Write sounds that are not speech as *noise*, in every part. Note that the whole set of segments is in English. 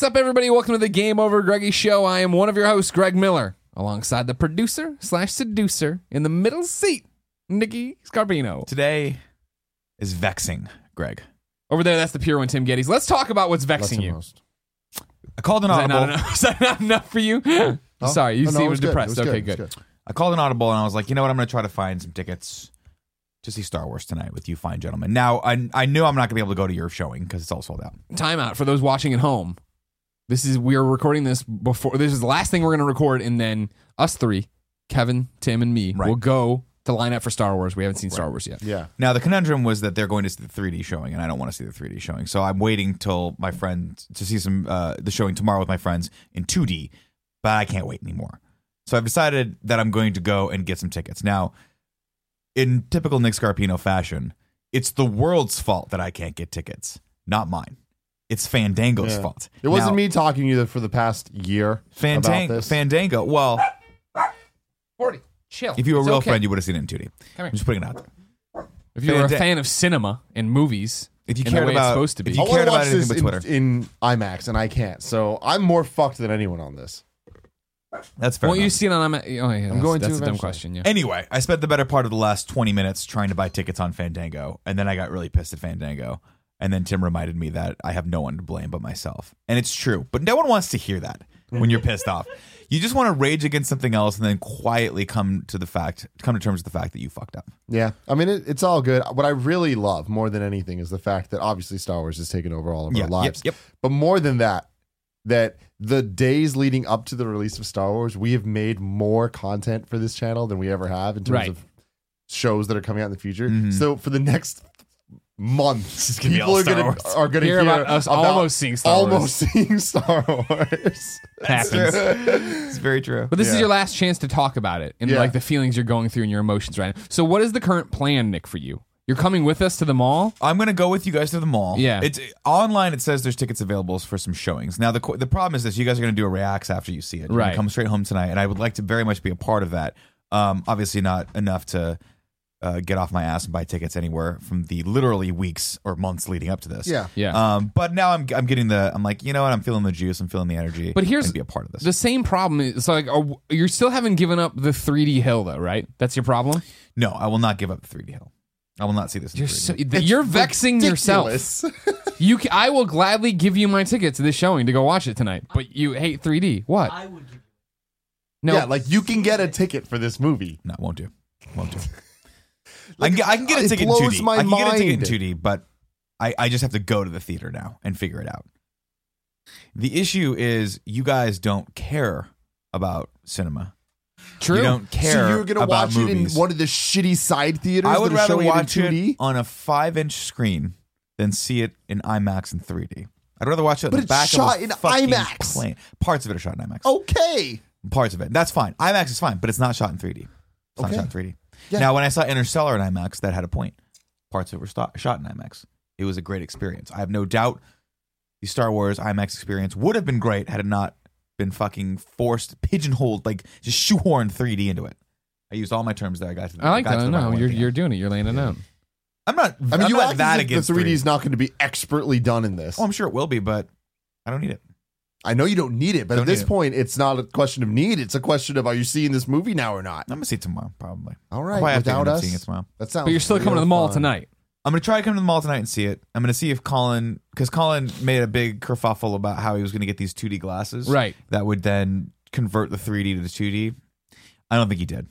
What's up, everybody? Welcome to the Game Over Greggy Show. I am one of your hosts, Greg Miller, alongside the producer slash seducer in the middle seat, Nikki Scarpino. Today is vexing, Greg. Over there, that's the pure one, Tim Gettys. Let's talk about what's vexing you. most. I called an Is that, not audible. enough? *laughs* Is that not enough for you? Sorry, you no, no, seem it was good. It depressed. was Okay, It was good. I called an audible, and I was like, you know what? I'm going to try to find some tickets to see Star Wars tonight with you, fine gentlemen. Now, I I knew I'm not going to be able to go to your showing because it's all sold out. Timeout for those watching at home. This is we're recording this before. This is the last thing we're going to record, and then us three, Kevin, Tim, and me, Right. will go to line up for Star Wars. We haven't seen Star Wars yet. Yeah. Now, the conundrum was that they're going to see the 3D showing, and I don't want to see the 3D showing, so I'm waiting till my friend to see some uh, the showing tomorrow with my friends in 2D, but I can't wait anymore. So I've decided that I'm going to go and get some tickets. Now, in typical Nick Scarpino fashion, it's the world's fault that I can't get tickets, not mine. It's Fandango's Yeah. fault. It wasn't Now, me talking to you for the past year about this. Fandango. Well, Forty, chill. if you were a It's real okay. friend, you would have seen it in 2D. Come I'm just putting it out there. If you were a Fanda- fan of cinema and movies, If you in the cared way about- it's supposed to be, if you I want cared to about watch anything this but in, Twitter. in IMAX, and I can't. So I'm more fucked than anyone on this. That's fair. won't you enough. see it on? Oh yeah, that's, going to that's a dumb eventually. question. Yeah. Anyway, I spent the better part of the last 20 minutes trying to buy tickets on Fandango, and then I got really pissed at Fandango. And then Tim reminded me that I have no one to blame but myself. And it's true, but no one wants to hear that when you're pissed off. You just want to rage against something else and then quietly come to the fact, come to terms with the fact that you fucked up. Yeah. I mean, it, it's all good. What I really love more than anything is the fact that obviously Star Wars has taken over all of Yeah, our lives. yep, yep. But more than that, that the days leading up to the release of Star Wars, we have made more content for this channel than we ever have in terms Right. of shows that are coming out in the future. Mhm. So for the next months, gonna be people all are Star gonna Wars. are gonna Hear hear, about us almost seeing Star almost Wars. *laughs* seeing Star Wars. Happens. It's very true. But this is your last chance to talk about it and Yeah. like the feelings you're going through and your emotions right now. So, what is the current plan, Nick, for you? You're coming with us to the mall. I'm gonna go with you guys to the mall. Yeah. it's online. It says there's tickets available for some showings. Now the the problem is this: you guys are gonna do a reacts after you see it. You're Right. Come straight home tonight, and I would like to very much be a part of that. Um, obviously not enough to uh, get off my ass and buy tickets anywhere from the literally weeks or months leading up to this. Yeah. Yeah. Um, but now I'm I'm getting the I'm like you know what I'm feeling the juice. I'm feeling the energy. But here's and be a part of this. The same problem is so like are, you still haven't given up the 3D hill though, right? That's your problem. no, I will not give up the 3D hill. I will not see this. In You're 3D. so, you're vexing yourself. *laughs* You, ca- I will gladly give you my ticket to this showing to go watch it tonight. But you hate 3D. What? I would No, Yeah, like you can get a ticket for this movie. No, won't do. Won't do. *laughs* I, can get, I can get a it ticket in 2D. my I can get a ticket in 2D, but I, I just have to go to the theater now and figure it out. The issue is you guys don't care about cinema. true. You don't care so you're gonna watch movies. it in one of the shitty side theaters? I would that rather watch it it on a five inch screen than see it in IMAX and 3D. I'd rather watch it in But the it's back shot of a in IMAX. plane. Parts of it are shot in IMAX. Okay. Parts of it. That's fine. IMAX is fine, but it's not shot in 3D. It's not shot in 3D. Yeah. Now, when I saw Interstellar in IMAX, that had a point. Parts of it were sto- shot in IMAX. It was a great experience. I have no doubt the Star Wars IMAX experience would have been great had it not been fucking forced, pigeonholed, like just shoehorned 3D into it. I used all my terms there. I got to. the- I like got to that. the No, right you're at you're doing it. You're laying it out. I'm not. I mean, I'm you not act that as against the 3D 3D. is not going to be expertly done in this. Oh, I'm sure it will be, but I don't need it. I know you don't need it, but Don't at this need it. point, it's not a question of need. It's a question of are you seeing this movie now or not? I'm gonna see it tomorrow, probably. All right, I'll probably without end up us, seeing it tomorrow. that sounds. But you're still coming to the mall fun. tonight. I'm gonna try to come to the mall tonight and see it. I'm gonna see if Colin, because Colin made a big kerfuffle about how he was gonna get these 2D glasses, Right. That would then convert the 3D to the 2D. I don't think he did.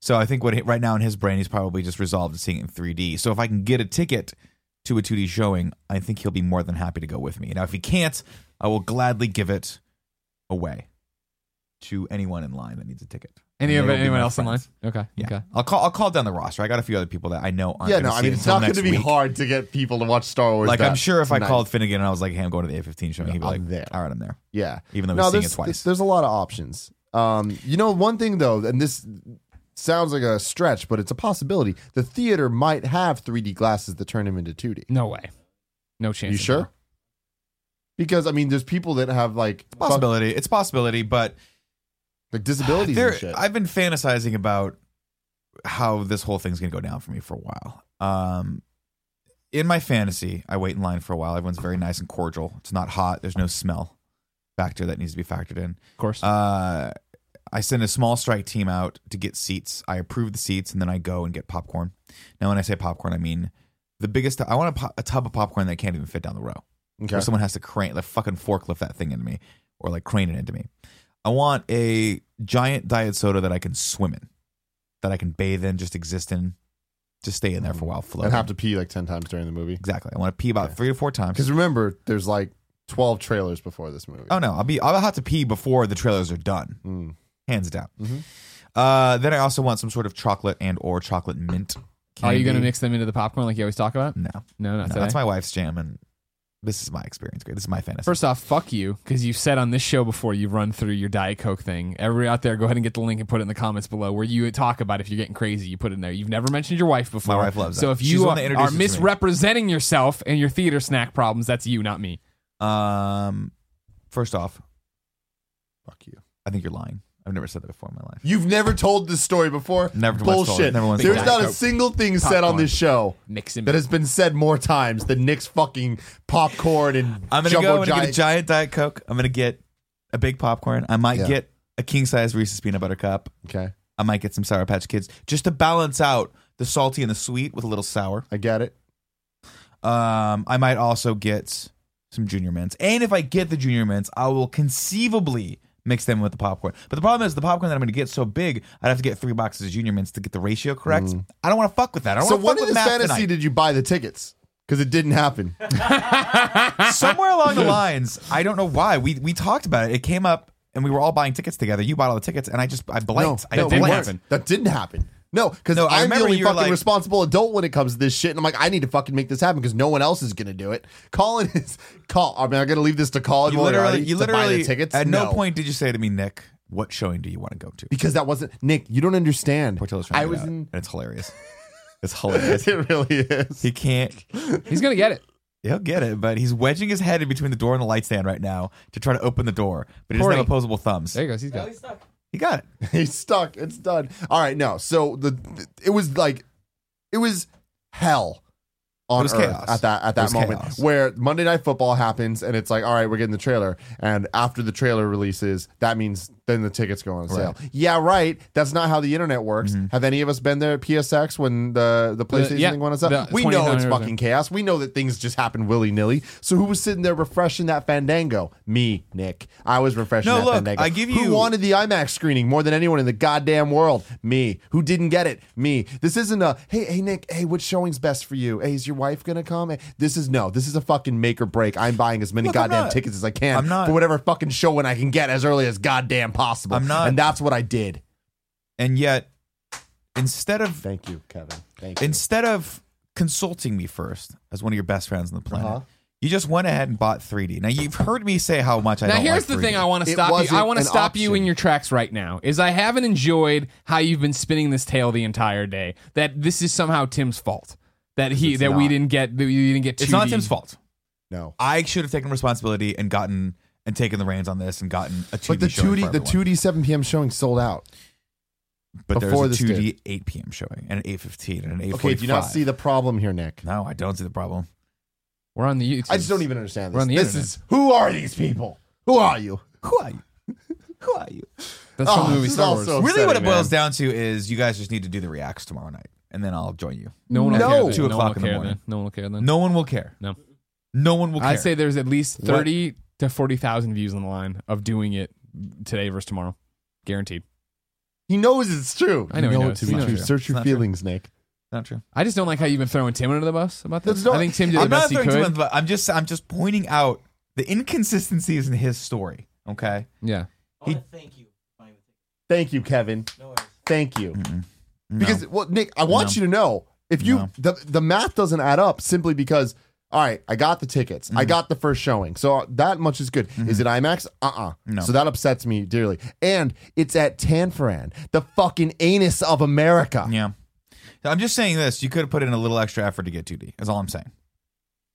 So I think what he, right now in his brain, he's probably just resolved to seeing it in 3D. So if I can get a ticket to a 2D showing, I think he'll be more than happy to go with me. Now, if he can't, I will gladly give it away to anyone in line that needs a ticket. Any of they will be anyone my else in line? Okay. Yeah, Okay. I'll call. I'll call down the roster. I got a few other people that I know aren't. Yeah, gonna no, I mean it's not going to be week. hard to get people to watch Star Wars. Like I'm sure if I called Finnegan and I was like, "Hey, I'm going to the A15 show," he'd be I'm like, there. "All right, I'm there." yeah, Even though no, we've seen it twice. there's a lot of options. Um, you know, one thing though, and this sounds like a stretch, but it's a possibility. The theater might have 3D glasses that turn them into 2D. No way. No chance. You in sure? Hell. Because I mean, there's people that have like fuck- Possibility. It's a possibility, but like disabilities there, and shit. I've been fantasizing about how this whole thing's gonna go down for me for a while. Um, in my fantasy, I wait in line for a while. Everyone's very nice and cordial. It's not hot. There's no smell factor that needs to be factored in. Of course. Uh, I send a small strike team out to get seats. I approve the seats, and then I go and get popcorn. Now, when I say popcorn, I mean the biggest. I want a, po- a tub of popcorn that can't even fit down the row. Okay. Where someone has to crane, like fucking forklift that thing into me, or like crane it into me. I want a giant diet soda that I can swim in, that I can bathe in, just exist in, just stay in there for a while, float. And have to pee like 10 times during the movie. exactly. I want to pee about three to four times. Because remember, there's like 12 trailers before this movie. Oh no, I'll be I'll have to pee before the trailers are done. Mm. Hands down. Mhm. Uh, then I also want some sort of chocolate and or chocolate mint. Are you going to mix them into the popcorn like you always talk about? No, No, not no today. that's my wife's jam, and this is my experience. Great, this is my fantasy. First off, fuck you, because you've said on this show before you run through your Diet Coke thing. Everybody out there, go ahead and get the link and put it in the comments below where you talk about if you're getting crazy, you put it in there. You've never mentioned your wife before. My wife loves So that. if She's you the are, one that are introduced it to me. misrepresenting yourself and your theater snack problems, that's you, not me. um, first off, Fuck you. I think you're lying. I've never said that before in my life. You've never told this story before? Never once told it. Bullshit. Never once There's told it. not a single thing said on this show Mix him. that has been said more times than Nick's fucking popcorn and I'm gonna jumbo go and get a giant. giant diet coke. I'm gonna get a big popcorn. I might Yeah. get a king size Reese's peanut butter cup. okay, I might get some Sour Patch Kids just to balance out the salty and the sweet with a little sour. I get it. Um, I might also get some Junior Mints, and if I get the Junior Mints, I will conceivably mix them with the popcorn. But the problem is the popcorn that I'm going to get so big, I'd have to get three boxes of Junior Mints to get the ratio correct. I don't want to fuck with that. I don't Mm. So want to fuck in with math fantasy tonight. did you buy the tickets? Because it didn't happen. *laughs* Somewhere along the lines, I don't know why we we talked about it. It came up, and we were all buying tickets together. You bought all the tickets, and I just I blanked. I no, That didn't blanked. happen. That didn't happen. No, because No, I I'm the only fucking like- responsible adult when it comes to this shit. And I'm like, I need to fucking make this happen because no one else is gonna do it. Colin *laughs* is call. I mean, I'm gonna leave this to Colin You literally, you to buy literally, the tickets. at no. No. point did you say to me, Nick, what showing do you want to go to? because that wasn't Nick. You don't understand. Portillo's trying I to was out, in. and it's hilarious. *laughs* It's hilarious. It really is. he can't. He's going to get it. He'll get it, but he's wedging his head in between the door and the light stand right now to try to open the door. But he doesn't Corey. have opposable thumbs. There he goes. He's got it. He got it. *laughs* He's stuck. It's done. All right, no. So the it was like it was hell on Earth chaos. at that at that moment chaos. where Monday Night Football happens and it's like, all right, we're getting the trailer, and after the trailer releases, that means then the tickets go on sale. Yeah, right. That's not how the internet works. Mm-hmm. Have any of us been there at PSX when the the PlayStation yeah, thing went on sale? the we know it's fucking chaos. We know that things just happen willy nilly. So who was sitting there refreshing that Fandango? Me, Nick. I was refreshing No, that look, Fandango. I give you Who wanted the IMAX screening more than anyone in the goddamn world? Me. Who didn't get it? Me. This isn't a hey, hey Nick, hey, which showing's best for you? Hey, is your wife gonna come? Hey, This is no. This is a fucking make or break. I'm buying as many Look, goddamn not- tickets as I can I'm not- for whatever fucking show showing I can get as early as goddamn possible. I'm not- and that's what I did. And yet, instead of Thank you, Kevin. Thank you. instead of consulting me first as one of your best friends on the planet, Uh-huh. you just went ahead and bought 3D. Now you've heard me say how much I Now don't here's like the 3D. thing I want to stop you. I want to an stop you in your tracks right now. Is I haven't enjoyed how you've been spinning this tale the entire day. That this is somehow Tim's fault. That he It's that we didn't get that we didn't get. It's not Tim's fault. no. I should have taken responsibility and gotten and taken the reins on this and gotten a 2D But the two D the two D seven PM showing sold out. but before there's a 2D 8 p.m. showing and an 8:15 and an 8:45. Okay, do you not see the problem here, Nick? No, I don't see the problem. We're on the YouTube. I just don't even understand We're this. on the this internet. is who are these people? Who are you? Who are you? Who are you? That's Oh, from the movie this is Star Wars. also- really, what it upsetting, boils down to is you guys just need to do the reacts tomorrow night, and then I'll join you. No one will No. care. Then. Two no one o'clock in the care morning. Then. No one will care then. No one will care. No. No one will care. I'd say there's at least thirty to forty thousand views on the line of doing it today versus tomorrow, guaranteed. He knows it's true. I know You he it knows. to He be knows. true. Search your not true. feelings, Nick. not true. I just don't like how you've been throwing Tim under the bus about this. That's not- I think Tim did the I'm not best he throwing too could. much, but I'm just I'm just pointing out the inconsistencies in his story. Okay. Yeah. I want thank you. for buying the ticket. Thank you, Kevin. No worries. Thank you. No. Because well, Nick, I want No. you to know if you No. the the math doesn't add up simply because all right, I got the tickets. Mm-hmm. I got the first showing. So that much is good. Is it IMAX? Uh-uh. No. So that upsets me dearly. And it's at Tanforan, the fucking anus of America. yeah. I'm just saying this. You could have put in a little extra effort to get 2D. That's all I'm saying.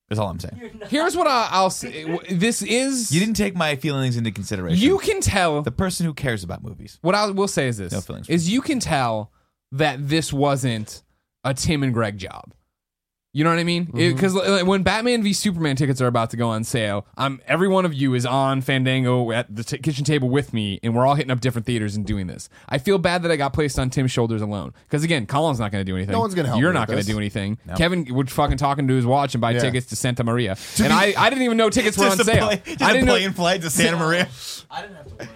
That's all I'm saying. Here's what I, I'll say. *laughs* This is You didn't take my feelings into consideration. You can tell. the person who cares about movies. what I will say is this: No feelings. is you can tell that this wasn't a Tim and Greg job. You know what I mean? Because mm-hmm. when Batman v Superman tickets are about to go on sale, I'm every one of you is on Fandango at the t- kitchen table with me, and we're all hitting up different theaters and doing this. I feel bad that I got placed on Tim's shoulders alone. Because again, Colin's not going to do anything. No one's gonna help You're me not going to do anything. Kevin would fucking talk into his watch and buy Yeah. tickets to Santa Maria, *laughs* and I, I didn't even know tickets were on sale. plane, just I a didn't know. plane flight to Santa Maria. *laughs* I didn't have to worry.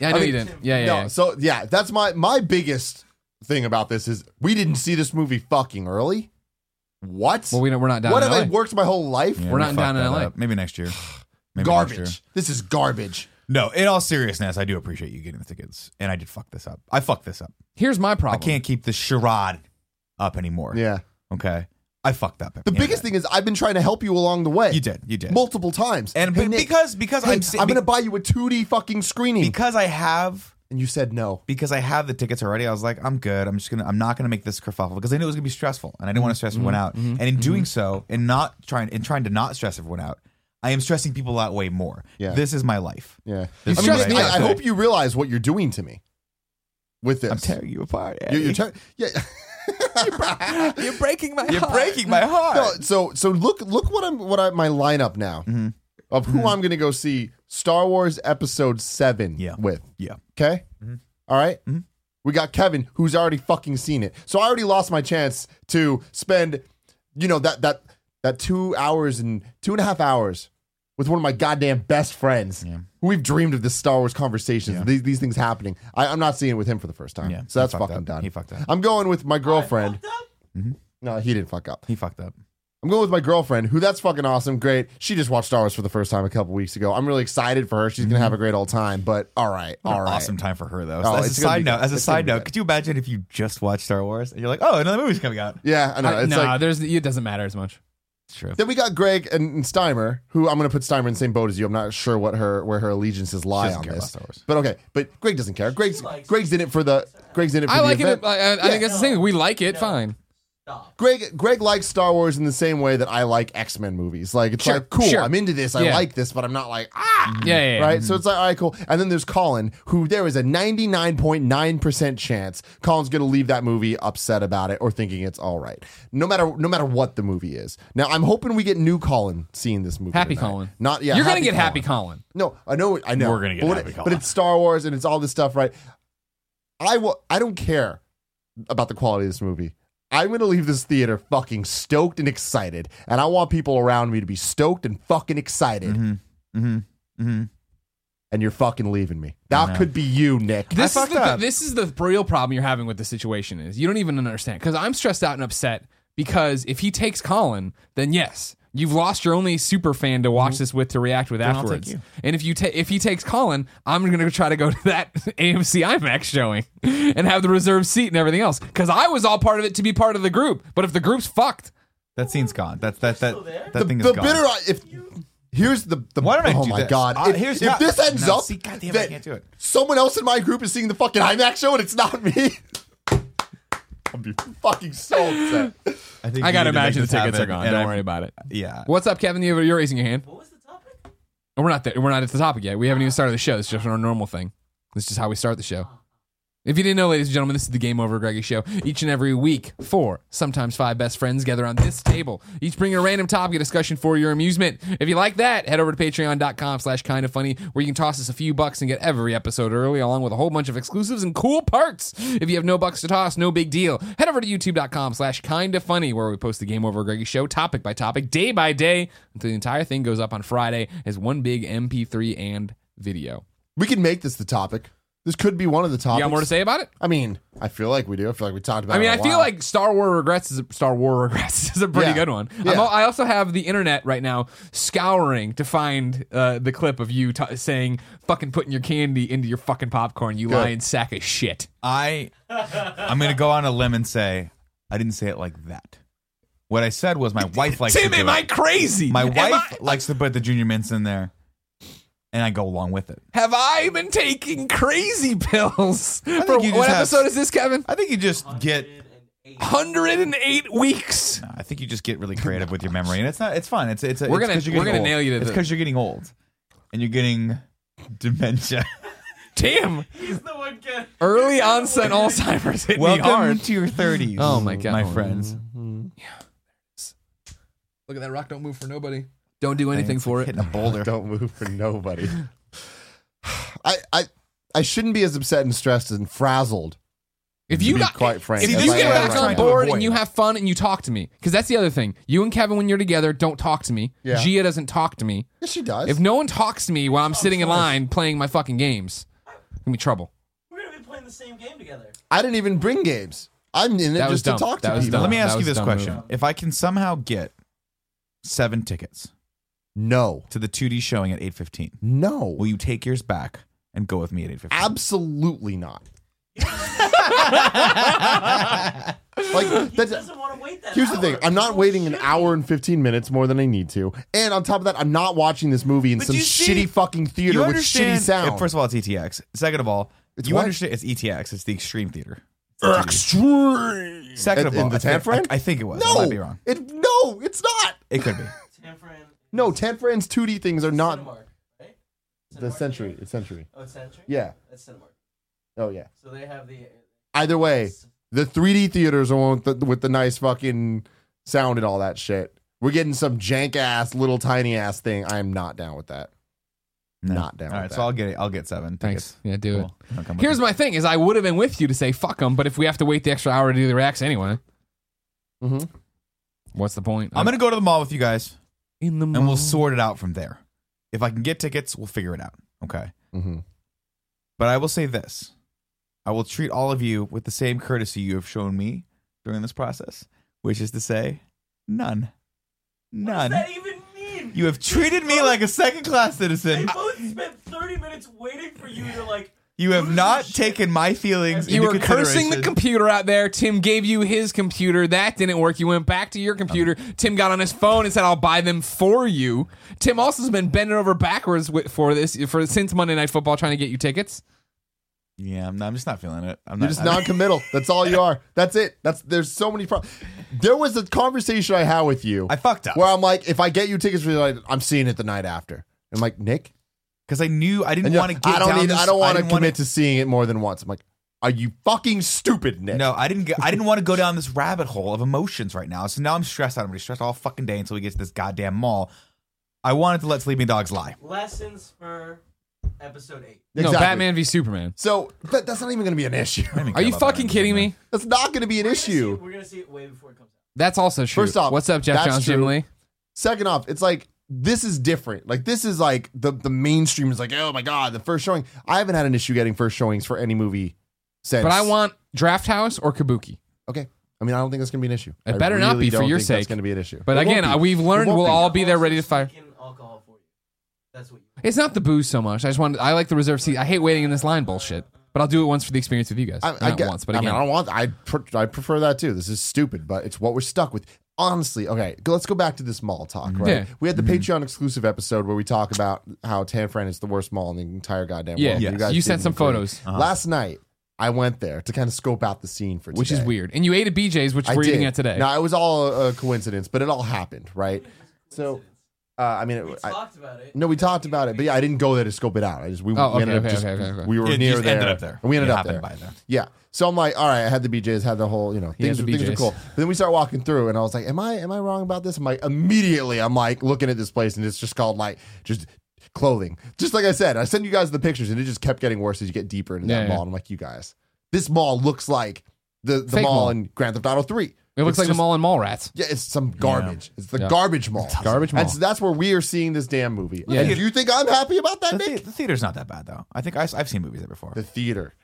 Yeah, I know I you didn't. Yeah, yeah. no, yeah. so yeah, that's my my biggest thing about this is we didn't see this movie fucking early. What? well, we don't, we're not down. what in have LA. I worked my whole life? Yeah, We're we not down fucked in that LA. up. Maybe next year. *sighs* Maybe next year. Garbage. This is garbage. No, in all seriousness, I do appreciate you getting the tickets, and I did fuck this up. I fucked this up. Here's my problem. I problem. can't keep this charade up anymore. Yeah. Okay. I fucked up. The biggest thing is I've been trying to help you along the way. you did, you did, multiple times. and Hey, but Nick, because because hey, I'm si- I'm gonna buy you a 2D fucking screening, because I have and you said no. because I have the tickets already. I was like, I'm good. I'm just gonna I'm not gonna make this kerfuffle because I knew it was gonna be stressful, and I didn't want to stress mm-hmm. everyone out. Mm-hmm. And in mm-hmm. doing so, and not trying in trying to not stress everyone out, I am stressing people out way more. Yeah. This is my life. Yeah, You I, mean, stressed me I, I hope you realize what you're doing to me with this. I'm tearing you apart. You're, you're Eddie. ter- yeah. *laughs* You're breaking my *laughs* heart. You're breaking my heart. No, so so look look what I'm what I my lineup now Mm-hmm. of who I'm gonna go see Star Wars Episode Seven Yeah. with. yeah. Okay, Mm-hmm. All right? We got Kevin who's already fucking seen it, so I already lost my chance to spend, you know that that that two hours and two and a half hours with one of my goddamn best friends. Yeah. Who we've dreamed of this Star Wars conversations, Yeah. these, these things happening. I, I'm not seeing it with him for the first time. Yeah, so that's fucking up. done. He fucked up. I'm going with my girlfriend. I fucked up? No, he didn't fuck up. He fucked up. I'm going with my girlfriend, who that's fucking awesome, great. She just watched Star Wars for the first time a couple weeks ago. I'm really excited for her. She's gonna mm-hmm. have a great old time. But all right, What all awesome time for her though. Oh, as a it's gonna side be note, as a It's gonna side be note, good. could you imagine if you just watched Star Wars and you're like, oh, another movie's coming out? Yeah, I know. I, it's nah, like there's it doesn't matter as much. It's true. then we got Greg and, and Steimer, who I'm gonna put Steimer in the same boat as you. I'm not sure what her where her allegiances lie doesn't on care about this. Star Wars. But okay, but Greg doesn't care. Greg's likes Greg's in it for the Greg's in it for I the like event. it. I, I, I think that's the thing. We like it. No. Fine. Stop. Greg Greg likes Star Wars in the same way that I like X Men movies. Like it's Sure, like cool. sure. I'm into this. I Yeah. like this, but I'm not like ah. Yeah, yeah, yeah. Right, so it's like all right, cool. And then there's Colin, who there is a 99.9% chance Colin's going to leave that movie upset about it or thinking it's all right, no matter no matter what the movie is. Now I'm hoping we get new Colin seeing this movie. Happy tonight. Colin. not yeah. You're gonna get Colin. Happy Colin. No, I know, I know. We're gonna get but, Happy it- Colin. but it's Star Wars and it's all this stuff, right? I will. I don't care about the quality of this movie. I'm gonna leave this theater fucking stoked and excited, and I want people around me to be stoked and fucking excited. Mm-hmm. Mm-hmm. And you're fucking leaving me. That could be you, Nick. This is the up. this is the real problem you're having with the situation is you don't even understand because I'm stressed out and upset because if he takes Colin, then yes. You've lost your only super fan to watch this with to react with I'll take afterwards. you. And if you ta- if he takes Colin, I'm gonna try to go to that *laughs* AMC IMAX showing *laughs* and have the reserved seat and everything else because I was all part of it to be part of the group. But if the group's fucked, That scene's gone. That's that that that the thing is the gone. bitter. If here's the the. Why don't I oh do my this? god! Uh, if, here's- if no, this ends no, up see, goddamn, I that can't do it. someone else in my group is seeing the fucking IMAX show and it's not me, *laughs* I'll be fucking so upset. I think I gotta need to imagine the this tickets are gone. Don't I- worry about it. Yeah. What's up, Kevin? You- You're raising your hand. What was the topic? Oh, we're not there. We're not at the topic yet. We haven't even started the show. It's just our normal thing. This is how we start the show. Oh. If you didn't know, ladies and gentlemen, this is the Game Over Greggy Show. Each and every week, four, sometimes five best friends gather on this table, each bringing a random topic of discussion for your amusement. If you like that, head over to patreon.com slash kind of funny, where you can toss us a few bucks and get every episode early, along with a whole bunch of exclusives and cool parts. If you have no bucks to toss, no big deal. Head over to youtube.com slash kind of funny, where we post the Game Over Greggy Show topic by topic, day by day, until the entire thing goes up on Friday as one big MP3 and video. We can make this the topic. This could be one of the topics. You got more to say about it? I mean, I feel like we do. I feel like we talked about. It. I mean, it I a feel like Star Wars regrets is a, Star Wars regrets *laughs* is a pretty Yeah. good one. I'm Yeah. al- I also have the internet right now scouring to find uh, the clip of you t- saying "fucking putting your candy into your fucking popcorn." You Good. lying sack of shit. I I'm gonna go on a limb and say I didn't say it like that. What I said was my *laughs* wife likes Tim, to do am I crazy? My Am wife I- likes to put the junior mints in there, and I go along with it. have I been taking crazy pills? For, you just what have- episode is this, Kevin? I think you just get. 108 weeks. I think you just get really creative with your memory, and it's not. It's fun. It's it's. We're it's gonna- 'cause you're we're getting gonna old. nail you to It's the- because you're getting old, and you're getting dementia. *laughs* Damn, He's the one getting. early *laughs* onset Alzheimer's hit me hard. Welcome to your 30s. Oh my God. my friends. Look at that rock. Don't move for nobody. Don't do anything for like it. Hitting a boulder. *laughs* Don't move for nobody. *sighs* I, I I shouldn't be as upset and stressed and frazzled. If you got, quite frank, if as you get back right on board and you have fun and you talk to me, because that's the other thing. You and Kevin, when you're together, don't talk to me. Yeah. Gia doesn't talk to me. Yes, she does. If no one talks to me while I'm oh, sitting in line playing my fucking games, gonna be trouble. We're gonna be playing the same game together. I didn't even bring games. I'm in it That was just to dumb. talk That to was people. dumb. Let me That ask you was this dumb question: move. If I can somehow get seven tickets No, to the 2D showing at 8:15, no, will you take yours back and go with me at 8:15? absolutely not. *laughs* like He that's. doesn't want to wait that. Here's the thing: I'm not People waiting an hour and 15 minutes more than I need to, and on top of that, I'm not watching this movie in But some you see- shitty fucking theater with shitty sound. First of all, it's ETX. Second of all, It's you what? understand it's ETX. It's the Extreme Theater. It's the 2D. Extreme. Second of In all, the I think, Tanfran? I, I think it was. I No, might be wrong. It no, it's not. It could be. Tanfran. No, Tanfran 2D things are not Cinemark, right? the Cinemark Century. theater? It's Century. Oh, it's Century. Yeah. That's Cinemark. Oh yeah. So they have the. Either way, the 3D theaters are one with the, with the nice fucking sound and all that shit. We're getting some jank ass little tiny ass thing. I am not down with that. No. Not down All right, with so. I'll get it. I'll get seven. Thanks. tickets. Yeah, do it. Cool. I'll come with Here's my thing: is I would have been with you to say fuck them, but if we have to wait the extra hour to do the reacts anyway, mm-hmm. what's the point? I'm gonna go to the mall with you guys, in the and we'll sort it out from there. If I can get tickets, we'll figure it out. Okay. Mhm. But I will say this: I will treat all of you with the same courtesy you have shown me during this process, which is to say, none, None. What does that even mean? You have treated me like a second-class They citizen. both spent 30 minutes waiting for you to like. You have not taken my feelings. You into were cursing the computer out there. Tim gave you his computer. That didn't work. You went back to your computer. Tim got on his phone and said, "I'll buy them for you." Tim also has been bending over backwards for this for since Monday Night Football, trying to get you tickets. Yeah, I'm, not, I'm just not feeling it. I'm You're not, just I'm- non-committal. *laughs* That's all you are. That's it. That's there's so many problems. There was a conversation I had with you I fucked up where I'm like, if I get you tickets for the night, I'm seeing it the night after. I'm like, Nick, because I knew I didn't want to get. I don't down need. This, I don't want to didn't wanna- commit to seeing it more than once. I'm like, are you fucking stupid, Nick? No, I didn't. Get, I didn't want to go down this *laughs* rabbit hole of emotions right now. So now I'm stressed out. I'm gonna be stressed all fucking day until we get to this goddamn mall. I wanted to let sleeping dogs lie. Lessons for episode 8. No, Batman v Superman. So that, that's not even going to be an issue. Are you fucking that. kidding me? That's not going to be an We're gonna see issue. We're gonna see it way before it comes out. That's also true. First off, what's up, Geoff that's Johns, Jim. Lee? Second off, it's like this is different. Like this is like the the mainstream is like, oh my god, the first showing. I haven't had an issue getting first showings for any movie since. But I want Draft House or Kabuki. Okay. I mean, I don't think that's going to be an issue. It I better not really be for don't your think That's sake. going to be an issue. But It won't again, be. we've learned won't we'll be. all be there ready to fire. sneak alcohol for you. That's what you. It's not the booze so much. I just want. I like the reserve seat. I hate waiting in this line bullshit. But I'll do it once for the experience with you guys. I, I not get, once, but I again. mean, I don't want. I pr- I prefer that too. This is stupid, but it's what we're stuck with. Honestly, okay, go- let's go back to this mall talk. Mm-hmm. Right, Yeah. we had the mm-hmm. Patreon exclusive episode where we talk about how Tan Fran is the worst mall in the entire goddamn Yeah. world. Yes. guys You didn't sent some agree. photos. Uh-huh. Last night, I went there to kind of scope out the scene for today. which is weird. And you ate at BJ's, which I we're did. eating at today. Now it was all a, a coincidence, but it all happened, right? So, uh, I mean, We it, I, talked about it. no, we talked about it, but yeah, I didn't go there to scope it out. I just we, Oh, we okay, ended up just okay, okay, okay. we were You near just there. ended up there. and we ended You up there. by there. Yeah. So I'm like, all right, I had the BJ's, had the whole, you know, things, are, the things are cool. But then we start walking through, and I was like, am I am I wrong about this? I'm like, immediately, I'm like looking at this place, and it's just called like just clothing. Just like I said, I sent you guys the pictures, and it just kept getting worse as you get deeper into that Yeah, yeah. mall. And I'm like, you guys, this mall looks like the the mall, mall. in Grand Theft Auto Three. It looks It's like just- the mall in Mallrats. Yeah, it's some garbage. It's the Yeah. garbage mall. Garbage mall. And so that's where we are seeing this damn movie. Yeah. And do you think I'm happy about that, The, the, Nick? the theater's not that bad though. I think I, have seen movies there before. The theater.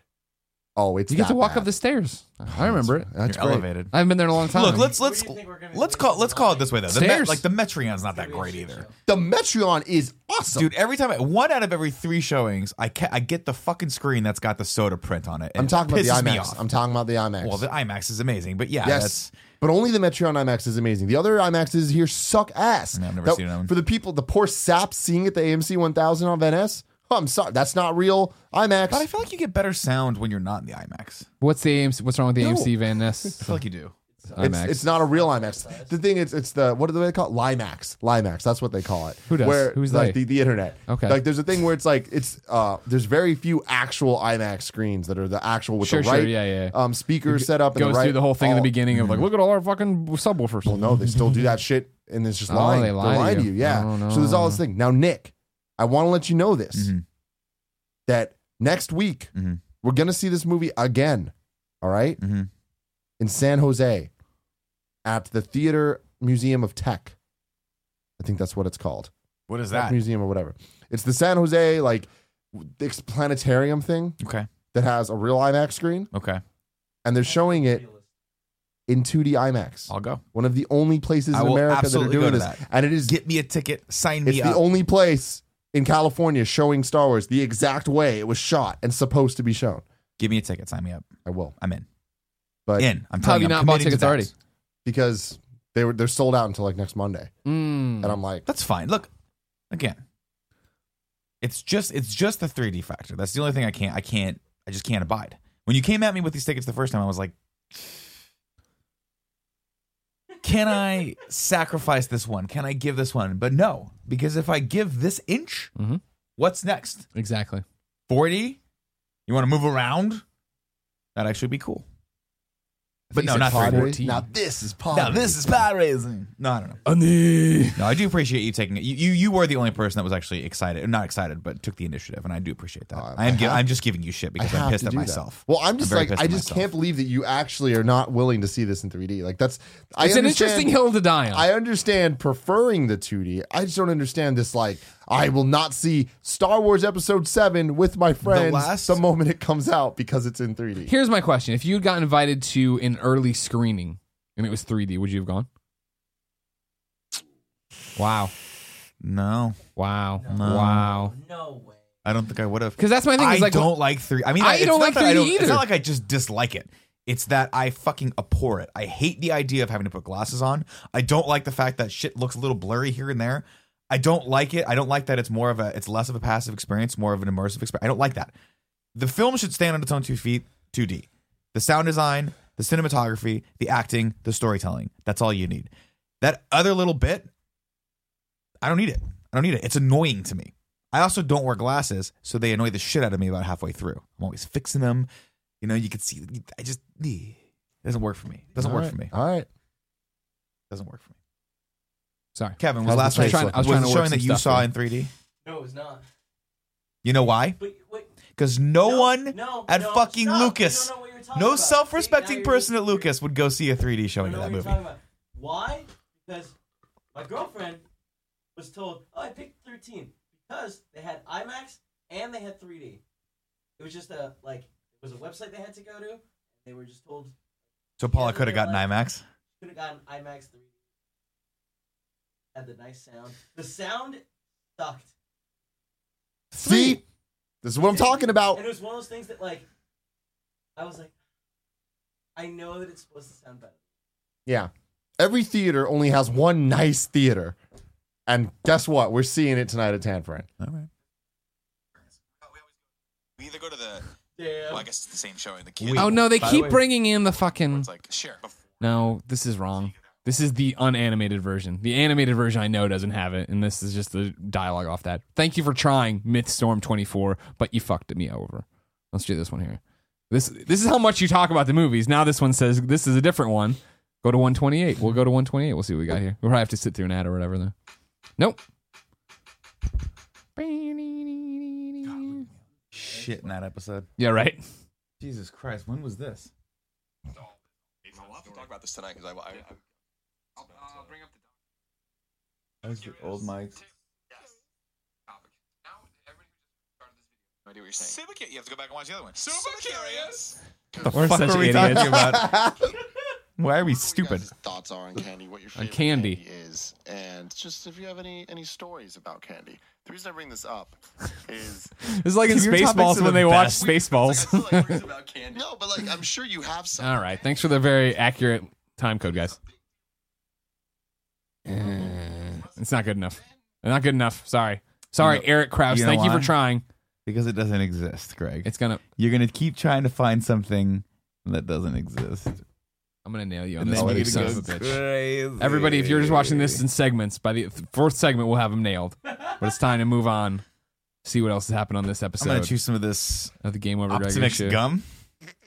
Oh, it's You get to walk bad. up the stairs. Oh, I remember it. That's You're great. elevated. I haven't been there in a long time. Look, let's let's do you think we're gonna let's be call let's call it this way though. The Met, Stairs. like the Metreon's not that great be a shit either. The Metreon is awesome. Dude, every time, I, one out of every three showings, I ca- I get the fucking screen that's got the soda print on it. and I'm talking it about the me IMAX. off. I'm talking about the IMAX. well, the IMAX is amazing, but yeah, yes, that's but only the Metreon IMAX is amazing. The other IMAXs here suck ass. No, I've never That- seen one. For the people, the poor saps seeing it, the AMC 1000 on Van Ness. Oh, I'm sorry, that's not real IMAX. But I feel like you get better sound when you're not in the IMAX. what's the AMC, what's wrong with the No. AMC Van Ness I feel like you do. *laughs* It's, IMAX? it's not a real IMAX. The thing is, it's the what do they call it? LieMAX. LieMAX. That's what they call it. Who does? Where, Who's like they? the, the internet? Okay. Like there's a thing where it's like it's uh there's very few actual IMAX screens that are the actual with Sure, the sure, right yeah, yeah. um speakers set up and goes the right through the whole thing in the all- beginning of like, look at all our fucking subwoofers. Well, no, they still do that shit and it's just Oh, lying. they They're lie to lying to you. you. Yeah. Oh, So there's all this thing. Now, Nick, I want to let you know this Mhm. that next week Mhm. we're gonna see this movie again. All right? Mhm. in San Jose at the Theater Museum of Tech. I think that's what it's called. What is Tech that? Museum or whatever. It's the San Jose like planetarium thing Okay. that has a real IMAX screen, Okay. and they're showing it in 2D IMAX. I'll go. One of the only places I in America that are doing this, that. and it is Get me a ticket. Sign me it's up. the only place in California showing Star Wars the exact way it was shot and supposed to be shown. Give me a ticket. Sign me up. I will, I'm in. but in. I'm How have telling you I'm not bought tickets already? because they were they're sold out until like next Monday, Mm. and I'm like, That's fine. Look, again, it's just it's just the 3D factor. That's the only thing I can't I can't I just can't abide. When you came at me with these tickets the first time, I was like, can I sacrifice this one? Can I give this one? But no, because if I give this inch, Mhm. what's next? Exactly. 40? You want to move around? That'd actually be cool. But no, not pod 3D. now this is pod. Now this is pod raising. No, I don't know. Ani. No, I do appreciate you taking it. You, you you were the only person that was actually excited, not excited, but took the initiative, and I do appreciate that. Uh, I am I have, I'm just giving you shit because I'm pissed at do that. myself. Well, I'm just very like I just myself. can't believe that you actually are not willing to see this in 3D. Like that's I It's an interesting hill to die on. I understand preferring the 2D. I just don't understand this. Like, I will not see Star Wars Episode 7 with my friends the, last- moment it comes out because it's in 3D. Here's my question: If you had got invited to an early screening and it was 3D, would you have gone? Wow! No, Wow! No. Wow! No way. I don't think I would have. Because that's my thing. I like, don't like three. I mean, I it's don't like 3D don't- either. It's not like I just dislike it. It's that I fucking abhor it. I hate the idea of having to put glasses on. I don't like the fact that shit looks a little blurry here and there. I don't like it. I don't like that it's more of a, it's less of a passive experience, more of an immersive experience. I don't like that. The film should stand on its own two feet, 2D. The sound design, the cinematography, the acting, the storytelling. That's all you need. That other little bit, I don't need it. I don't need it. It's annoying to me. I also don't wear glasses, so they annoy the shit out of me about halfway through. I'm always fixing them. You know, you can see. I just eh, it doesn't work for me. It doesn't All work right. for me. All right. doesn't work for me. Sorry. Kevin, was last face night look? I was was trying to work showing that you saw in. in 3D? No, it was not. You know why? Because no, one no, at no, fucking stop. Lucas, don't know what you're talking no about. self-respecting See, person at Lucas would go see a 3D You showing don't of that movie. Why? Because my girlfriend was told, "Oh, I picked 13 because they had IMAX and they had 3D." It was just a like it was a website they had to go to. They were just told So Paula could have gotten like- IMAX. could have gotten IMAX 3D. Had the nice sound. The sound sucked. See? This is what I'm talking about. And it was one of those things that like I was like, I know that it's supposed to sound better. Yeah. Every theater only has one nice theater. And guess what? We're seeing it tonight at Tanfran. All right. We either go to the. Damn. Well, I guess it's the same showing. The kids. Oh no, they By the keep way- bringing in the fucking. It's like share. No, this is wrong. This is the unanimated version. The animated version I know doesn't have it, and this is just the dialogue off that. Thank you for trying Mythstorm 24, but you fucked me over. Let's do this one here. This this is how much you talk about the movies. Now this one says this is a different one. Go to 128. We'll go to 128. We'll see what we got here. We'll probably have to sit through an ad or whatever though. Nope. Shit in that episode. Yeah, right. Jesus Christ, when was this? We'll have to talk about this tonight because I. I, I I'll, bring up the. That was the old mics. I do what you're saying. Super curious. You have to go back and watch the other one. Super curious. The We're fuck such were we idiots. talking about? *laughs* Why are we stupid? thoughts are on candy, what your On favorite candy. candy. is, and just if you have any any stories about candy. The reason I bring this up is *laughs* It's like in Your topics Spaceballs are when the they watch best. Spaceballs. about candy. no, but like I'm sure you have some. All right. Thanks for the very accurate time code, guys. Eh, It's not good enough. Not good enough. Sorry. Sorry, You know- Eric Krause. you know Thank you why? for trying. Because it doesn't exist, Greg. It's gonna. You're gonna keep trying to find something that doesn't exist. I'm gonna nail you on And this then one, you're you gonna son of go a bitch. crazy. Everybody, if you're just watching this in segments, by the fourth segment, we'll have them nailed. But it's time to move on. See what else has happened on this episode. I'm episode gonna choose some of this of the Game Over Gregor Optimix show. gum.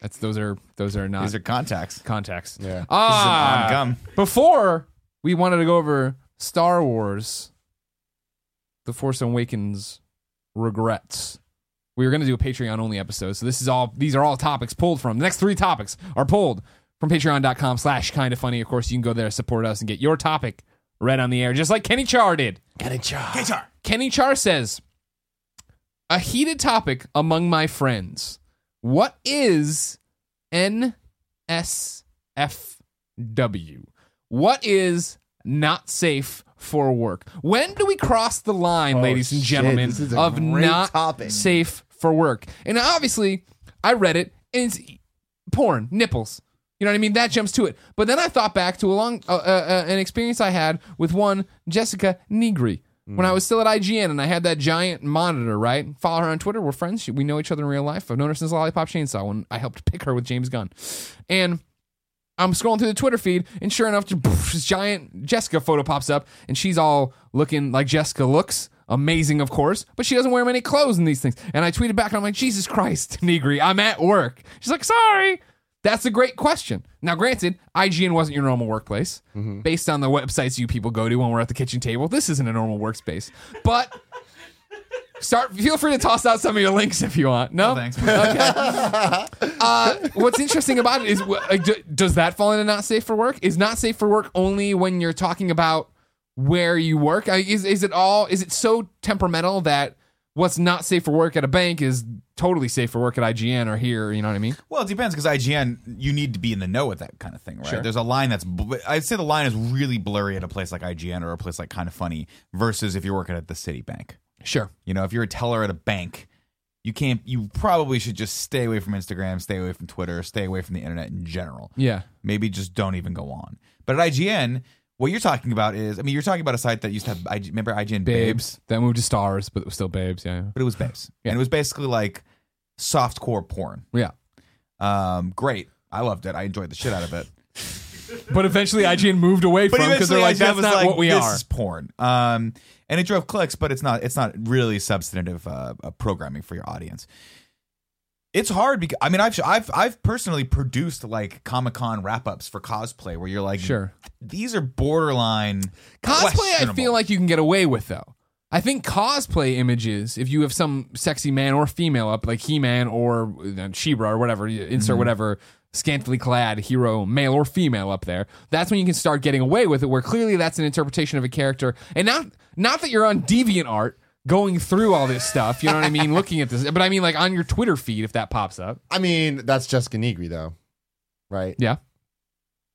That's those are those are not These are contacts. contacts. Yeah. Ah, on gum. Before we wanted to go over Star Wars The Force Awakens regrets. We were going to do a Patreon only episode, so this is all. These are all topics pulled from. The next three topics are pulled from patreon.com slash kind of funny. Of course, you can go there, support us, and get your topic read on the air, just like Kenny Char did. Kenny Char Kenny Char, Kenny Char says, a heated topic among my friends. What is NSFW? What is not safe for work? When do we cross the line, ladies and Oh, shit, gentlemen, this is a of not topic. safe for work? And obviously, I read it, and it's porn, nipples. You know what I mean? That jumps to it. But then I thought back to a long, uh, uh, uh, an experience I had with one Jessica Nigri when I was still at IGN, and I had that giant monitor. Right, follow her on Twitter. We're friends. We know each other in real life. I've known her since Lollipop Chainsaw when I helped pick her with James Gunn, and. I'm scrolling through the Twitter feed, and sure enough, just, poof, this giant Jessica photo pops up, and she's all looking like Jessica looks. Amazing, of course, but she doesn't wear many clothes in these things. And I tweeted back, and I'm like, Jesus Christ, *laughs* Nigri, I'm at work. She's like, sorry. That's a great question. Now, granted, IGN wasn't your normal workplace. Mm-hmm. Based on the websites you people go to when we're at the kitchen table, this isn't a normal workspace. But start. Feel free to toss out some of your links if you want. No, thanks. *laughs* uh, what's interesting about it is, like, d- does that fall into not safe for work? Is not safe for work only when you're talking about where you work? I- Is is it all? Is it so temperamental that what's not safe for work at a bank is totally safe for work at IGN or here? You know what I mean? Well, it depends because IGN, you need to be in the know with that kind of thing, right? Sure. There's a line that's, bl- I'd say the line is really blurry at a place like IGN or a place like Kind of Funny versus if you're working at the Citibank. Sure. You know, if you're a teller at a bank, you can't, you probably should just stay away from Instagram, stay away from Twitter, stay away from the internet in general. Yeah. Maybe just don't even go on. But at IGN, what you're talking about is, I mean, you're talking about a site that used to have, IG, remember IGN Babes? Babes. That moved to stars, but it was still babes. Yeah. But it was Babes. Yeah. And it was basically like softcore porn. Yeah. Um, great. I loved it. I enjoyed the shit out of it. But eventually IGN moved away from because they're like, that's not like, what we this are. is porn. Um, and it drove clicks, but it's not. It's not really substantive uh, uh, programming for your audience. It's hard because I mean I've I've I've personally produced like Comic Con wrap ups for cosplay where you're like Sure. these are borderline Cosplay, I feel like you can get away with though. I think cosplay images, if you have some sexy man or female up, like He Man or uh, She-Ra or whatever, you Mm-hmm. insert whatever scantily clad hero, male or female up there, that's when you can start getting away with it. Where clearly that's an interpretation of a character, and not not that you're on deviant art going through all this stuff. You know what I mean? *laughs* Looking at this, but I mean like on your Twitter feed if that pops up. I mean, that's Jessica Nigri though, right? Yeah.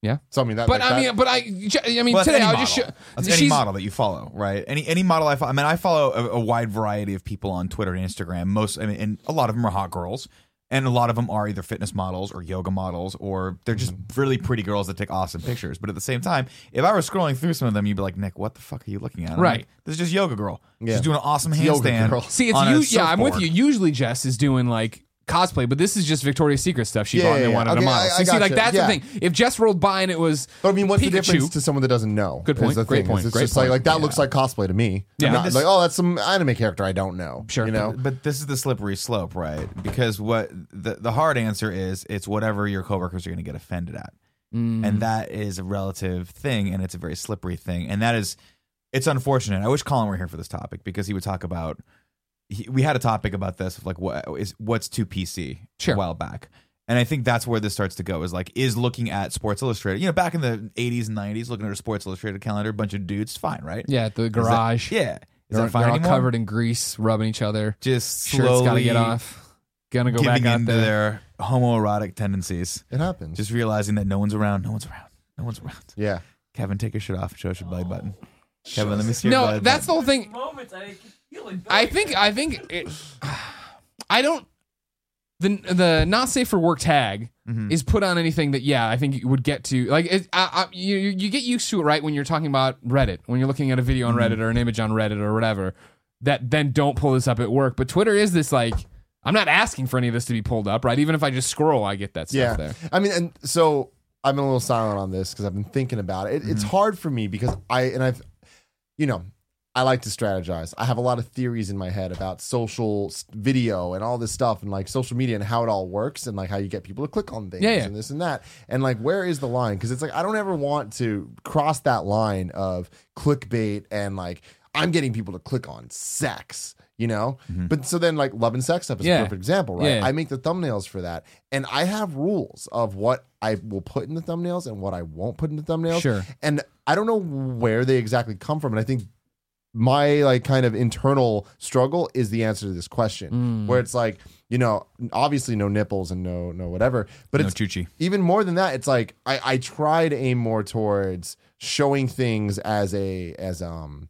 Yeah. So I mean, that. But like I that- mean, but I, I mean, Well, today any I model. just show, that's any model that you follow, right? Any any model I follow. I mean, I follow a, a wide variety of people on Twitter and Instagram. Most, I mean, and a lot of them are hot girls, and a lot of them are either fitness models or yoga models, or they're just Mm-hmm. really pretty girls that take awesome pictures. But at the same time, if I were scrolling through some of them, you'd be like, Nick, what the fuck are you looking at? I'm Right. like, this is just yoga girl. Yeah. She's doing an awesome It's yoga handstand. girl. See, it's on a you. Yeah, I'm with surfboard. you. Usually, Jess is doing like cosplay, but this is just Victoria's Secret stuff she Yeah, bought and yeah, they yeah. wanted Okay, a model. I- I so you see, like gotcha. that's Yeah. the thing. If Jess rolled by and it was, But I mean, what's the difference to someone that doesn't know? Good is point. the Great thing. point. It's Great just like point. like that Yeah. looks like cosplay to me. Yeah. Not This- like oh, that's some anime character I don't know. Sure. you know. But this is the slippery slope, right? Because what the the hard answer is, it's whatever your coworkers are going to get offended at, Mm. and that is a relative thing, and it's a very slippery thing, and that is, it's unfortunate. I wish Colin were here for this topic because he would talk about. He, we had a topic about this, of like what is what's too PC Sure. a while back. And I think that's where this starts to go is like, is looking at Sports Illustrated. You know, back in the 80s and 90s, looking at a Sports Illustrated calendar, a bunch of dudes, fine, right? yeah, at the Is that- garage. yeah. Is they're, that fine they're all anymore? covered in grease, rubbing each other. Just Shirts slowly got to get off. Gonna go back out into there. their homoerotic tendencies. It happens. Just realizing that no one's around, no one's around, no one's around. yeah. Kevin, take your shirt off and show us your belly button. Oh, Kevin, let me see your No, belly that's the whole thing. Moments I can feel it. I think I think it, *sighs* I don't the the not safe for work tag Mhm. is put on anything that yeah I think you would get to like it, I, I, you you you get used to it right when you're talking about Reddit when you're looking at a video on Reddit or an image on Reddit or whatever that then don't pull this up at work but Twitter is this like I'm not asking for any of this to be pulled up right even if I just scroll I get that stuff Yeah. there I mean, and so I've been a little silent on this because I've been thinking about it. it It's Mm-hmm. hard for me because I and I've, you know, I like to strategize. I have a lot of theories in my head about social video and all this stuff and like social media and how it all works and like how you get people to click on things Yeah, yeah. and this and that. And like, where is the line? Because it's like, I don't ever want to cross that line of clickbait and like, I'm getting people to click on sex, you know? Mm-hmm. But so then, like, love and sex stuff is Yeah. a perfect example, right? I make the thumbnails for that. And I have rules of what I will put in the thumbnails and what I won't put in the thumbnails. Sure. And I don't know where they exactly come from. And I think my like kind of internal struggle is the answer to this question Mm. where it's like you know obviously no nipples and no no whatever but No it's Chuchi. even more than that it's like I, I try to aim more towards showing things as a as um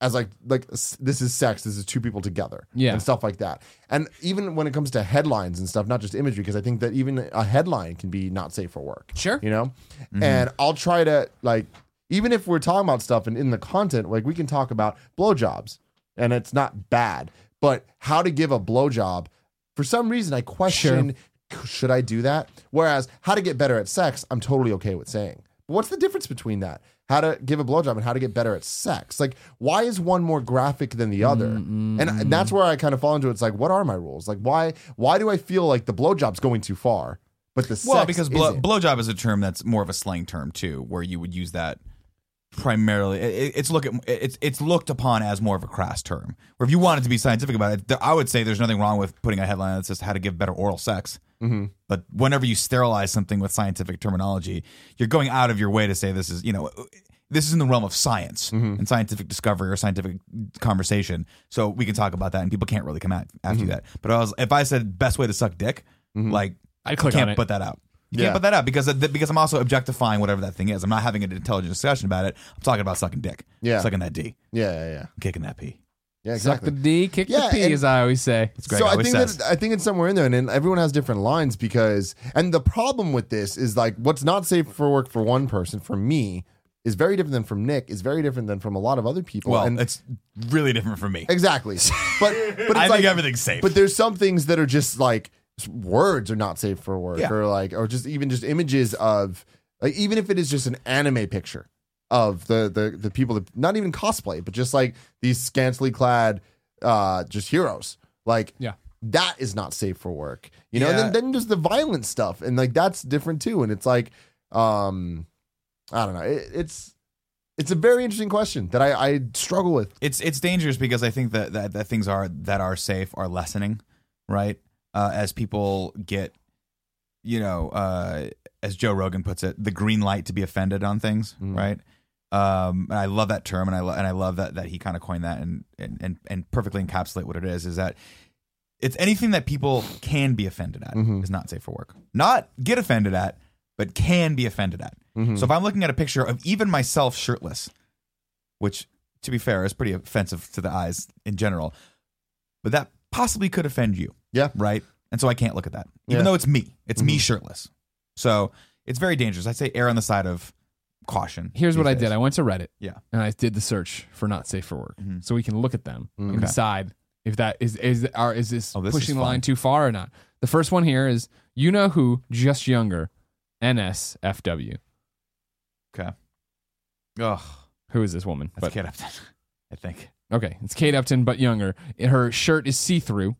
as like like this is sex this is two people together Yeah. and stuff like that and even when it comes to headlines and stuff not just imagery because i think that even a headline can be not safe for work Sure. you know and i'll try to like even if we're talking about stuff and in the content like we can talk about blowjobs and it's not bad but how to give a blowjob for some reason i question should i do that? Whereas how to get better at sex i'm totally okay with saying. But what's the difference between that? How to give a blowjob and how to get better at sex. Like why is one more graphic than the other? And, and that's where i kind of fall into it. it's like what are my rules? Like why why do i feel like the blowjob's going too far but the Well, sex because blow, blowjob is a term that's more of a slang term too, where you would use that primarily. It, it's look at it's it's looked upon as more of a crass term. Where if you wanted to be scientific about it, th- I would say there's nothing wrong with putting a headline that says how to give better oral sex. Mm-hmm. But whenever you sterilize something with scientific terminology, you're going out of your way to say this is you know. This is in the realm of science Mm-hmm. and scientific discovery or scientific conversation. So we can talk about that, and people can't really come at after Mm-hmm. that. But I was, if I said best way to suck dick, like I'd click can't it. put that out. You Yeah. can't put that out because uh, because I'm also objectifying whatever that thing is. I'm not having an intelligent discussion about it. I'm talking about sucking dick. Yeah. sucking that D, yeah yeah yeah kicking that P. yeah Suck the D, kick Yeah, the P, and- as I always say. Greg so I think says. that I think it's somewhere in there, and, then everyone has different lines because, and the problem with this is like what's not safe for work for one person, for me, is very different than from Nick, is very different than from a lot of other people. Well, and it's really different from me. exactly, *laughs* but but it's I like think everything's safe. But there's some things that are just like s- words are not safe for work, Yeah. or like, or just even just images of, like, even if it is just an anime picture of the the the people that not even cosplay, but just like these scantily clad, uh, just heroes, like, Yeah. that is not safe for work, you know. And then then there's the violent stuff, and like that's different too. And it's like, um, I don't know, it, it's. It's a very interesting question that I, I struggle with. it's it's dangerous because I think that, that that things are that are safe are lessening, right? Uh, as people get, you know, uh, as Joe Rogan puts it, the green light to be offended on things, Mhm. right? Um, and I love that term, and I lo- and I love that that he kind of coined that and, and and and perfectly encapsulate what it is. Is that it's anything that people can be offended at Mhm. is not safe for work. Not get offended at, but can be offended at. Mhm. So if I'm looking at a picture of even myself shirtless, which to be fair is pretty offensive to the eyes in general, but that possibly could offend you. Yeah. Right. And so I can't look at that, even Yeah. though it's me. It's me Mhm. shirtless. So it's very dangerous. I'd say err on the side of caution. Here's what these I did. I went to Reddit. Yeah. And I did the search for not safe for work. Mhm. So we can look at them and Okay. decide if that is is are is this, Oh, this pushing is the line too far or not. The first one here is you know who just younger NSFW. Okay. Ugh. Who is this woman? That's But Kate Upton, *laughs* I think. okay, it's Kate Upton but younger. Her shirt is see-through.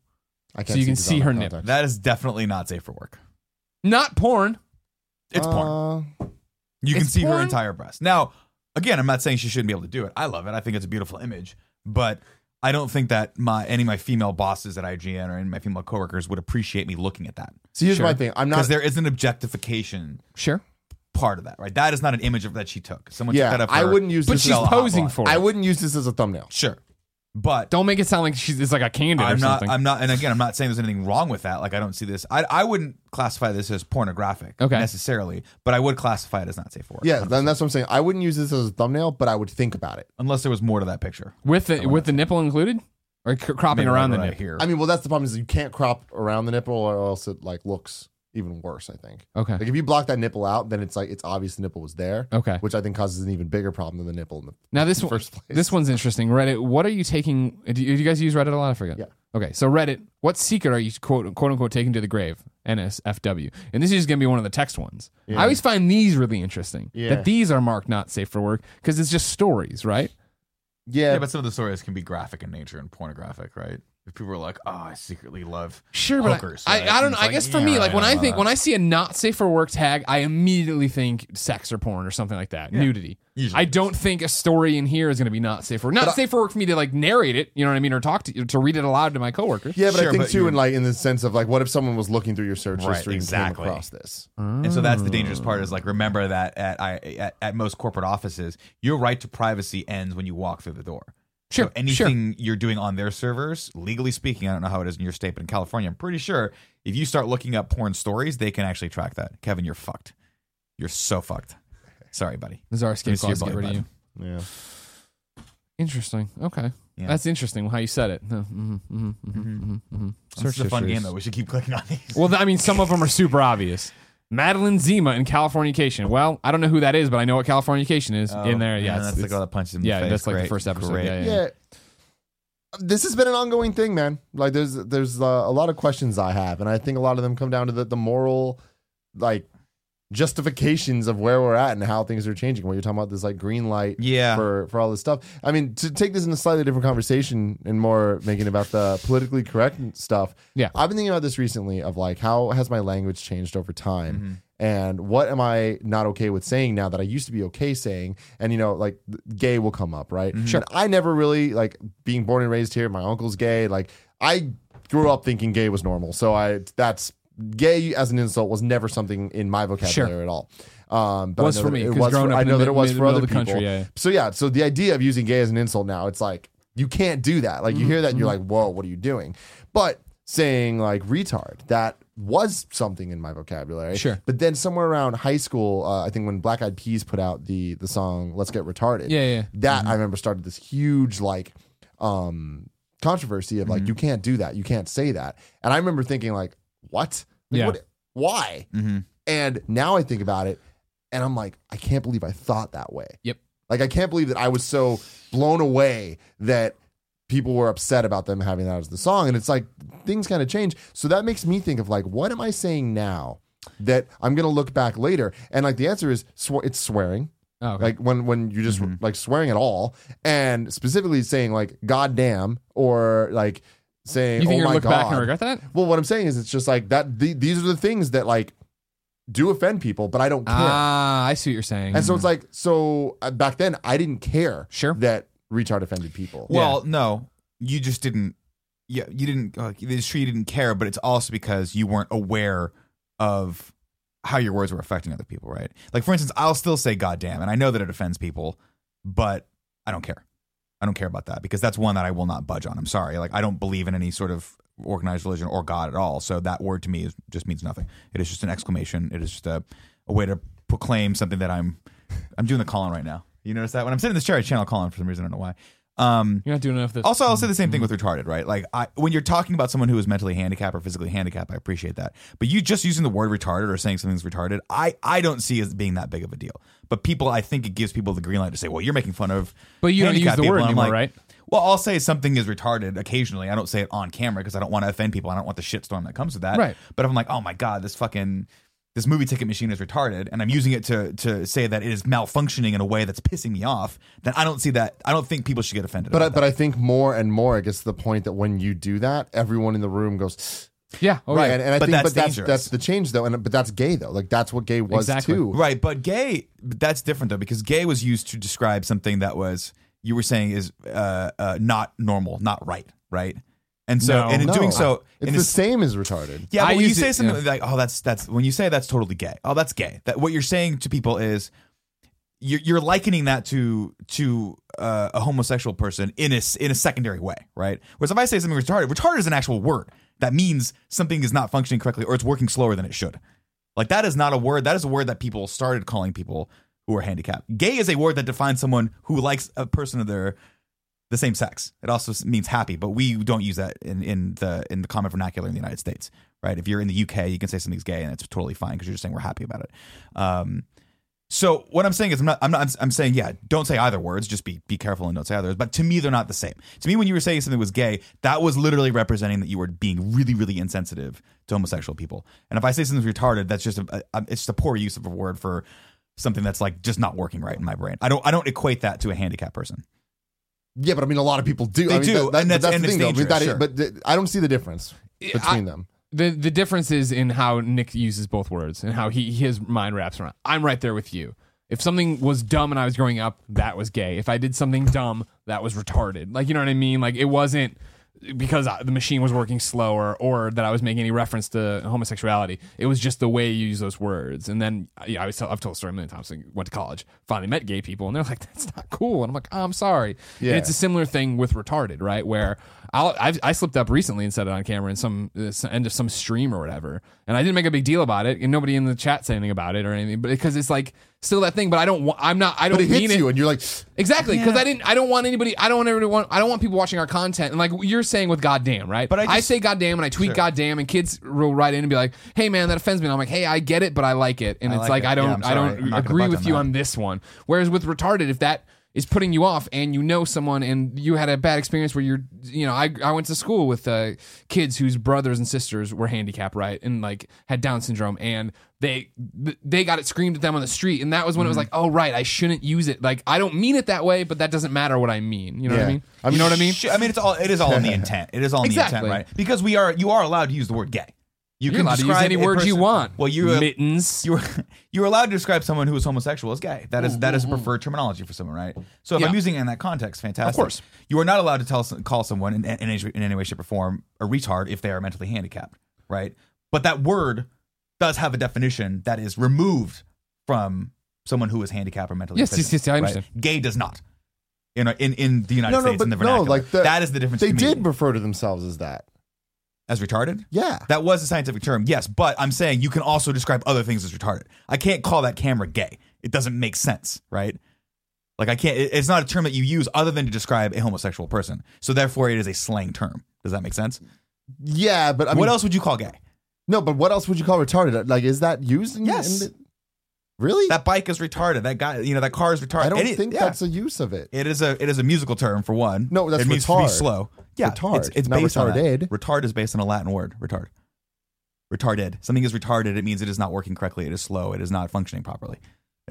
I So you can see her in nip. That is definitely not safe for work. Not porn. It's porn. Uh, You can It's see her entire breast. Now, again, I'm not saying she shouldn't be able to do it. I love it. I think it's a beautiful image, but I don't think that my any of my female bosses at IGN or any of my female coworkers would appreciate me looking at that See, here's Sure. my thing. I'm not. because there is an objectification Sure. part of that, right? That is not an image of that she took. Someone Yeah, took that of I wouldn't use But this. she's as, a hot posing blonde. for I wouldn't use this as a thumbnail. Sure, but Don't make it sound like she's it's like a candid or I'm not. something. I'm not. And again, I'm not saying there's anything wrong with that. Like I don't see this. I I wouldn't classify this as pornographic Okay. necessarily, but I would classify it as not safe for work. Yeah, then that's what I'm saying. I wouldn't use this as a thumbnail, but I would think about it. unless there was more to that picture. with the with the nipple included or c- cropping Maybe around the right nipple. here. I mean, well, that's the problem is you can't crop around the nipple, or else it like looks even worse. I think. Okay. Like if you block that nipple out, then it's like it's obvious the nipple was there, Okay. which I think causes an even bigger problem than the nipple in the Now this *laughs* one, first place. this one's interesting. Reddit. What are you taking? Do you, do you guys use Reddit a lot? I forget. Yeah. Okay. So Reddit. What secret are you quote quote unquote taking to the grave? NSFW. And this is going to be one of the text ones. Yeah. I always find these really interesting. Yeah. That these are marked not safe for work because it's just stories, right? Yeah, Yeah, but some of the stories can be graphic in nature and pornographic, right? If people are like, "Oh, I secretly love Sure, but I, right? I, I don't. And it's I like, guess for yeah, me, right, like when don't I think when I see a not safe for work tag, I immediately think sex or porn or something like that, nudity. Usually I don't think a story in here is going to be not safe for work. Not safe for work for me to like narrate it. You know what I mean, or talk to to read it aloud to my coworkers. yeah, but I think but too, you're- in like in the sense of like, what if someone was looking through your search Right, history and exactly. came across this? Oh. And so that's the dangerous part is like remember that at I at, at most corporate offices, your right to privacy ends when you walk through the door. Sure, So anything you're doing on their servers, legally speaking, I don't know how it is in your state, but in California, I'm pretty sure if you start looking up porn stories, they can actually track that. Kevin, you're fucked. You're so fucked. Sorry, buddy. There's our Let escape see clause. Get rid of you. Yeah. Interesting. Okay, Yeah. that's interesting how you said it. Mm-hmm, mm-hmm, mm-hmm, mm-hmm. This is a fun game though. We should keep clicking on these. Well, I mean, some of them are super obvious. Madeline Zima in Californication. Well, I don't know who that is, but I know what Californication is in there. Yeah, it's- Oh, that's the it's- girl that punches him. in yeah, the face. that's like the Great. first episode. Great. Yeah, yeah, yeah. This has been an ongoing thing, man. Like there's there's uh, a lot of questions I have, and I think a lot of them come down to the, the moral, like justifications of where we're at and how things are changing. When you're talking about this like green light, Yeah. for for all this stuff. I mean, to take this in a slightly different conversation and more making about the politically correct stuff. Yeah. I've been thinking about this recently of like how has my language changed over time. Mm-hmm. And what am I not okay with saying now that I used to be okay saying? And you know, like gay will come up, right? Mm-hmm. Sure. I never really like being born and raised here. My uncle's gay. Like I grew up thinking gay was normal. So I that's gay as an insult was never something in my vocabulary at all. Um, but Was for me, It was for, up I know that it was for other people. country, yeah. So yeah, so the idea of using gay as an insult now, it's like you can't do that. Like you hear that, and you're Mm-hmm. like, whoa, what are you doing? But saying like retard, that was something in my vocabulary. Sure. But then somewhere around high school, uh, I think when Black Eyed Peas put out the the song "Let's Get Retarded," Yeah, yeah. that I remember started this huge like um controversy of Mm-hmm. like you can't do that, you can't say that, and I remember thinking like, what? Like, Yeah. what? Why? Mm-hmm. And now I think about it, and I'm like, I can't believe I thought that way. Yep. Like I can't believe that I was so blown away that people were upset about them having that as the song. And it's like things kind of change. So that makes me think of like, what am I saying now that I'm gonna look back later? And like the answer is sw- it's swearing. Oh, okay. Like when when you just Mm-hmm. like swearing at all, and specifically saying like "God damn" or like saying you think "Oh you're my gonna look back God." and regret that? Well, what I'm saying is, it's just like that. The, these are the things that like do offend people, but I don't care. Ah, I see what you're saying. and so it's like, so uh, back then I didn't care Sure. that retard offended people. Well, no, you just didn't. Yeah, you didn't. Uh, it's true you didn't care, but it's also because you weren't aware of how your words were affecting other people, right? Like for instance, I'll still say "goddamn," and I know that it offends people, but I don't care. I don't care about that because that's one that I will not budge on. I'm sorry. Like I don't believe in any sort of organized religion or God at all. So that word to me is, just means nothing. It is just an exclamation. It is just a, a way to proclaim something that I'm. I'm doing the Colin right now. You notice that when I'm sitting in this chair, I channel Colin for some reason. I don't know why. Um, you're not doing enough of this. also, I'll say the same thing with retarded, right? Like, I, when you're talking about someone who is mentally handicapped or physically handicapped, I appreciate that. But you just using the word retarded or saying something's retarded, I, I don't see as being that big of a deal. But people, I think it gives people the green light to say, well, you're making fun of. But you don't use the word anymore, like, right? Well, I'll say something is retarded occasionally. I don't say it on camera because I don't want to offend people. I don't want the shitstorm that comes with that. Right. But if I'm like, oh my god, this fucking this movie ticket machine is retarded, and I'm using it to to say that it is malfunctioning in a way that's pissing me off, then I don't see that. I don't think people should get offended. but I, but I think more and more it gets to the point that when you do that, everyone in the room goes yeah. Oh, right, yeah. and, and I But think that's but that's dangerous. that's the change though, and but that's gay though. Like that's what gay was Exactly. too. Right, but gay that's different though because gay was used to describe something that was you were saying is uh, uh, not normal, not right, right? And so No. and in No. doing so, It's in the a- same as retarded. yeah, I but when you use say it- something yeah. like oh that's that's when you say that's totally gay. Oh, that's gay. That what you're saying to people is you're, you're likening that to to uh, a homosexual person in a s- in a secondary way, right? Whereas if I say something retarded, retarded is an actual word that means something is not functioning correctly or it's working slower than it should. Like that is not a word. That is a word that people started calling people who are handicapped. Gay is a word that defines someone who likes a person of their the same sex. It also means happy, but we don't use that in, in the in the common vernacular in the United States, right? If you're in the UK, you can say something's gay and it's totally fine because you're just saying we're happy about it. Um, so what I'm saying is I'm not I'm not I'm, saying yeah, don't say either words, just be be careful and don't say others. But to me, they're not the same. To me, when you were saying something was gay, that was literally representing that you were being really really insensitive to homosexual people. And if I say something's retarded, that's just a, a it's just a poor use of a word for something that's like just not working right in my brain. I don't I don't equate that to a handicapped person. Yeah, but I mean, a lot of people do. They I mean, do, that- that- and that's- that's and the thing, though. I mean, that is- sure. But th- I don't see the difference I- between them. the the difference is in how Nick uses both words and how he his mind wraps around. I'm right there with you. If something was dumb and I was growing up, that was gay. If I did something dumb, that was retarded. Like you know what I mean? Like it wasn't because I- the machine was working slower or that I was making any reference to homosexuality. It was just the way you use those words. And then yeah, I was tell, I've told a story a million times. I went to college, finally met gay people, and they're like, *laughs* "That's not cool." And I'm like, oh, "I'm sorry." Yeah. And it's a similar thing with retarded, right? Where I'll, I've, I slipped up recently and said it on camera in some uh, end of some stream or whatever, and I didn't make a big deal about it, and nobody in the chat said anything about it or anything, but because it's like still that thing. But I don't. wa- I'm not. I don't But it mean hits it. you, and you're like, Exactly, because I didn't. I don't want anybody. I don't want everyone. I don't want people watching our content. And like you're saying with goddamn, right? But I I just- say goddamn and I tweet goddamn, and kids will write in and be like, "Hey man, that offends me." And I'm like, "Hey, I get it, but I like it." And I it's like like it. I don't. Yeah, I'm I sorry. I'm don't not gonna agree budge with on you that. on this one. Whereas with retarded, if that is putting you off and you know someone and you had a bad experience where you're you know I, I went to school with uh, kids whose brothers and sisters were handicapped right and like had down syndrome and they they got it screamed at them on the street and that was when it was like oh right I shouldn't use it like I don't mean it that way but that doesn't matter what I mean you know what I Yeah. mean I mean, you know what I mean Sh- I mean, it's all it is all in the *laughs* intent. It is all in Exactly. the intent, right? Because we are you are allowed to use the word gay. You you're allowed to use describe any a words you person- want Well, you mittens *laughs* you're you're allowed to describe someone who is homosexual as gay. That is that is a mm-hmm. preferred terminology for someone, right? So if Yeah. I'm using it in that context, fantastic. Of course. you are not allowed to tell call someone in, in, any, in any way, shape, or form a retard if they are mentally handicapped, right? But that word does have a definition that is removed from someone who is handicapped or mentally Yes, deficient, yes, yes, I right? understand. Gay does not. In, in, in the United no, no, States, but in the no, vernacular. like the, that is the difference. They to me. did refer to themselves as that. As retarded. Yeah. That was a scientific term, yes, but I'm saying you can also describe other things as retarded. I can't call that camera gay. It doesn't make sense, right? Like I can't. It's not a term that you use other than to describe a homosexual person. So therefore, it is a slang term. Does that make sense? Yeah, but I mean, what else would you call gay? No, but what else would you call retarded? Like, is that used? In, Yes. in the- really? That bike is retarded. That guy, you know, that car is retarded. I don't Any- think yeah. that's a use of it. It is a it is a musical term for one. No, that's it means to be retard. slow. Yeah, Retard, it's, it's not based on that. retarded. Retard is based on a Latin word. Retard. Retarded. Something is retarded. It means it is not working correctly. It is slow. It is not functioning properly.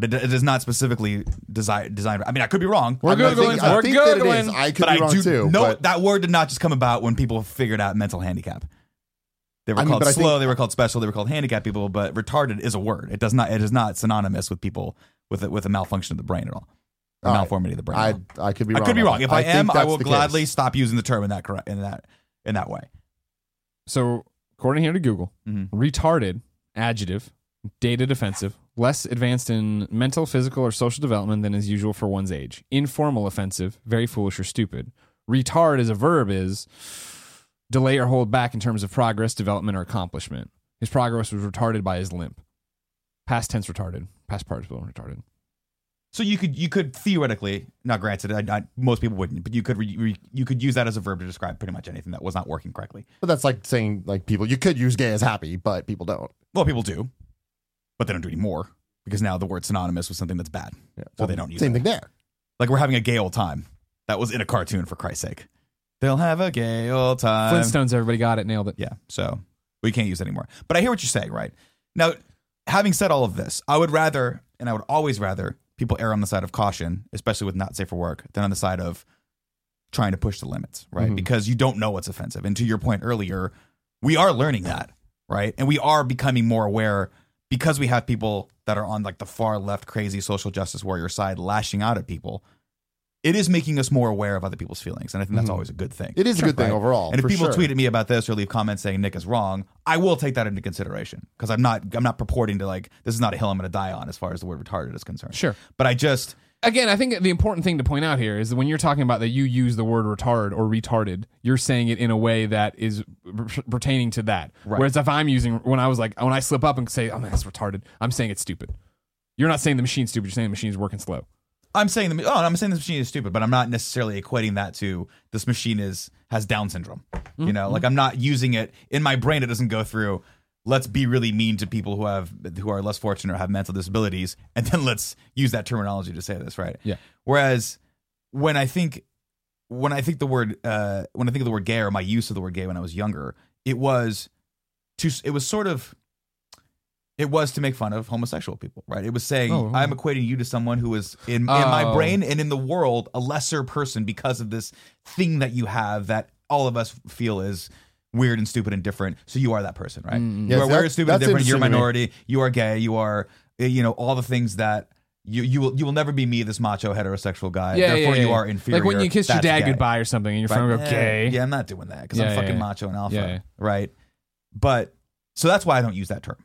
It, it is not specifically designed. Designed. I mean, I could be wrong. We're I I think, I We're think that it is. I could but be I wrong do too. no. but- That word did not just come about when people figured out mental handicap. They were I mean, called slow. think- they were called special. They were called handicapped people. But retarded is a word. It does not. It is not synonymous with people with a, with a malfunction of the brain at all. A All right. malformity of the brain. I. I could be wrong. I could be wrong. If I, think am, I will gladly case. stop using the term in that correct in that in that way. So, according here to Google, Mhm. retarded, adjective, dated offensive, less advanced in mental, physical, or social development than is usual for one's age. Informal offensive, very foolish or stupid. Retard as a verb is delay or hold back in terms of progress, development, or accomplishment. His progress was retarded by his limp. Past tense retarded. Past participle retarded. So you could you could theoretically, not granted, I, I, most people wouldn't, but you could re, re, you could use that as a verb to describe pretty much anything that was not working correctly. But that's like saying like people. You could use gay as happy, but people don't. Well, people do, but they don't do anymore because now the word's synonymous with something that's bad. Yeah. So they don't use Same it. thing there. Like we're having a gay old time. That was in a cartoon, for Christ's sake. They'll have a gay old time. Flintstones, everybody got it, nailed it. Yeah, so we can't use it anymore. But I hear what you're saying, right? Now, having said all of this, I would rather, and I would always rather, people err on the side of caution, especially with not safe for work, than on the side of trying to push the limits, right? Mhm. Because you don't know what's offensive. And to your point earlier, we are learning that, right? And we are becoming more aware because we have people that are on like the far left, crazy social justice warrior side lashing out at people. It is making us more aware of other people's feelings, and I think that's Mhm. always a good thing. It is a good thing overall. And if people sure. tweet at me about this or leave comments saying Nick is wrong, I will take that into consideration because I'm not I'm not purporting to like this is not a hill I'm going to die on as far as the word retarded is concerned. Sure. but I just Again, I think the important thing to point out here is that when you're talking about that you use the word retard or retarded, you're saying it in a way that is per- pertaining to that. Right. Whereas if I'm using when I was like when I slip up and say, "Oh man, that's retarded," I'm saying it's stupid. You're not saying the machine's stupid. You're saying the machine's working slow. I'm saying the oh I'm saying this machine is stupid, but I'm not necessarily equating that to this machine is has Down syndrome. You know, like I'm not using it in my brain. It doesn't go through. Let's be really mean to people who have who are less fortunate or have mental disabilities, and then let's use that terminology to say this, right? Yeah. Whereas when I think when I think the word uh, when I think of the word gay or my use of the word gay when I was younger, it was to it was sort of It was to make fun of homosexual people, right? It was saying Oh. I'm equating you to someone who is in in my Oh. brain and in the world a lesser person because of this thing that you have that all of us feel is weird and stupid and different. So you are that person, right? Mm. you are that- weird, stupid, and different. You're a interesting to me. minority. You are gay. You are uh, you know all the things that. You, you will you will never be me this macho heterosexual guy. Yeah, Therefore yeah, you yeah. are inferior. Like when you kiss your dad gay. goodbye or something, and your friend Right? go Eh, gay. Yeah, I'm not doing that because I'm fucking macho and alpha. Right. But so that's why I don't use that term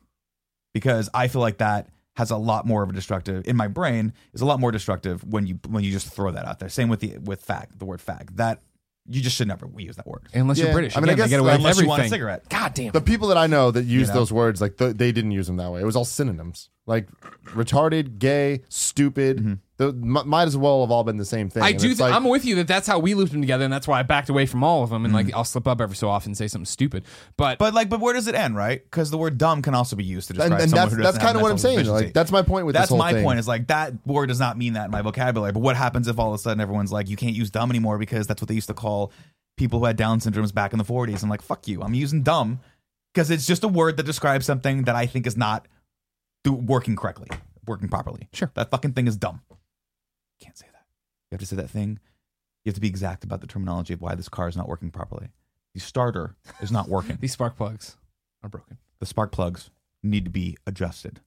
because I feel like that has a lot more of a destructive in my brain is a lot more destructive when you when you just throw that out there. Same with the with fag, the word fag. That you just should never use that word Unless Yeah. you're British, I mean, I Again, they guess get away with unless you want a everything. cigarette. God damn. The people that I know that use know? those words, like th- they didn't use them that way. It was all synonyms, like retarded, gay, stupid. Mm-hmm. The, m- might as well have all been the same thing. I And do. Th- like- I'm with you that that's how we looped them together, and that's why I backed away from all of them. And Mm. like, I'll slip up every so often and say something stupid. But, But like, but where does it end, right? Because the word "dumb" can also be used to describe and, and someone that's who doesn't have kind of what I'm saying. Like that's my point with That's this whole my thing. point. Is like that word does not mean that in my vocabulary. But what happens if all of a sudden everyone's like, you can't use dumb anymore because that's what they used to call people who had Down syndromes back in the 40s? I'm like, fuck you. I'm using dumb because it's just a word that describes something that I think is not do- working correctly, working properly. Sure. that fucking thing is dumb. Can't say that. You have to say that thing. You have to be exact about the terminology of why this car is not working properly. The starter is not working. *laughs* these spark plugs are broken. the spark plugs need to be adjusted.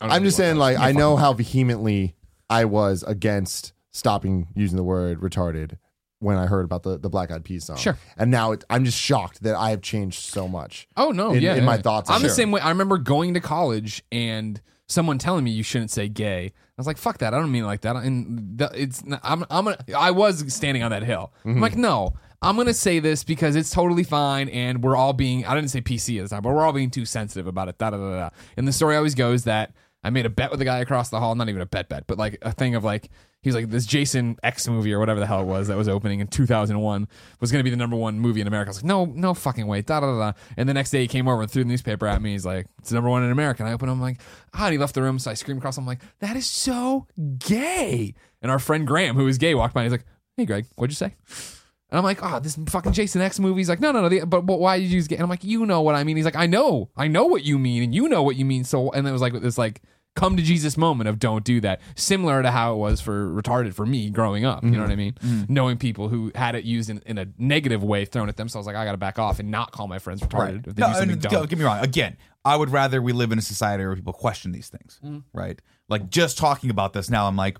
I don't I'm just saying, like, I know how vehemently I was against stopping using the word retarded when I heard about the, the Black Eyed Peas song. Sure. And now it, I'm just shocked that I have changed so much. Oh no, in- yeah. in my yeah. thoughts I'm the same way. I remember going to college and someone telling me you shouldn't say gay. I was like, "Fuck that! I don't mean it like that." And it's not- I'm I'm gonna, I was standing on that hill. Mm-hmm. I'm like, no, I'm gonna say this because it's totally fine, and we're all being. I didn't say PC at the time, but we're all being too sensitive about it. Da da da da. And the story always goes that I made a bet with the guy across the hall. Not even a bet bet, but like a thing of like. He's like this Jason X movie or whatever the hell it was that was opening in 2001 was going to be the number one movie in America. I was like, no, no fucking way. Da da da. And the next day he came over and threw the newspaper at me. He's like, it's the number one in America. And I opened. it, I'm like, ah. And he left the room. So I screamed across. I'm like, that is so gay. And our friend Graham, who is gay, walked by. and He's like, hey Greg, what'd you say? And I'm like, oh, this fucking Jason X movie. He's like, no, no, no. The, but, but why did you use gay? And I'm like, you know what I mean. He's like, I know, I know what you mean, and you know what you mean. So, and it was like this like come to Jesus moment of don't do that. Similar to how it was for retarded for me growing up. You know what I mean? Knowing people who had it used in, in a negative way thrown at them. So I was like, I got to back off and not call my friends retarded if they No, do something and dumb. don't get me wrong. Again, I would rather we live in a society where people question these things, Mm. right? Like just talking about this now, I'm like,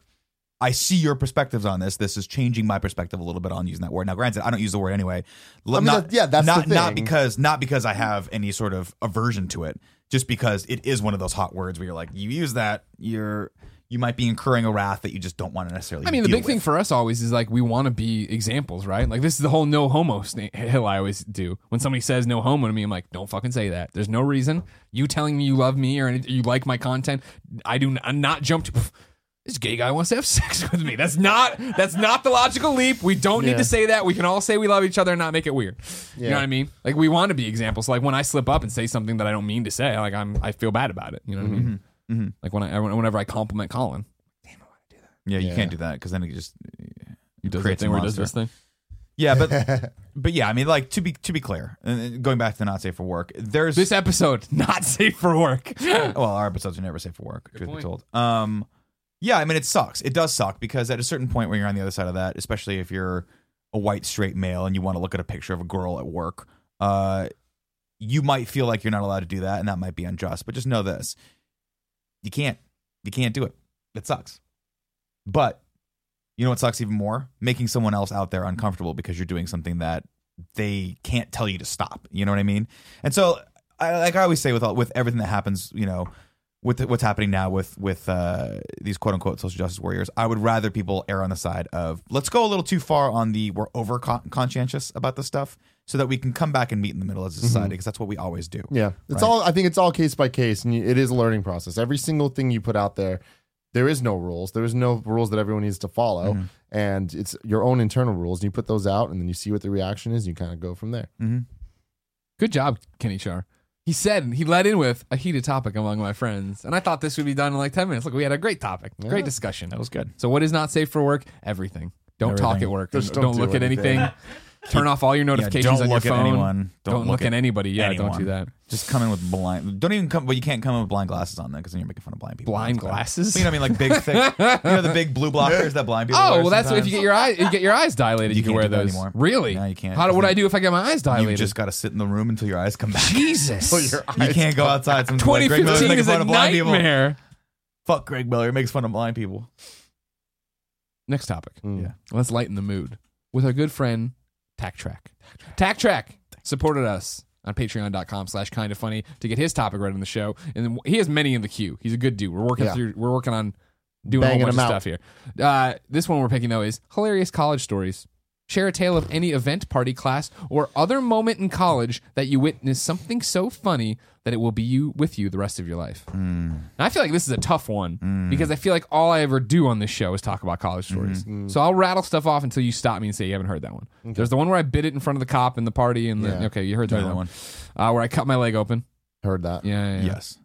I see your perspectives on this. This is changing my perspective a little bit on using that word. Now, granted, I don't use the word anyway. L- I mean, that- yeah, that's the not not thing. because not because I have any sort of aversion to it, just because it is one of those hot words where you're like, you use that, you're you might be incurring a wrath that you just don't want to necessarily. I mean, the big thing for us always is like we want to be examples, right? Like this is the whole no homo hill I always do. When somebody says no homo to me, I'm like, don't fucking say that. There's no reason. You telling me you love me or you like my content, I do. I'm not jump to. "Pff, This gay guy wants to have sex with me. That's not. That's not the logical leap. We don't need to say that. We can all say we love each other and not make it weird. You Yeah. know what I mean? Like we want to be examples. Like when I slip up and say something that I don't mean to say, like I'm, I feel bad about it. You know what I mean? Mm-hmm. Like when I, whenever I compliment Colin, Damn it when I do that. yeah, you Yeah. can't do that because then it just he does that creates a thing where he does monster. this thing. Yeah, but *laughs* but yeah, I mean, like to be to be clear, and going back to the not safe for work, there's This episode *laughs* not safe for work. well, our episodes are never safe for work. truth be point. told, um, yeah, I mean, it sucks. It does suck because at a certain point when you're on the other side of that, especially if you're a white straight male and you want to look at a picture of a girl at work, uh, you might feel like you're not allowed to do that, and that might be unjust. But just know this: you can't, you can't do it. It sucks. But you know what sucks even more? Making someone else out there uncomfortable because you're doing something that they can't tell you to stop. You know what I mean? And so, I, like I always say, with all, with everything that happens, you know, with what's happening now with with uh, these quote unquote social justice warriors, I would rather people err on the side of let's go a little too far on the we're over con- conscientious about this stuff, so that we can come back and meet in the middle as a society because that's what we always do. Yeah, it's Right. all. I think it's all case by case, and it is a learning process. Every single thing you put out there, there is no rules. There is no rules that everyone needs to follow, Mm-hmm. and it's your own internal rules. And you put those out, and then you see what the reaction is. And you kind of go from there. Good job, Kenny Char. He said he led in with a heated topic among my friends, and I thought this would be done in like ten minutes. Look, we had a great topic, great discussion. That was good. So, what is not safe for work? Everything. Don't talk Everything. at work. Just don't don't do look at anything. *laughs* anything. Turn off all your Yeah, notifications don't on your look at phone. anyone. Don't, look, at anybody. Yeah, don't do that. Just come in with blind. Don't even come. But you can't come in with blind glasses on then because then you're making fun of blind people. Blind That's bad. glasses? You know what I mean? Like big, *laughs* thick. you know the big blue blockers that blind people. Oh wear well, that's if you get your eyes you get your eyes dilated. You, You can wear those. anymore. Really? No, you can't. How do, what do I do if I get my eyes dilated? You just got to sit in the room until your eyes come back. *laughs* Jesus. your You eyes can't go outside. Some *laughs* like Greg Miller's 2015 making is fun a of blind people. nightmare. Fuck Greg Miller. He makes fun of blind people. Next topic. Mm. Yeah. Let's lighten the mood with our good friend Tack Track. Tack Track supported us on patreon.com slash kind of funny to get his topic right on the show. And he has many in the queue. He's a good dude. We're working Yeah. through we're working on doing Banging a whole bunch them of out. stuff here. Uh, this one we're picking though is hilarious college stories. Share a tale of any event, party, class, or other moment in college that you witnessed something so funny that it will be you with you the rest of your life. And I feel like this is a tough one because I feel like all I ever do on this show is talk about college stories. So I'll rattle stuff off until you stop me and say you haven't heard that one. There's the one where I bit it in front of the cop in the party, and the, Yeah. okay, you heard that, Heard that one. one. Uh, where I cut my leg open. Heard that. Yeah, yeah, yeah. Yes.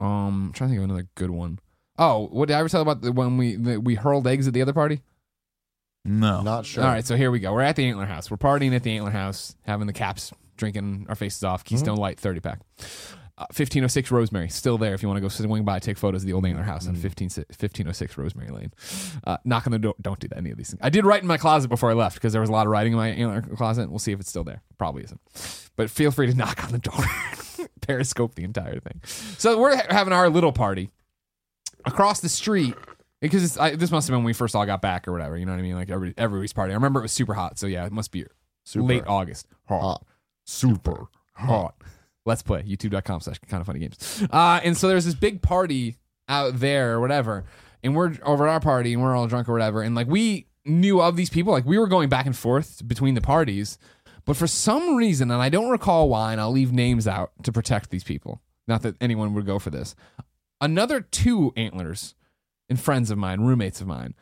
Um, I'm trying to think of another good one. Oh, what did I ever tell about the, when we the, we hurled eggs at the other party? No. Not sure. All right, so here we go. We're at the Antler House. We're partying at the Antler House, having the caps, drinking our faces off. Keystone Light, 30 pack. Uh, 1506 Rosemary, still there if you want to go swing by, take photos of the old Antler House on 15, 1506 Rosemary Lane. Uh, knock on the door. Don't do that, any of these things. I did write in my closet before I left because there was a lot of writing in my Antler closet. We'll see if it's still there. Probably isn't. But feel free to *laughs* knock on the door. *laughs* Periscope the entire thing. So we're ha- having our little party across the street because it's, I, this must have been when we first all got back or whatever. You know what I mean? Like every everybody's party. I remember it was super hot. So yeah, it must be Super. late August. Hot. Hot. Super hot. Let's play youtube.com slash kind of funny games. Uh, and so there's this big party out there or whatever. And we're over at our party and we're all drunk or whatever. And like we knew of these people. Like we were going back and forth between the parties. But for some reason, and I don't recall why, and I'll leave names out to protect these people. Not that anyone would go for this. Another two antlers and friends of mine, roommates of mine,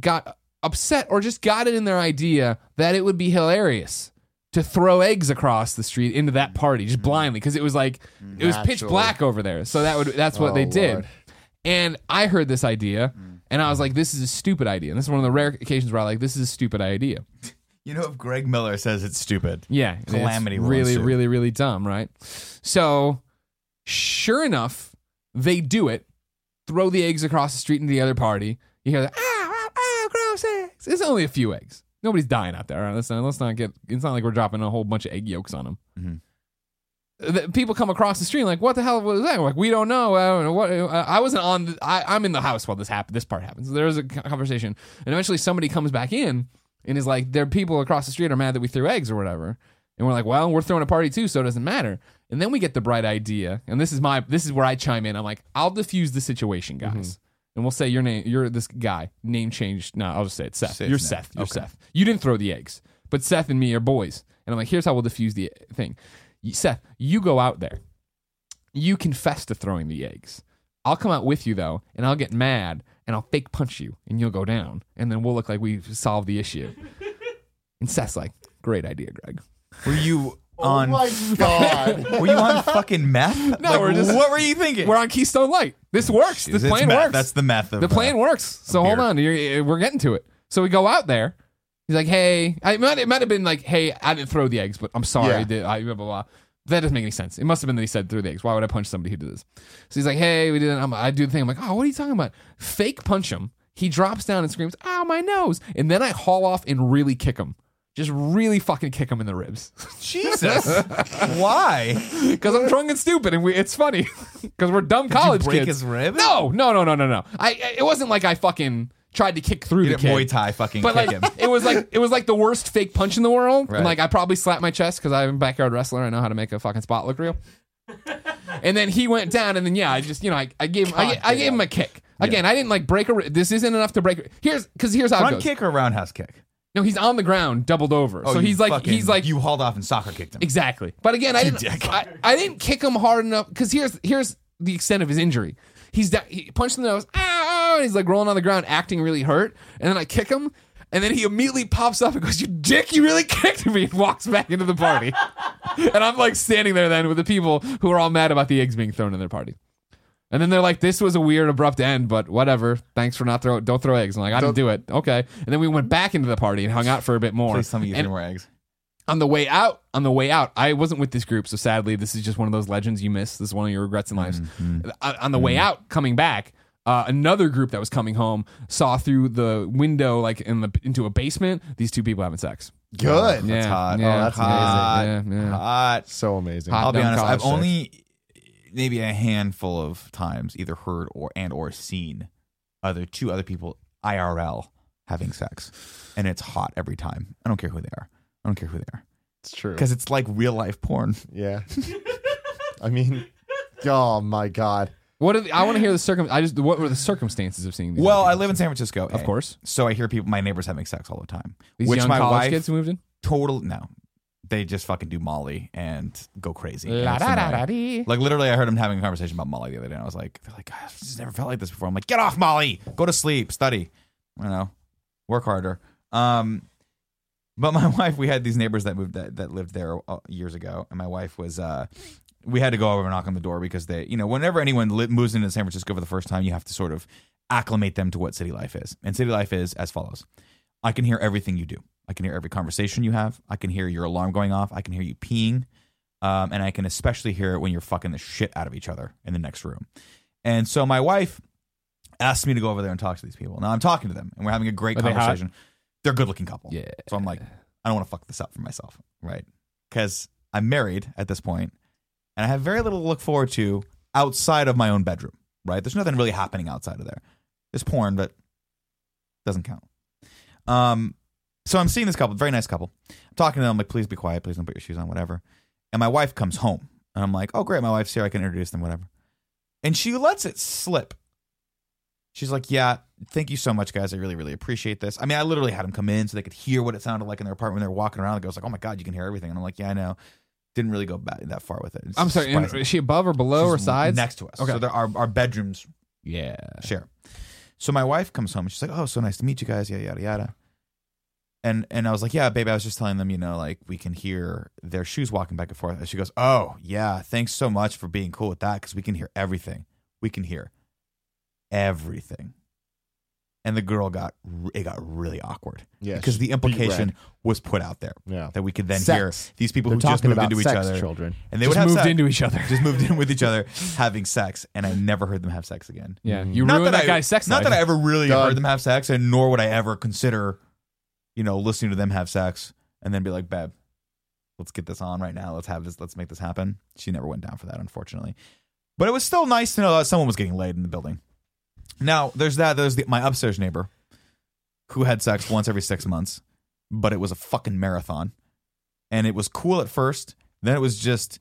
got upset or just got it in their idea that it would be hilarious to throw eggs across the street into that party just mm-hmm. blindly because it was like it was pitch Naturally. black over there. So that would that's what Oh, they did. Lord. And I heard this idea mm. and I was like, this is a stupid idea. And this is one of the rare occasions where I like, this is a stupid idea. *laughs* You know, if Greg Miller says it's stupid, Yeah. it's Calamity will really, ensue. really, really dumb, right? So sure enough, they do it, throw the eggs across the street into the other party. You hear that, ah, ah, ah, gross eggs. It's only a few eggs. Nobody's dying out there. All right? Let's not, let's not get, it's not like we're dropping a whole bunch of egg yolks on them. Mhm. The, people come across the street like, what the hell was that? Like, we don't know. I don't know what. uh, I wasn't on. The, I, I'm in the house while this happened. This part happens. There's a conversation, and eventually somebody comes back in and is like, "There are people across the street are mad that we threw eggs or whatever." And we're like, "Well, we're throwing a party too, so it doesn't matter." And then we get the bright idea, and this is my this is where I chime in. I'm like, "I'll diffuse the situation, mm-hmm. guys." And we'll say your name. You're this guy. Name changed. No, I'll just say it's Seth. Say You're name. Seth. You're Okay. Seth. You didn't throw the eggs, but Seth and me are boys. And I'm like, here's how we'll diffuse the thing. Seth, you go out there. You confess to throwing the eggs. I'll come out with you though, and I'll get mad and I'll fake punch you, and you'll go down, and then we'll look like we've solved the issue. *laughs* And Seth's like, great idea, Greg. were you Oh on? my god. *laughs* were you on fucking meth? No, Like, we're just- what were you thinking? We're on Keystone Light. This works. This It's plan meth. works. That's the meth. Of, the plan uh, works. So hold beer. on, You're, we're getting to it. So we go out there. He's like, "Hey, I, it, might, it might have been like, hey, I didn't throw the eggs, but I'm sorry, Yeah. did I, blah blah blah." That doesn't make any sense. It must have been that he said threw the eggs. Why would I punch somebody who did this? So he's like, "Hey, we didn't." I'm, I do the thing. I'm like, "Oh, what are you talking about?" Fake punch him. He drops down and screams, "Ow, my nose!" And then I haul off and really kick him. Just really fucking kick him in the ribs *laughs* Jesus. *laughs* Why? because I'm drunk and stupid, and we, it's funny *laughs* because we're dumb college break kids. his rib? No, no, no, no, no, no. I. It wasn't like I fucking tried to kick through You the didn't kid. Muay Thai fucking But kick like him. it was like it was like the worst fake punch in the world. Right. And like I probably slapped my chest because I'm a backyard wrestler. I know how to make a fucking spot look real. and then he went down, and then yeah, I just you know I, I gave him I, I gave him a kick. Again, I didn't like break a. ri- This isn't enough to break. Here's because here's how it Front goes. kick or roundhouse kick? No, he's on the ground, doubled over. Oh, so you he's like fucking- he's like you hauled off and soccer kicked him. Exactly. But again, I didn't. dick. I, I didn't kick him hard enough because here's here's the extent of his injury. He's da- he punched in the nose. Ow, ow, and he's like rolling on the ground, acting really hurt. And then I kick him, and then he immediately pops up and goes, "You dick! You really *laughs* kicked me!" and walks back into the party. *laughs* and I'm like standing there then with the people who are all mad about the eggs being thrown in their party. And then they're like, "This was a weird, abrupt end, but whatever. Thanks for not throw. Don't throw eggs." I'm like, "I didn't do it." Okay. And then we went back into the party and hung out for a bit more. Please tell me you And threw more eggs. on the way out, on the way out, I wasn't with this group, so sadly, this is just one of those legends you miss. This is one of your regrets in life. Mm-hmm. Uh, On the way out, coming back, uh, another group that was coming home saw through the window, like in the into a basement, these two people having sex. Good. That's Yeah, hot. yeah, oh, that's hot. amazing. Yeah, yeah. Hot. So amazing. Hot. I'll be dumb honest. college I've sex. only maybe a handful of times either heard or and or seen other two other people IRL having sex, and it's hot every time. I don't care who they are. I don't care who they are It's true. because it's like real life porn. Yeah. *laughs* I mean, oh my God. What are the, I want to hear the circum. I just what were the circumstances of seeing these? Well, I live in San Francisco, of A. course. so I hear people, my neighbors having sex all the time. These which young my college wife kids moved in. total no, they just fucking do Molly and go crazy. And it's da da annoying. Like literally, I heard them having a conversation about Molly the other day. And I was like, they're like, I've just never felt like this before. I'm like, get off Molly, go to sleep, study, you know, work harder. Um, but my *laughs* wife, we had these neighbors that moved that, that lived there uh, years ago, and my wife was. uh we had to go over and knock on the door because they, you know, whenever anyone li- moves into San Francisco for the first time, you have to sort of acclimate them to what city life is. And city life is as follows: I can hear everything you do. I can hear every conversation you have. I can hear your alarm going off. I can hear you peeing. Um, and I can especially hear it when you're fucking the shit out of each other in the next room. And so my wife asked me to go over there and talk to these people. Now I'm talking to them and we're having a great Are they hot? conversation. They're a good looking couple. Yeah. So I'm like, I don't want to fuck this up for myself, right? Because I'm married at this point and I have very little to look forward to outside of my own bedroom, right? There's nothing really happening outside of there. There's porn, but doesn't count. Um, so I'm seeing this couple, very nice couple. I'm talking to them, like, please be quiet, please don't put your shoes on, whatever. And my wife comes home, and I'm like, oh great, my wife's here, I can introduce them, whatever. And she lets it slip. She's like, yeah, thank you so much, guys. I really, really appreciate this. I mean, I literally had them come in so they could hear what it sounded like in their apartment when they were walking around. The girl's like, oh my god, you can hear everything. And I'm like, yeah, I know. Didn't really go back that far with it. It's I'm sorry. surprising. Is she above or below or She's sides? next to us. Okay. So there are our bedrooms Yeah. share. So my wife comes home and she's like, "Oh, so nice to meet you guys." Yada yada yada. And and I was like, "Yeah, babe, I was just telling them, you know, like we can hear their shoes walking back and forth." And she goes, "Oh, yeah, thanks so much for being cool with that because we can hear everything. We can hear everything." And the girl got it got really awkward Yeah, because the implication was put out there Yeah. that we could then Sex. hear these people They're who just moved about into each other children. and they Just would have moved sex, into each other. just moved in with each other *laughs* having sex, and I never heard them have sex again. Yeah. Mhm. You Not ruined that, I, guy's sex Not life. that I ever really Done. heard them have sex, and nor would I ever consider, you know, listening to them have sex and then be like, "Babe, let's get this on right now. Let's have this. Let's make this happen." She never went down for that, unfortunately. But it was still nice to know that someone was getting laid in the building. Now, there's that. There's the, my upstairs neighbor who had sex once every six months, but it was a fucking marathon, and it was cool at first. Then it was just,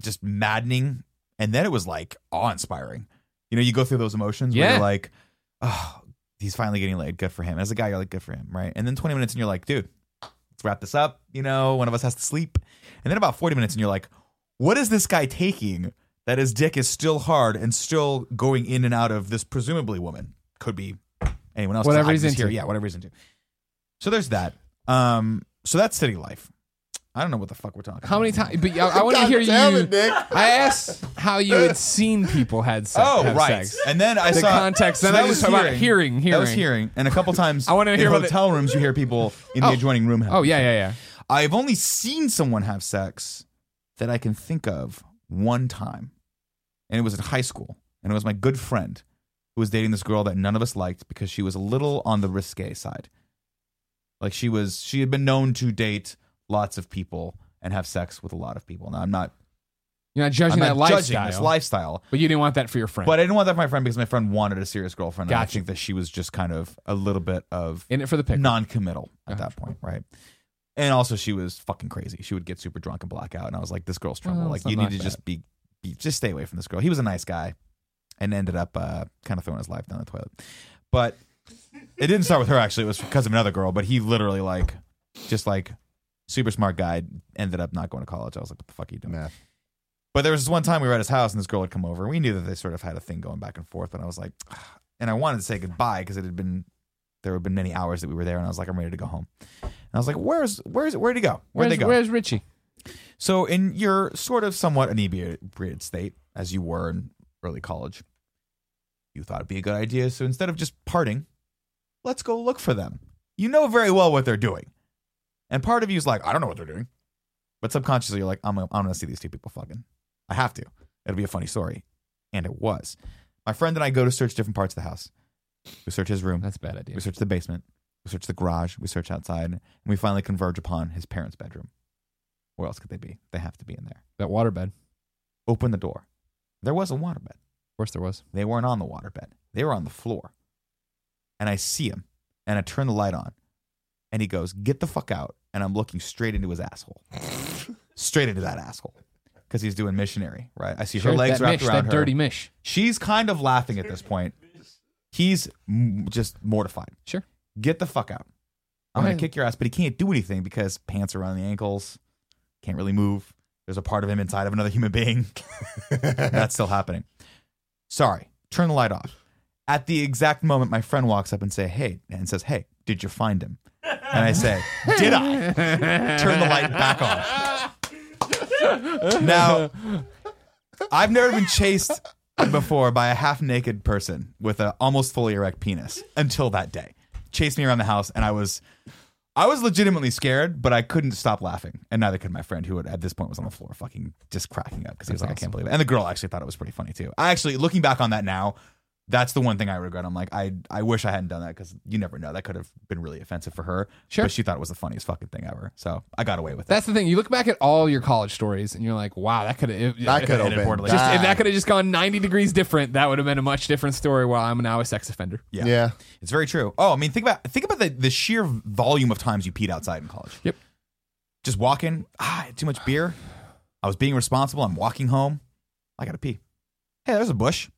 just maddening, and then it was like awe-inspiring. You know, you go through those emotions where Yeah. you're like, oh, he's finally getting laid. Good for him. As a guy, you're like, good for him, right? And then 20 minutes and you're like, dude, let's wrap this up. You know, one of us has to sleep. And then about 40 minutes and you're like, what is this guy taking that his dick is still hard and still going in and out of this presumably woman? Could be anyone else. Whatever he's into. Here. Yeah, whatever he's into. So there's that. Um, so that's city life. I don't know what the fuck we're talking about. How many times? But I, I want to God hear damn you. it, Nick. I asked how you had seen people had sex. Oh, have right. sex. And then I The saw context. Then that I was just talk about hearing, That was hearing. hearing. And a couple times *laughs* I wanna in hear about the- hotel rooms you hear people in the Oh. adjoining room have Oh yeah, yeah, yeah. I've only seen someone have sex that I can think of one time. And it was in high school. And it was my good friend who was dating this girl that none of us liked because she was a little on the risque side. Like she was she had been known to date lots of people and have sex with a lot of people. Now I'm not You're not judging I'm that not judging lifestyle, this lifestyle. but you didn't want that for your friend. But I didn't want that for my friend because my friend wanted a serious girlfriend. And I Gotcha. think that she was just kind of a little bit of in it for the pick. non-committal at that point, right? And also, she was fucking crazy. She would get super drunk and black out, and I was like, "This girl's trouble. Well, like, it's not you need to that. just be, be, just stay away from this girl." He was a nice guy, and ended up uh, kind of throwing his life down the toilet. But it didn't start with her. Actually, it was because of another girl. But he literally like, just like, super smart guy, ended up not going to college. I was like, "What the fuck are you doing?" Math. But there was this one time we were at his house and this girl had come over. We knew that they sort of had a thing going back and forth. And I was like, *sighs* and I wanted to say goodbye because it had been, there had been many hours that we were there. And I was like, I'm ready to go home. And I was like, where's, where's, where'd he go? Where'd Where's, they go? where's Richie? so in your sort of somewhat inebriated state, as you were, in early college. You thought it'd be a good idea, so instead of just parting, let's go look for them. You know very well what they're doing. And part of you is like, I don't know what they're doing. But subconsciously, you're like, I'm, I'm going to see these two people fucking. I have to. It'll be a funny story. And it was. My friend and I go to search different parts of the house. We search his room. That's a bad idea. We search the basement. We search the garage. We search outside. And we finally converge upon his parents' bedroom. Where else could they be? They have to be in there. That waterbed. Open the door. There was a waterbed. Of course there was. They weren't on the waterbed. They were on the floor. And I see him. And I turn the light on. And he goes, Get the fuck out. And I'm looking straight into his asshole. straight into that asshole. Because he's doing missionary, right? I see her Sure, legs that wrapped mish, around that her. dirty mish. She's kind of laughing at this point. He's m- just mortified. Sure. Get the fuck out. I'm going to kick your ass, but he can't do anything because pants are around the ankles. Can't really move. There's a part of him inside of another human being. *laughs* That's still happening. Sorry. Turn the light off. At the exact moment, my friend walks up and say, "Hey," and says, "Hey, did you find him?" And I say, "Did I?" Turn the light back on. Now, I've never been chased before by a half naked person with an almost fully erect penis until that day. Chased me around the house, and I was, I was legitimately scared, but I couldn't stop laughing, and neither could my friend, who at this point was on the floor, fucking just cracking up because he was That's like, "I can't awesome. believe it." And the girl actually thought it was pretty funny too. I actually, looking back on that now, that's the one thing I regret. I'm like, I, I wish I hadn't done that because you never know. That could have been really offensive for her. Sure. but she thought it was the funniest fucking thing ever. So I got away with it. That's the thing. You look back at all your college stories, and you're like, "Wow, that could have That could have been just if that could have just gone 90 degrees different. That would have been a much different story. While I'm now a sex offender. Yeah. Yeah. It's very true. Oh, I mean, think about think about the, the sheer volume of times you peed outside in college. Yep. Just walking. Ah, I had too much beer. I was being responsible. I'm walking home. I gotta pee. Hey, there's a bush.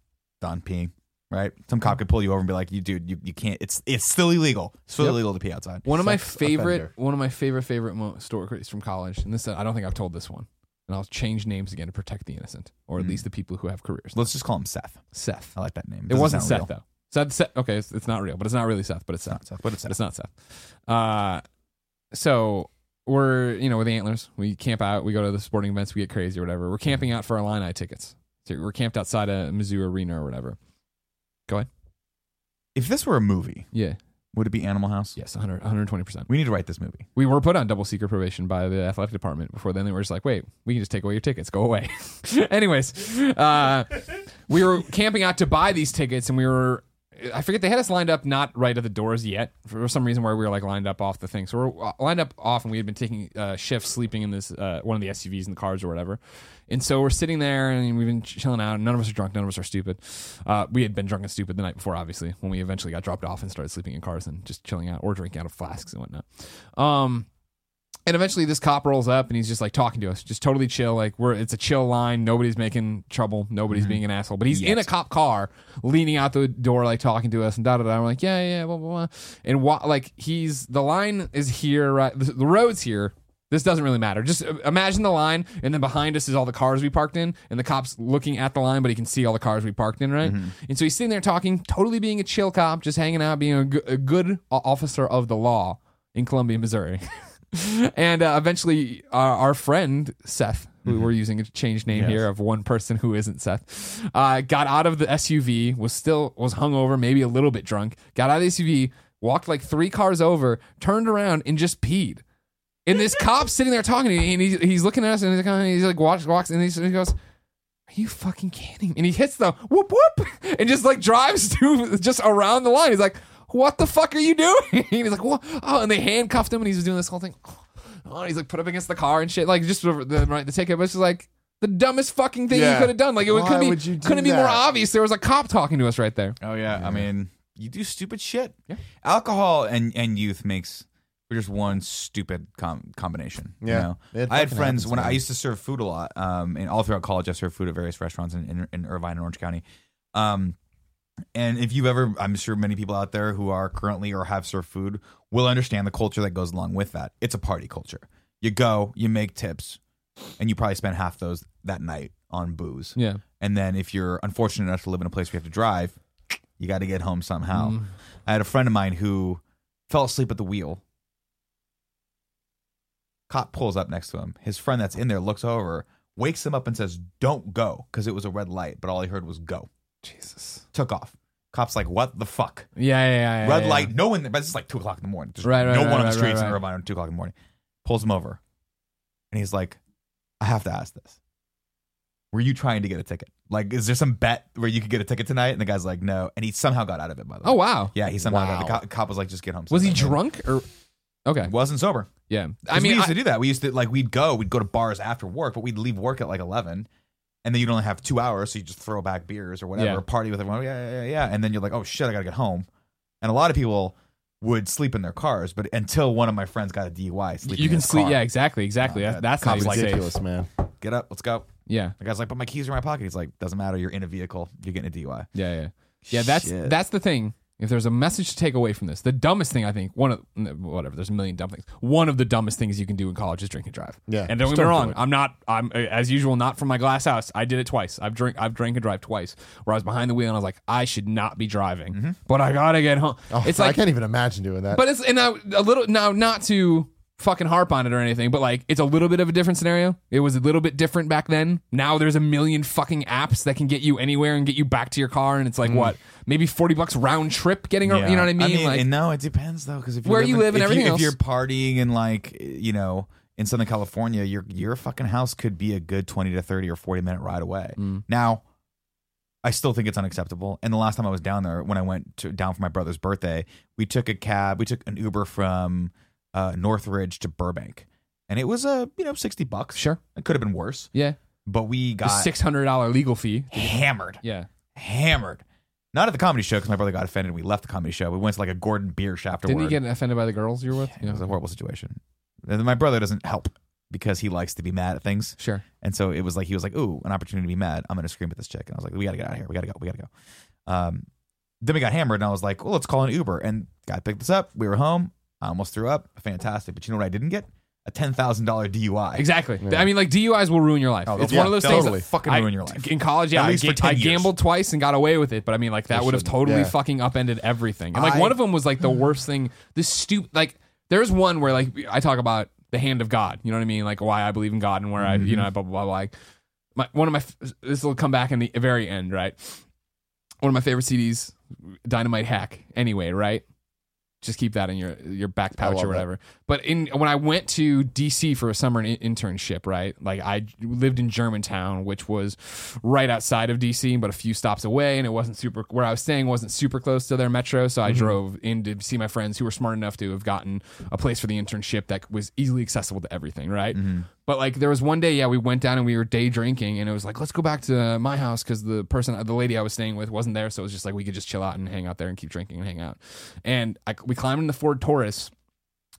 Done peeing. Right. Some cop could pull you over and be like, "You dude, you, you can't. It's it's still illegal. It's still Yep. illegal to pee outside." One of my Sex favorite, offender. one of my favorite favorite mo- stories from college, and this I don't think I've told this one, and I'll change names again to protect the innocent, or at Mm. least the people who have careers. Let's just call him Seth. Seth. I like that name. It Doesn't wasn't sound Seth real. though. Seth, Seth. Okay, it's, it's not real, but it's not really Seth, but it's Seth. not Seth, but it's Seth. it's not Seth. Uh, so we're you know with the antlers, we camp out, we go to the sporting events, we get crazy or whatever. We're camping out for our line eye tickets. So we're camped outside a Mizzou arena or whatever. Go ahead. If this were a movie, Yeah. would it be Animal House? Yes. 100, 120%. We need to write this movie. We were put on double secret probation by the athletic department. Before then, they were just like, "Wait, we can just take away your tickets. Go away." *laughs* Anyways, uh, we were camping out to buy these tickets, and we were. I forget they had us lined up not right at the doors yet for some reason where we were like lined up off the thing. So we're uh, lined up off, and we had been taking uh, shifts, sleeping in this uh, one of the SUVs in the cars or whatever. And so we're sitting there, and we've been chilling out. And none of us are drunk. None of us are stupid. Uh, we had been drunk and stupid the night before, obviously, when we eventually got dropped off and started sleeping in cars and just chilling out or drinking out of flasks and whatnot. Um, and eventually this cop rolls up and he's just like talking to us, just totally chill. Like we're it's a chill line. Nobody's making trouble. Nobody's being an asshole. But he's in a cop car, leaning out the door, like talking to us and da da da. We're like, yeah, yeah, blah blah blah. And wa- like he's the line is here, right? The, the road's here. This doesn't really matter. Just uh, imagine the line, and then behind us is all the cars we parked in, and the cop's looking at the line, but he can see all the cars we parked in, right? And so he's sitting there talking, totally being a chill cop, just hanging out, being a, good officer of the law in Columbia, Missouri. *laughs* *laughs* and uh, eventually, our, our friend Seth, who we're using a changed name Yes. here of one person who isn't Seth, uh, got out of the SUV, was still was hungover, maybe a little bit drunk. Got out of the SUV, walked like three cars over, turned around, and just peed. And this *laughs* cop's sitting there talking to me, and he's, he's looking at us, and he's like, he's like walks, walks, and he goes, "Are you fucking kidding?" me?" And he hits the whoop whoop, *laughs* and just like drives to just around the line. He's like, "What the fuck are you doing?" And *laughs* he's like, "What?" Oh, and they handcuffed him, and he's doing this whole thing. *sighs* Oh, and he's like put up against the car and shit, like just the, the right the ticket. But it's just like the dumbest fucking thing Yeah. you could have done. Like it Why couldn't be would you do couldn't be more that? obvious. There was a cop talking to us right there. Oh yeah, I mean, you do stupid shit. Yeah. Alcohol and and youth makes for just one stupid com- combination. you Yeah. know? It I had fucking friends happens, when I man. used to serve food a lot. Um, and all throughout college, I served food at various restaurants in, in, in Irvine and Orange County. Um, and if you've ever, I'm sure many people out there who are currently or have served food will understand the culture that goes along with that. It's a party culture. You go, you make tips, and you probably spend half those that night on booze. Yeah. And then if you're unfortunate enough to live in a place where you have to drive, you got to get home somehow. Mm. I had a friend of mine who fell asleep at the wheel. Cop pulls up next to him. His friend that's in there looks over, wakes him up and says, "Don't go," because it was a red light, but all he heard was "go." Jesus. Took off. Cops like, "What the fuck?" Yeah, yeah, yeah. red yeah, light, no one. But it's like two o'clock in the morning. There's Right, right, no right, one on right, the streets right, in. Irvine at two o'clock in the morning. Pulls him over, and he's like, "I have to ask this. Were you trying to get a ticket? Like, is there some bet where you could get a ticket tonight?" And the guy's like, "No," and he somehow got out of it. By the oh, way, Oh wow. yeah, he somehow got. The Wow. cop, cop was like, "Just get home." Was he sometime." drunk or? Okay. Wasn't sober. Yeah. I mean, we used I- to do that. We used to like we'd go, we'd go to bars after work, but we'd leave work at like eleven, and then you'd only have two hours, so you just throw back beers or whatever, Yeah. party with everyone. Yeah, yeah, yeah, yeah, and then you're like, oh shit, I gotta get home. And a lot of people would sleep in their cars, but until one of my friends got a DUI, sleeping you in can his sleep. car. Yeah, exactly, exactly. Uh, That- that's not cops even like- safe. Ridiculous, man. Get up, let's go. Yeah, The guy's like, but my keys are in my pocket. He's like, doesn't matter. You're in a vehicle. You're getting a DUI. yeah, yeah, yeah. That's Shit. that's the thing. If there's a message to take away from this, the dumbest thing I think one of whatever. There's a million dumb things. One of the dumbest things you can do in college is drink and drive. Yeah, and don't get me wrong. I'm not. I'm as usual not from my glass house. I did it twice. I've drink. I've drank and drive twice. Where I was behind the wheel and I was like, I should not be driving, mm-hmm. but I gotta get home. Oh, it's I like I can't even imagine doing that. But it's and now a little now not to fucking harp on it or anything, but like it's a little bit of a different scenario. It was a little bit different back then. Now there's a million fucking apps that can get you anywhere and get you back to your car, and it's like what maybe forty bucks round trip getting ar- you know what I mean? like and no, it depends though, because if you Where live you in, live and if everything you, else. if you're partying and like you know in Southern California, your your fucking house could be a good twenty to thirty or forty minute ride away. Mm. Now, I still think it's unacceptable. And the last time I was down there, when I went to, down for my brother's birthday, we took a cab, we took an Uber from uh, Northridge to Burbank, and it was a uh, you know sixty bucks. sure, it could have been worse, yeah, but we got six hundred dollar legal fee. hammered Yeah, hammered. Not at the comedy show because my brother got offended. And we left the comedy show. We went to like a Gordon Biersch afterward. didn't you get offended by the girls you were with? It was a horrible situation. And my brother doesn't help because he likes to be mad at things. Sure. And so it was like he was like, "Ooh, an opportunity to be mad. I'm going to scream at this chick." And I was like, "We got to get out of here. We got to go. We got to go." Um, then we got hammered, and I was like, "Well, let's call an Uber." And guy picked us up. We were home. I almost threw up. Fantastic. But you know what I didn't get? A ten thousand dollar DUI. Exactly. I mean, like DUIs will ruin your life. Oh, it's they'll- one of those they'll things. totally fucking I- ruin your life. In college, yeah, At I, least for ga- 10 I years. gambled twice and got away with it. But I mean, like that would have totally Yeah. fucking upended everything. And like I- one of them was like the worst thing. This stupid, like there's one where like I talk about the hand of God. You know what I mean? Like why I believe in God and where I, you know, mm-hmm. blah blah blah. blah. Like my one of my this will come back in the very end, right? One of my favorite CDs, Dynamite Hack. Anyway, right? Just keep that in your your back pouch or whatever. But in when I went to DC for a summer in- internship, right? Like I lived in Germantown, which was right outside of DC, but a few stops away, and it wasn't super. Where I was staying wasn't super close to their metro, so I Mm-hmm. drove in to see my friends who were smart enough to have gotten a place for the internship that was easily accessible to everything, right? Mm-hmm. But like there was one day, yeah, we went down and we were day drinking, and it was like, let's go back to my house because the person, uh, the lady I was staying with, wasn't there, so it was just like we could just chill out and hang out there and keep drinking and hang out. And I, we climbed in the Ford Taurus,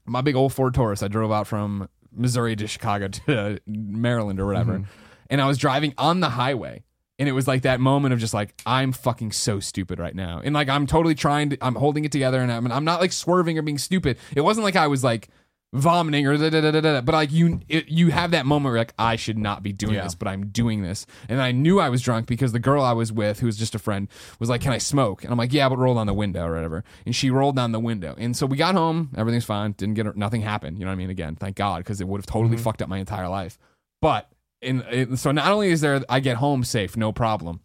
my big old Ford Taurus. I drove out from Missouri to Chicago *laughs* to Maryland or whatever, mm-hmm. and I was driving on the highway. And it was like that moment of just like I'm fucking so stupid right now, and like I'm totally trying to, I'm holding it together, and I'm, I'm not like swerving or being stupid. It wasn't like I was like vomiting or da, da, da, da, da, but like you it, you have that moment where like I should not be doing Yeah. this but I'm doing this. And I knew I was drunk because the girl I was with who was just a friend was like can I smoke? And I'm like yeah but roll down the window or whatever. And she rolled down the window. And so we got home. Everything's fine. Didn't get her, nothing happened. You know what I mean? Again thank God because it would have totally mm-hmm. fucked up my entire life. But in so not only is there I get home safe no problem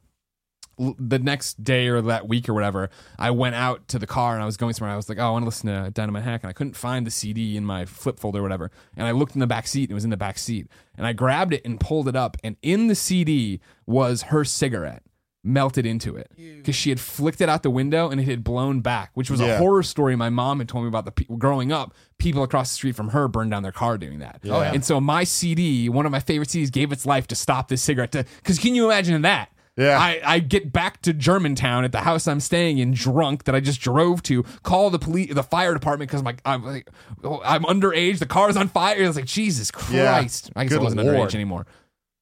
the next day or that week or whatever, I went out to the car and I was going somewhere. I was like, oh, I want to listen to Dynamite Hack, and I couldn't find the CD in my flip folder or whatever. And I looked in the back seat, and it was in the back seat. And I grabbed it and pulled it up, and in the CD was her cigarette melted into it because she had flicked it out the window and it had blown back, which was a Yeah. horror story my mom had told me about. The pe- growing up, people across the street from her burned down their car doing that. Oh, yeah. And so my CD, one of my favorite CDs, gave its life to stop this cigarette. Because can you imagine that? Yeah. I, I get back to Germantown at the house I'm staying in, drunk that I just drove to. Call the police, the fire department because my I'm like, oh, I'm underage. The car's on fire. It's like Jesus Yeah. Christ. I guess Good I wasn't Lord. underage anymore.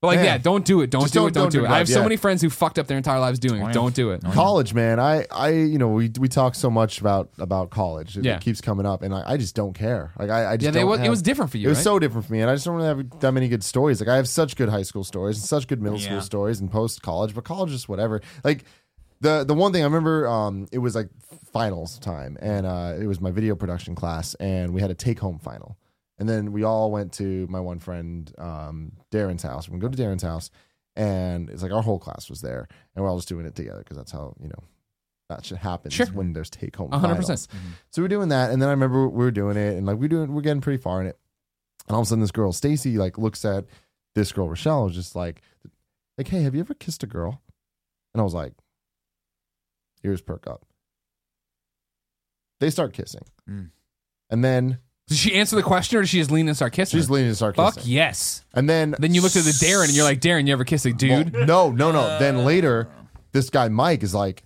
But like, Man. yeah, don't do it. Don't Just do don't- it. Don't, don't do do it. I have so yeah. many friends who fucked up their entire lives doing it. Don't do it. college man i i you know we we talk so much about about college it, Yeah. it keeps coming up and I, I just don't care like i, I just Yeah, they, don't was, it have- was different for you. it was right? so different for me and i just don't really have that many good stories like i have such good high school stories and such good middle Yeah. school stories and post college but college is whatever like the the one thing i remember um it was like finals time and uh it was my video production class and we had a take home final And then we all went to my one friend um, Darren's house. We go to Darren's house, and it's like our whole class was there, and we're all just doing it together because that's how you know that shit happens Sure. when there's take home. Hundred percent. So we're doing that, and then I remember we were doing it, and like we're doing, we're getting pretty far in it. And all of a sudden, this girl Stacy like looks at this girl Rochelle, was just like, like, hey, have you ever kissed a girl? And I was like, ears perk up. They start kissing, Mm. and then Did she answer the question or did she just lean and start kissing? she's her? leaning start Fuck yes. And then Then you looked at the Darren and you're like, Darren, you ever kiss a dude? No, no, no. Then later, this guy Mike is like,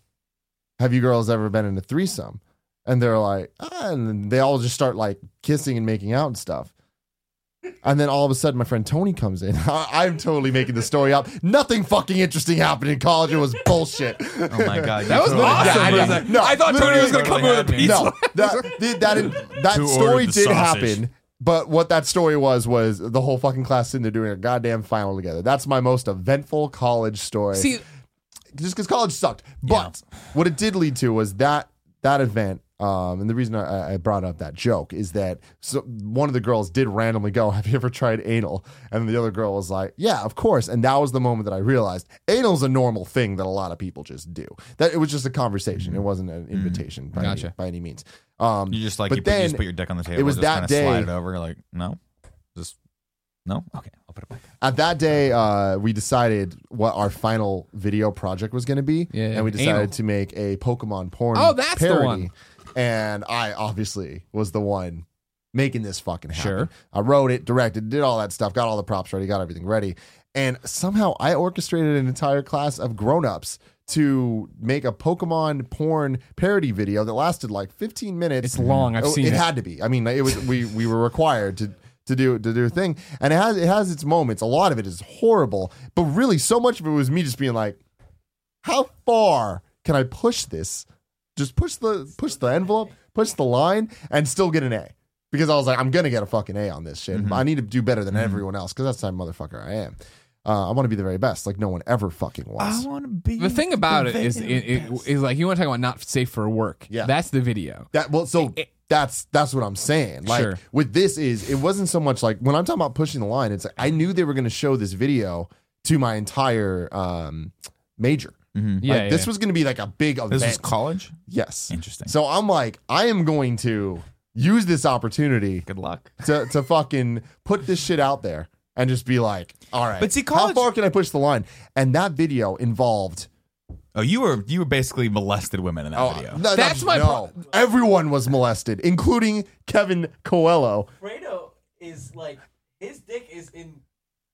"Have you girls ever been in a threesome?" And they're like, ah, and then they all just start like kissing and making out and stuff. And then all of a sudden, my friend Tony comes in. *laughs* I'm totally making the story up. Nothing fucking interesting happened in college. It was bullshit. Oh my god, *laughs* that was you totally- awesome. Yeah, I It was know. No, I thought Tony was going to come in with a had pizza. no, that that that, that story did sausage? happen. But what that story was was the whole fucking class sitting there doing a goddamn final together. That's my most eventful college story. See, just because college sucked. But what it did lead to was that that event. Um, and the reason I, I brought up that joke is that so one of the girls did randomly go, *laughs* "Have you ever tried anal?" And the other girl was like, "Yeah, of course." And that was the moment that I realized anal's a normal thing that a lot of people just do. That it was just a conversation. It wasn't an invitation by, any, by any means. Um, You just like But you, put, you then just put your dick on the table. it was just that day- Slide it over. Like no, just no. Okay, I'll put it back. at that day, uh, we decided what our final video project was going to be, Yeah, and we decided anal. to make a Pokemon porn. Oh, that's the one. And I obviously was the one making this fucking happen. Sure. I wrote it, directed, did all that stuff, got all the props ready, got everything ready, and somehow I orchestrated an entire class of grown-ups to make a Pokemon porn parody video that lasted like 15 minutes. It's long. I've Oh, seen it it. had to be. I mean, it was we we were required to to do to do a thing, and it has it has its moments. A lot of it is horrible, but really, so much of it was me just being like, "How far can I push this? Just push the push the envelope, push the line, and still get an A." Because I was like, I'm gonna get a fucking A on this shit. Mm-hmm. I need to do better than everyone else because that's the motherfucker I am. Uh, I want to be the very best, like no one ever fucking was. I want to be. the thing about it is, it, it is like you want to talk about not safe for work. Yeah. That's the video. That well, so It- that's that's what I'm saying. Like Sure. with this is it wasn't so much like when I'm talking about pushing the line. It's like I knew they were going to show this video to my entire um, major. Mm-hmm. Yeah. Like, yeah. this was going to be like a big event. This was college. yes. Interesting. So I'm like, I am going to use this opportunity Good luck. to to fucking put this shit out there and just be like, all right, But see, how college- far can I push the line? And that video involved. Oh, you were you were basically molested women in that Oh, video. no, That's no, my no. Everyone was molested, including Kevin Coelho. Fredo is like his dick is in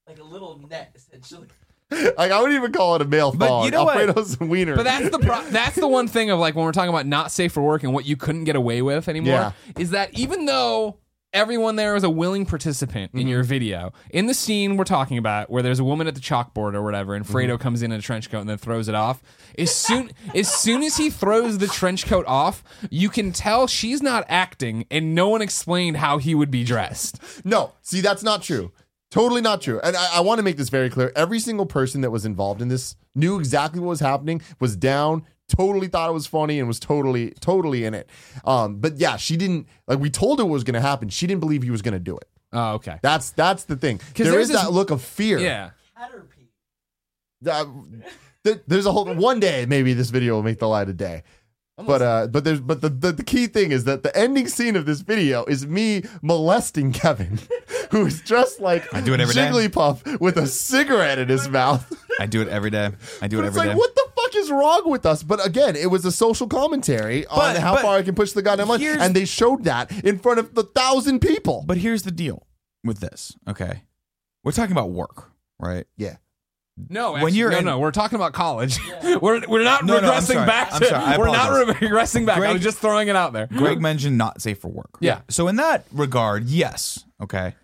like a little net essentially. Like I wouldn't even call it a male But thong. you know what? Alfredo's wiener. But that's the pro- that's the one thing of like when we're talking about not safe for work and what you couldn't get away with anymore Yeah. is that even though everyone there is a willing participant in mm-hmm. your video in the scene we're talking about where there's a woman at the chalkboard or whatever and Fredo mm-hmm. comes in in a trench coat and then throws it off as soon as soon as he throws the trench coat off you can tell she's not acting and no one explained how he would be dressed no, see, that's not true. Totally not true. And I, I want to make this very clear. Every single person that was involved in this knew exactly what was happening, was down, totally thought it was funny, and was totally, totally in it. Um, but yeah, she didn't like we told her what was gonna happen. She didn't believe he was gonna do it. oh okay That's that's the thing. There there's is that look of fear. yeah Caterpie. Uh, th- there's a whole one day maybe this video will make the light of day. But uh, but there's but the, the the key thing is that the ending scene of this video is me molesting Kevin, *laughs* who is dressed like I do it every day. Jigglypuff with a cigarette in his *laughs* mouth. I do it every day. I do it every day. it's like day. what the fuck is wrong with us? But again, it was a social commentary on how far I can push the goddamn line, and they showed that in front of the thousand people. But here's the deal with this. Okay, we're talking about work, right? yeah, No, When you're no, in- no, we're talking about college. *laughs* *laughs* we're we're not No, no, regressing sorry. back I'm to. sorry. I we're not regressing back. I Greg- was just throwing it out there. Greg mentioned not safe for work. Yeah. So in that regard, yes, okay.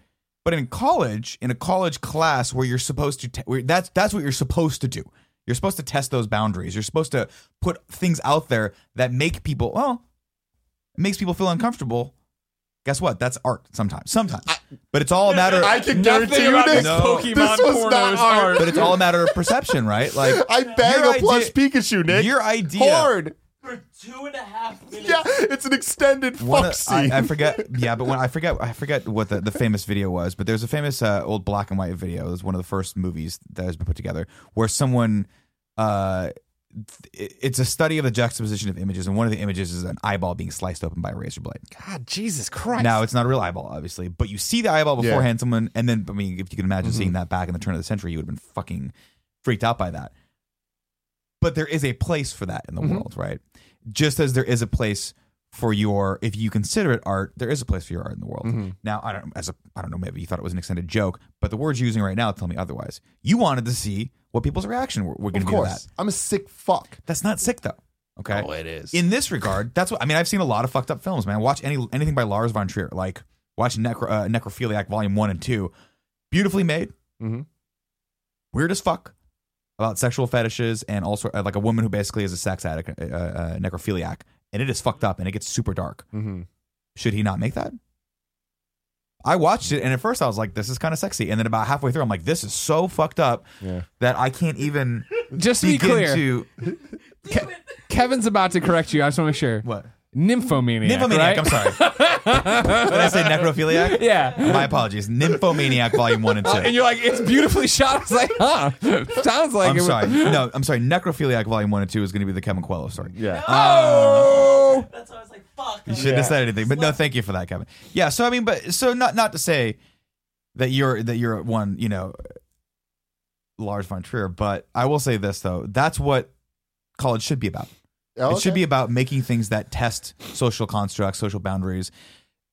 But in college, in a college class where you're supposed to, te- that's that's what you're supposed to do. You're supposed to test those boundaries. You're supposed to put things out there that make people well, it makes people feel uncomfortable. Guess what? That's art sometimes. Sometimes, but it's all a matter. I can Nothing guarantee you about this. this No. Pokemon This was porno not art. art. but it's all a matter of *laughs* perception, right? Like I bang your a plush idea- Pikachu, Nick. Your idea, hard. for two and a half minutes. Yeah, it's an extended One fuck of- scene. I, I forget. Yeah, but when I forget, I forget what the, the famous video was. But there's a famous uh, old black and white video. It was one of the first movies that has been put together where someone. Uh, th- it's a study of the juxtaposition of images, and one of the images is an eyeball being sliced open by a razor blade. God, Jesus Christ. Now it's not a real eyeball, obviously, but you see the eyeball beforehand. Someone, and then I mean, if you can imagine mm-hmm. seeing that back in the turn of the century, you would have been fucking freaked out by that. But there is a place for that in the mm-hmm. world, right? Just as there is a place for your, if you consider it art, there is a place for your art in the world. Now, I don't, as a, I don't know, maybe you thought it was an extended joke, but the words you're using right now tell me otherwise. You wanted to see what people's reaction were, were going to be to that. I'm a sick fuck. That's not sick though. Okay. Oh, it is. In this regard, that's what I mean. I've seen a lot of fucked up films, man. Watch any anything by Lars von Trier, like watch Necro, uh, Necrophiliac Volume One and Two, beautifully made, Mhm. weird as fuck about sexual fetishes and also uh, like a woman who basically is a sex addict, uh, uh, necrophiliac, and it is fucked up and it gets super dark. Mm-hmm. Should he not make that? I watched it and at first I was like, "This is kind of sexy," and then about halfway through, I'm like, "This is so fucked up Yeah. that I can't even Just to be begin clear, to Ke- Kevin's about to correct you. I just want to make sure. what." Nymphomaniac. Nymphomaniac. right? I'm sorry. *laughs* Did I say necrophiliac? Yeah. My apologies. Nymphomaniac Volume One and uh, Two. And you're like, it's beautifully shot. I was like, huh. Sounds like I'm it was- sorry. No, I'm sorry. Necrophiliac Volume One and Two is going to be the Kevin Coelho story. Yeah. Oh! That's why I was like, fuck. You shouldn't have said anything, but no, thank you for that, Kevin. Yeah. So I mean, but so not not to say that you're that you're one, you know, Lars von Trier, but I will say this though: that's what college should be about. Oh, It should be about making things that test social constructs, social boundaries,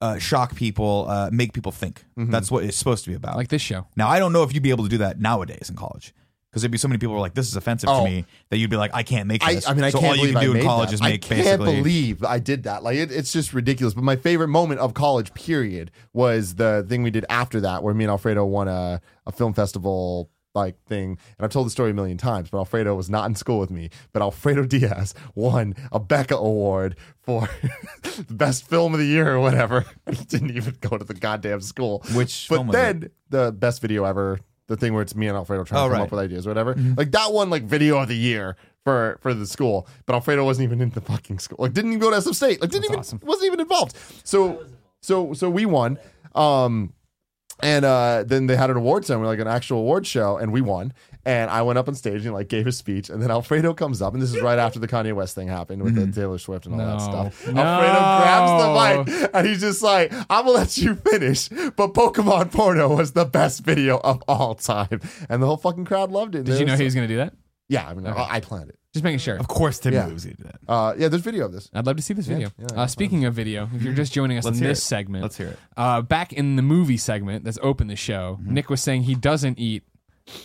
uh, shock people, uh, make people think. Mm-hmm. That's what it's supposed to be about. Like this show. Now, I don't know if you'd be able to do that nowadays in college. Because there'd be so many people who are like, this is offensive Oh. to me, that you'd be like, I can't make this. I mean, I so can't all you believe can do I in college that. is I can't basically. believe I did that. Like, it, it's just ridiculous. But my favorite moment of college, period, was the thing we did after that, where me and Alfredo won a, a film festival like thing. And I've told the story a million times, but Alfredo was not in school with me. But Alfredo *laughs* Diaz won a BECA Award for *laughs* the best film of the year or whatever. *laughs* he didn't even go to the goddamn school. Which but then the best video ever. The thing where it's me and Alfredo trying Oh, to come right. up with ideas or whatever. Like that one, like video of the year for for the school. But Alfredo wasn't even in the fucking school. Like didn't even go to SF State. Like didn't even awesome. wasn't even involved. So so so we won. Um and uh, then they had an award ceremony, like an actual award show, and we won. And I went up on stage and like gave a speech, and then Alfredo comes up, and this is right after the Kanye West thing happened with the Taylor Swift and all that stuff. No. Alfredo grabs the mic and he's just like, "I'm gonna let you finish," but Pokemon Porno was the best video of all time, and the whole fucking crowd loved it. Did you know he was going to do that? Yeah, I mean, I, I planned it. Just making sure. Of course, Tim Yeah. moves into that. Uh, yeah, there's video of this. I'd love to see this video. yeah, uh, speaking of video, if you're just joining us Let's in hear this it. segment, Let's hear it. Uh, back in the movie segment that's opened the show, Mm-hmm. Nick was saying he doesn't eat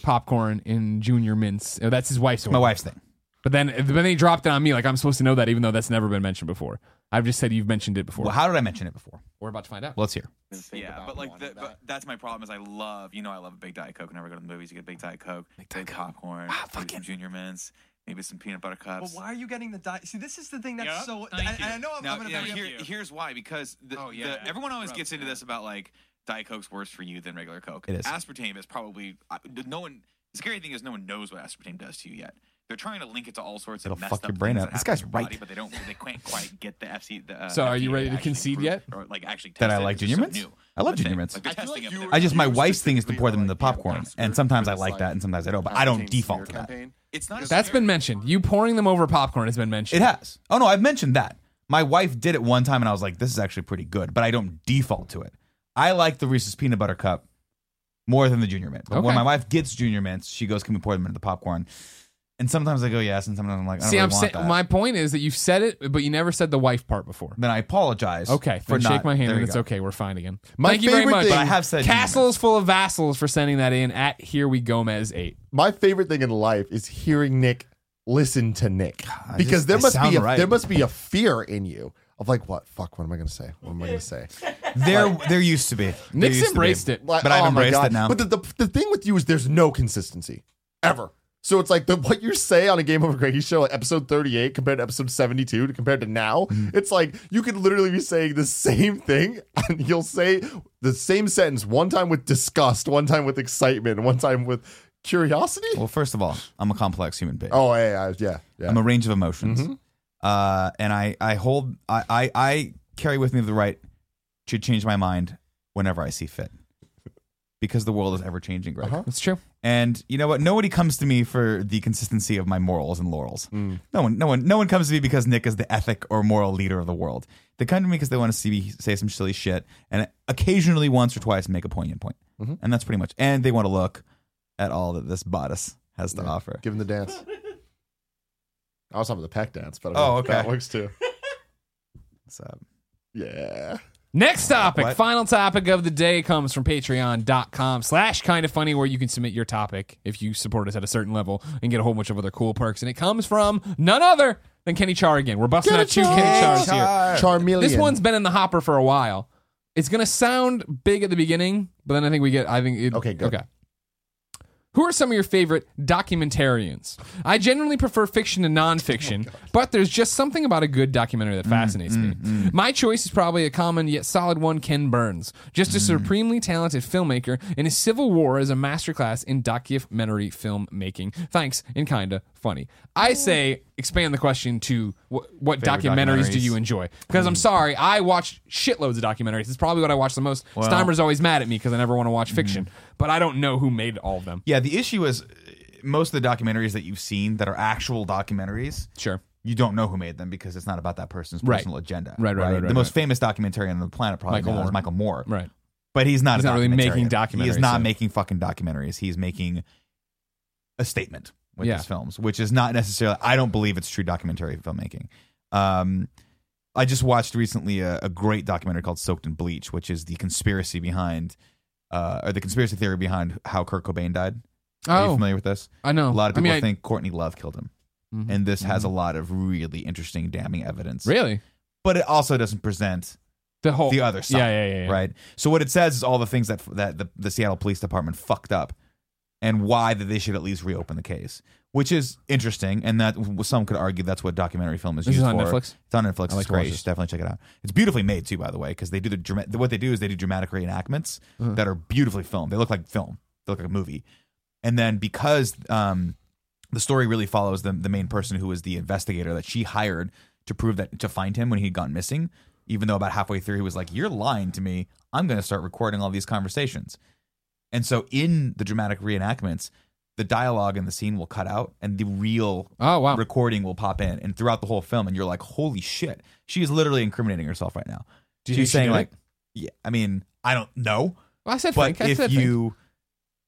popcorn in junior mints. Uh, That's his wife's My order. wife's thing. But then, but then he dropped it on me like I'm supposed to know that, even though that's never been mentioned before. I've just said you've mentioned it before. Well, how did I mention it before? We're about to find out. Let's hear. Yeah, but like, the, but that's my problem. Is I love, you know, I love a big diet coke. Whenever I go to the movies, you get a big diet coke, big, popcorn, maybe some junior mints, maybe some peanut butter cups. But why are you getting the diet? See, this is the thing that's Yep, so. thank And, you. I know I'm, Now, I'm gonna now, bring here, here's why. Because the, Oh, yeah. the, everyone always Rough, gets into yeah. this about like diet coke's worse for you than regular coke. It is. Aspartame is probably no one. The scary thing is no one knows what aspartame does to you yet. They're trying to link it to all sorts It'll of messed fuck up your brain things up. This guy's in your body, right. but they don't. They can't quite get the FC. The, uh, So are you FDA ready to concede prove- yet? Or like actually That I like junior mints? new. I love junior mints. Like I feel like it. you but were- they're- I just my wife's thing is to pour them in the popcorn, yeah, and sometimes I like that, and sometimes I don't. But I don't default to that. Campaign. It's not. a That's scary- been mentioned. You pouring them over popcorn has been mentioned. It has. Oh no, I've mentioned that. My wife did it one time, and I was like, "This is actually pretty good," but I don't default to it. I like the Reese's peanut butter cup more than the junior mint. But when my wife gets junior mints, she goes, "Can we pour them into the popcorn?" And sometimes I go yes, and sometimes I'm like, I don't See, really I'm want saying that. my point is that you've said it, but you never said the wife part before. then I apologize. Okay, for then not, shake my hand there and you it's go. okay. We're fine again. My Thank you very favorite much. thing- But I have said Castles full of vassals for sending that in at Here We Gomez eight. My favorite thing in life is hearing Nick listen to Nick I because just- there I must be a, right. there must be a fear in you of like what fuck what am I gonna say what am I gonna say *laughs* There, there used to be. There Nick's used to be. embraced it. Like, But I've oh my embraced God. it now. But the, the the thing with you is there's no consistency ever. So it's like the *laughs* what you say on a Game Over Greggy show, like episode 38 compared to episode 72 to compared to now, Mm-hmm. it's like you could literally be saying the *laughs* same thing and you'll say the same sentence one time with disgust, one time with excitement, one time with curiosity. Well, first of all, I'm a complex human being. Oh, yeah, yeah, yeah. yeah. I'm a range of emotions. Mm-hmm. uh, and I I hold I, I I carry with me the right to change my mind whenever I see fit, because the world is ever changing, Greg. Uh-huh. That's true. And you know what? Nobody comes to me for the consistency of my morals and laurels. Mm. No one, no one, no one comes to me because Nick is the ethic or moral leader of the world. They come to me because they want to see me say some silly shit, and occasionally once or twice make a poignant point. Mhm. And that's pretty much. And they want to look at all that this bodice has to Yeah. offer. Give him the dance. I was talking about the peck dance, but I Oh, okay. that works too. *laughs* So, Yeah. Next topic, What? final topic of the day comes from patreon.com slash kind of funny where you can submit your topic if you support us at a certain level and get a whole bunch of other cool perks. And it comes from none other than Kenny Char again. We're busting Kenny out two Char. Kenny Chars here. Charmeleon. This one's been in the hopper for a while. It's gonna sound big at the beginning, but then I think we get. I think it, Okay, good. Okay. Who are some of your favorite documentarians? I generally prefer fiction to nonfiction, *laughs* but there's just something about a good documentary that fascinates me. My choice is probably a common yet solid one Ken Burns, just a supremely talented filmmaker, and his Civil War is a masterclass in documentary filmmaking. Thanks, and kinda funny. I say expand the question to wh- what Favorite documentaries do you enjoy? Because I'm sorry, I watch shitloads of documentaries. It's probably what I watch the most. Well- Steimer's always mad at me because I never want to watch fiction, but I don't know who made all of them. yeah, the issue is most of the documentaries that you've seen that are actual documentaries, Sure. you don't know who made them because it's not about that person's Right. personal agenda. Right, right, right, The right, most right. famous documentarian on the planet probably Michael now is Moore. Michael Moore. Right. But he's not. He's a not really making documentarian. He is documentaries, not so- making fucking documentaries. He's making a statement with Yeah. his films, which is not necessarily. I don't believe it's true documentary filmmaking. Um, I just watched recently a, a great documentary called "Soaked in Bleach," which is the conspiracy behind, uh, or the conspiracy theory behind how Kurt Cobain died. Are you Oh, familiar with this? I know. A lot of I people mean, I- think Courtney Love killed him, Mhm. and this has a lot of really interesting, damning evidence. really But it also doesn't present the whole the other side. Yeah, yeah, yeah, yeah. Right. So what it says is all the things that that the, the Seattle Police Department fucked up, and why that they should at least reopen the case, which is interesting, and that some could argue that's what documentary film is This is used on for. Netflix? It's on Netflix. Like it's great. You should definitely check it out. It's beautifully made too, by the way, because they do the drama- what they do is they do dramatic reenactments Uh-huh. that are beautifully filmed. They look like film. They look like a movie, and then because um, the story really follows the the main person who was the investigator that she hired to prove that to find him when he'd gone missing. Even though about halfway through he was like, "You're lying to me. I'm going to start recording all these conversations." And so in the dramatic reenactments, the dialogue in the scene will cut out, and the real Oh wow. recording will pop in, and throughout the whole film, and you're like, "Holy shit!" She is literally incriminating herself right now. Do She's she saying like, it? "Yeah, I mean, I don't know." Well, I said But. I if said you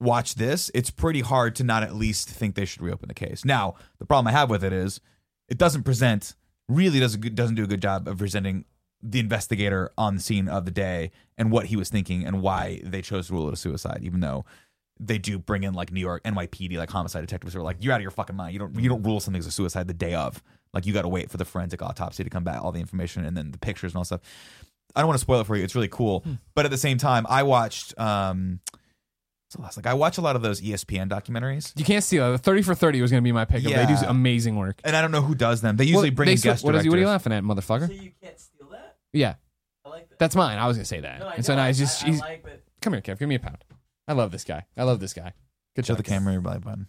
watch this, it's pretty hard to not at least think they should reopen the case. Now, the problem I have with it is it doesn't present really doesn't doesn't do a good job of presenting the investigator on the scene of the day and what he was thinking and why they chose to rule it a suicide, even though they do bring in like New York NYPD like homicide detectives who are like, you're out of your fucking mind. You don't you don't rule something as a suicide the day of. Like you got to wait for the forensic autopsy to come back, all the information and then the pictures and all stuff. I don't want to spoil it for you. It's really cool, but at the same time, I watched. um what's the last like I watch a lot of those ESPN documentaries, you can't steal it. Thirty for thirty was going to be my pickup. They do amazing work. and I don't know who does them. They usually Well, bring they in still- guest what is he? What are you laughing at, motherfucker? So you can't steal that? Yeah, I like that. that's mine. I was going to say that. no, I and so now he's I- just I, he's I like, but come here, Kev. Give me a pound. I love this guy. I love this guy. Good Show show the camera your belly button.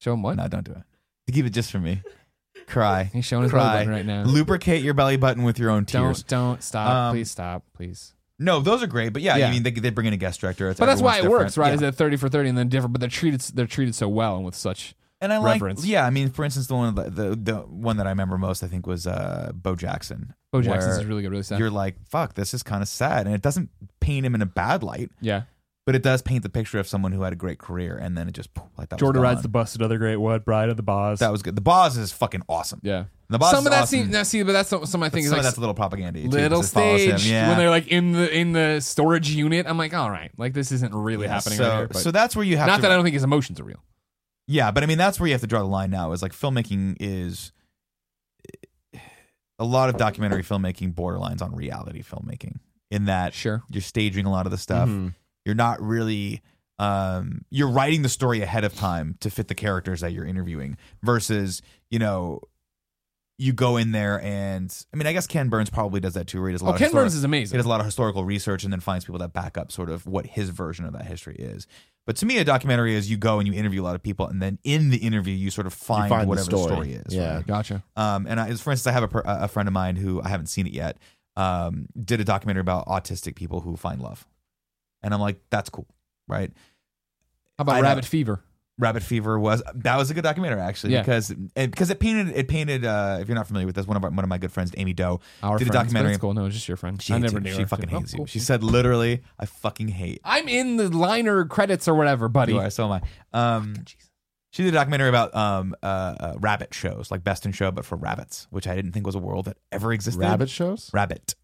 Show him what? No, don't do it. Keep it just for me. *laughs* Cry. He's showing his Cry. belly button right now. Lubricate your belly button with your own tears. Don't don't stop. Um, please stop. Please. No, those are great, but yeah, Yeah. I mean they, they bring in a guest director. It's But that's why it everyone's works, different. right? Yeah. Is that thirty for thirty and then different, but they're treated they're treated so well and with such. and I like, reverence. yeah. I mean, for instance, the one the, the the one that I remember most, I think, was uh, Bo Jackson. Bo Jackson's where is really good, really sad. You're like, fuck, this is kind of sad, and it doesn't paint him in a bad light, Yeah. But it does paint the picture of someone who had a great career, and then it just poof, like that. Jordan was rides the bus, another great what? Brian and the Boz. That was good. The boss is fucking awesome. yeah. The boss some of that awesome. scene, now see, but that's some, some of my But things some like of that's a little propaganda. too, little 'cause it follows him. stage Yeah. when they're like in the in the storage unit. I'm like, all right, like this isn't really Yeah, happening so, right here. But so that's where you have not to. that I don't think his emotions are real. Yeah, but I mean that's where you have to draw the line now. Is like filmmaking is a lot of documentary filmmaking borderlines on reality filmmaking in that Sure. you're staging a lot of the stuff. Mm-hmm. You're not really um you're writing the story ahead of time to fit the characters that you're interviewing versus, you know, you go in there and I mean I guess Ken Burns probably does that too. Where he does a lot Oh, of Ken historic- Burns is amazing. He does a lot of historical research and then finds people that back up sort of what his version of that history is. But to me, a documentary is you go and you interview a lot of people, and then in the interview you sort of find, find whatever the story, story. is. Yeah. right? Gotcha. Um, and I, for instance, I have a, a friend of mine who I haven't seen it yet. Um, did a documentary about autistic people who find love, and I'm like, that's cool, right? How about I know. Rabbit Fever? Rabbit Fever was that was a good documentary actually Yeah. because it, because it painted it painted uh, if you're not familiar with this one of our, one of my good friends Amy Doe Our did a friends, documentary. It's cool. No, just your friend. She I never you. knew She her. fucking Oh, hates you. She said literally, I fucking hate. I'm in the liner credits or whatever, buddy. You are, so am I. Um, she did a documentary about um, uh, uh, rabbit shows, like Best in Show, but for rabbits, which I didn't think was a world that ever existed. Rabbit shows? Rabbit.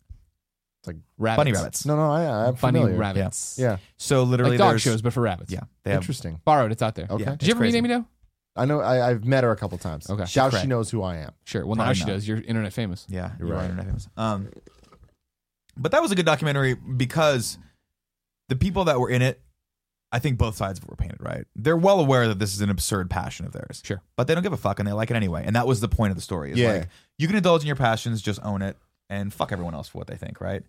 Rabbits. Bunny rabbits. No, no, I, I'm Funny familiar. rabbits. Yeah, So literally, Like dog there's- shows, but for rabbits. Yeah, they have. interesting. Borrowed. It's out there. Okay. Yeah. Did you It's ever meet. Amy Doe? I know. I, I've met her a couple times. Okay. Doubt She's she cray. knows who I am. Sure. Well, now Probably she not. does. You're internet famous. Yeah, You're you're right. right. internet famous. Um, but that was a good documentary because the people that were in it, I think both sides were painted right. They're well aware that this is an absurd passion of theirs. Sure. but they don't give a fuck and they like it anyway. And that was the point of the story. Is Yeah. like you can indulge in your passions, just own it, and fuck everyone else for what they think. Right.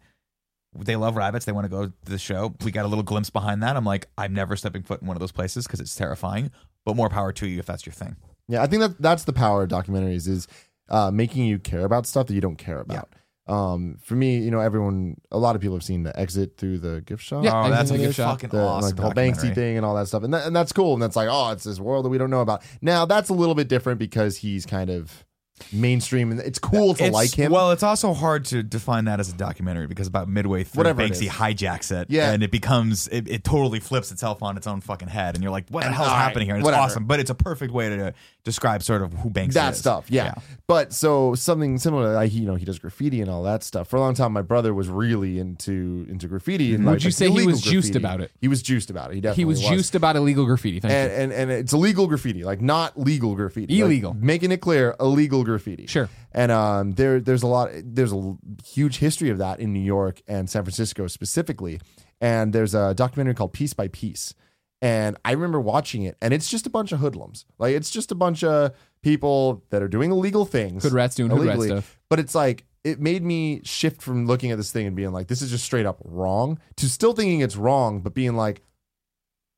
They love rabbits. They want to go to the show. We got a little glimpse behind that. I'm like, I'm never stepping foot in one of those places because it's terrifying. But more power to you if that's your thing. Yeah, I think that that's the power of documentaries is uh, making you care about stuff that you don't care about. Um, for me, you know, everyone, a lot of people have seen the exit through the gift shop. Yeah, oh, that's a Gift Shop. fucking the, awesome like the whole. Banksy thing and all that stuff, and that, and that's cool. And that's like, oh, it's this world that we don't know about. Now that's a little bit different because he's kind of mainstream, and it's cool to It's- like him. Well, it's also hard to define that as a documentary because about midway through, Whatever it Banksy is. hijacks it, Yeah. and it becomes it, it totally flips itself on its own fucking head, and you're like, what the And hell's all right, happening here? And it's whatever. awesome, but it's a perfect way to describe sort of who Banksy that is. stuff, yeah. But so something similar, like you know, he does graffiti and all that stuff. For a long time, my brother was really into into graffiti. And Would like, you like, say he illegal was juiced graffiti. about it? He was juiced about it. He definitely He was juiced about illegal graffiti. Thank and, you. and and it's illegal graffiti, like not legal graffiti, Like, Illegal. making it clear, illegal graffiti. Sure. And um, there there's a lot, there's a huge history of that in New York and San Francisco specifically. And there's a documentary called Piece by Piece. And I remember watching it, and it's just a bunch of hoodlums. Like it's just a bunch of people that are doing illegal things. Hood rats doing hood rat stuff. But it's like it made me shift from looking at this thing and being like, this is just straight up wrong, to still thinking it's wrong, but being like,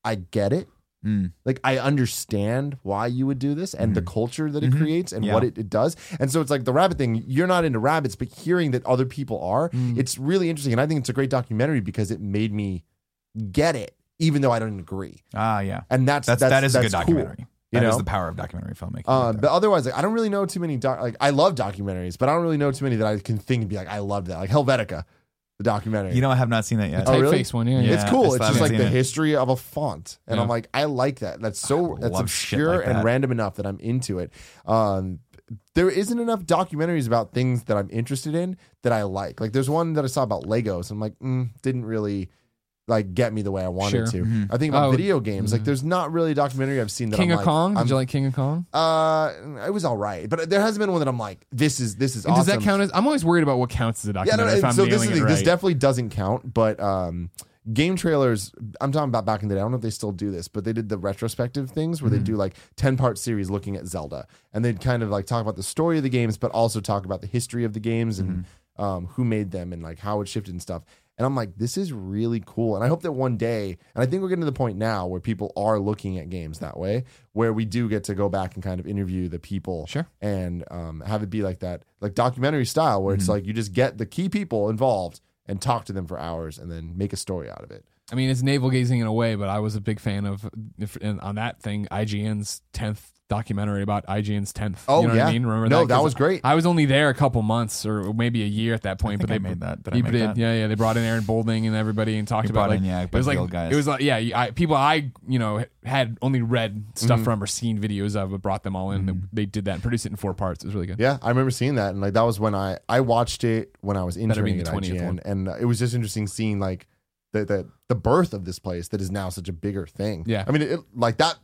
I get it Mm. like I understand why you would do this and the culture that it Mhm. creates and Yeah. what it, it does. And so it's like the rabbit thing, you're not into rabbits, but hearing that other people are, Mm. it's really interesting. And I think it's a great documentary because it made me get it, even though I don't agree. Ah, yeah, And that's that's that's that is a good cool, documentary. you That is know? the power of documentary filmmaking. Uh, right but otherwise, like I don't really know too many doc. Like I love documentaries, but I don't really know too many that I can think and be like, I loved that. Like Helvetica, the documentary. you know, I have not seen that yet. the oh, really? typeface one. Yeah. Yeah. yeah. it's cool. I It's just like the it. history of a font, and Yeah. I'm like, I like that. That's so that's obscure like and that. random enough that I'm into it. Um, there isn't enough documentaries about things that I'm interested in that I like. Like there's one that I saw about Legos. I'm like, mm, didn't really like get me the way I wanted Sure. to. Mhm. I think about Oh, video games. Like mhm. there's not really a documentary I've seen that King I'm of like, Kong. Did I'm- you like King of Kong? Uh, it was all right, but there hasn't been one that I'm like, this is this is And awesome. Does that count as? I'm always worried about what counts as a Yeah, documentary. no, if I'm so this is nailing the it. This right. definitely doesn't count, but um, GameTrailers. I'm talking about back in the day. I don't know if they still do this, but they did the retrospective things where they do like ten part series looking at Zelda, and they'd kind of like talk about the story of the games, but also talk about the history of the games and um, who made them and like how it shifted and stuff. And I'm like, this is really cool. And I hope that one day, and I think we're getting to the point now where people are looking at games that way, where we do get to go back and kind of interview the people Sure. and um, have it be like that, like documentary style, where Mm-hmm. it's like you just get the key people involved and talk to them for hours and then make a story out of it. I mean, it's navel gazing in a way, but I was a big fan of if, and on that thing, IGN's tenth documentary about IGN's tenth. Oh, you know what yeah. I mean? Remember No, that? that 'Cause was great. I was only there a couple months or maybe a year at that point, think but I they made that. Did I he make did, that? yeah, yeah. They brought in Aaron Boulding and everybody and talked You about brought like in, yeah, it was like the old guys. it was like yeah, I, people I you know had only read stuff from or seen videos of, but brought them all in. Mm-hmm. They did that and produced it in four parts. It was really good. Yeah, I remember seeing that, and like that was when I I watched it when I was Better be interning the at 20th IGN, one. and uh, it was just interesting seeing like the the the birth of this place that is now such a bigger thing. Yeah. I mean, it, like that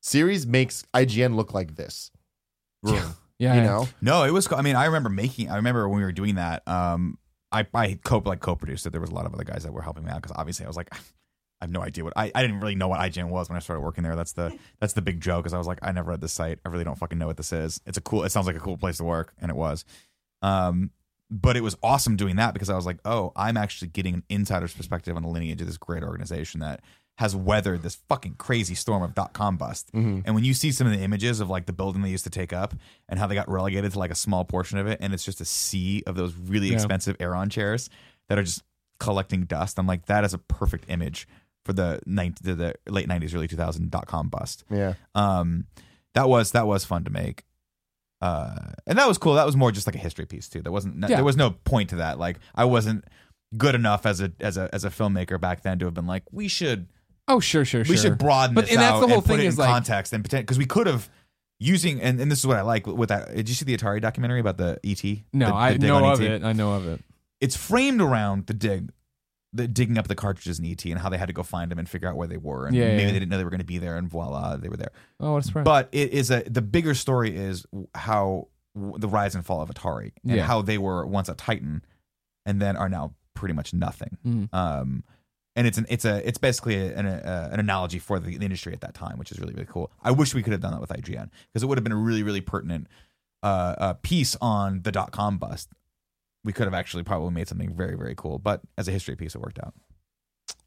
series makes IGN look like this. Room, Yeah, you yeah. know. No, it was. I mean, I remember making. I remember when we were doing that. Um, I I co like co-produced it. There was a lot of other guys that were helping me out because obviously I was like, I have no idea what I, I didn't really know what IGN was when I started working there. That's the that's the big joke because I was like I never read this site. I really don't fucking know what this is. It's a cool. It sounds like a cool place to work, and it was. Um, but it was awesome doing that because I was like, oh, I'm actually getting an insider's perspective on the lineage of this great organization that has weathered this fucking crazy storm of dot com bust. And when you see some of the images of like the building they used to take up and how they got relegated to like a small portion of it, and it's just a sea of those really Yeah. expensive Aeron chairs that are just collecting dust. I'm like, that is a perfect image for the, 90, the, the late 90s, early 2000 dot com bust. Yeah. Um, that was that was fun to make. Uh, and that was cool. That was more just like a history piece too. There wasn't Yeah. there was no point to that. Like I wasn't good enough as a as a as a filmmaker back then to have been like we should Oh, sure, sure, sure. we should broaden But this and that's out the whole and put thing it is in like context and because we could have using and, and this is what I like with that. Did you see the Atari documentary about the ET? no, The- the I dig know of ET? it. I know of it. It's framed around the dig. The digging up the cartridges in ET and how they had to go find them and figure out where they were and Yeah, maybe yeah. they didn't know they were going to be there and voila they were there. Oh, what a surprise! But it is a the bigger story is how w- the rise and fall of Atari and Yeah. how they were once a titan and then are now pretty much nothing. Mhm. Um, and it's an it's a it's basically an uh, an analogy for the, the industry at that time, which is really really cool. I wish we could have done that with IGN because it would have been a really really pertinent uh, uh, piece on the dot com bust. We could have actually probably made something very very cool, but as a history piece, it worked out.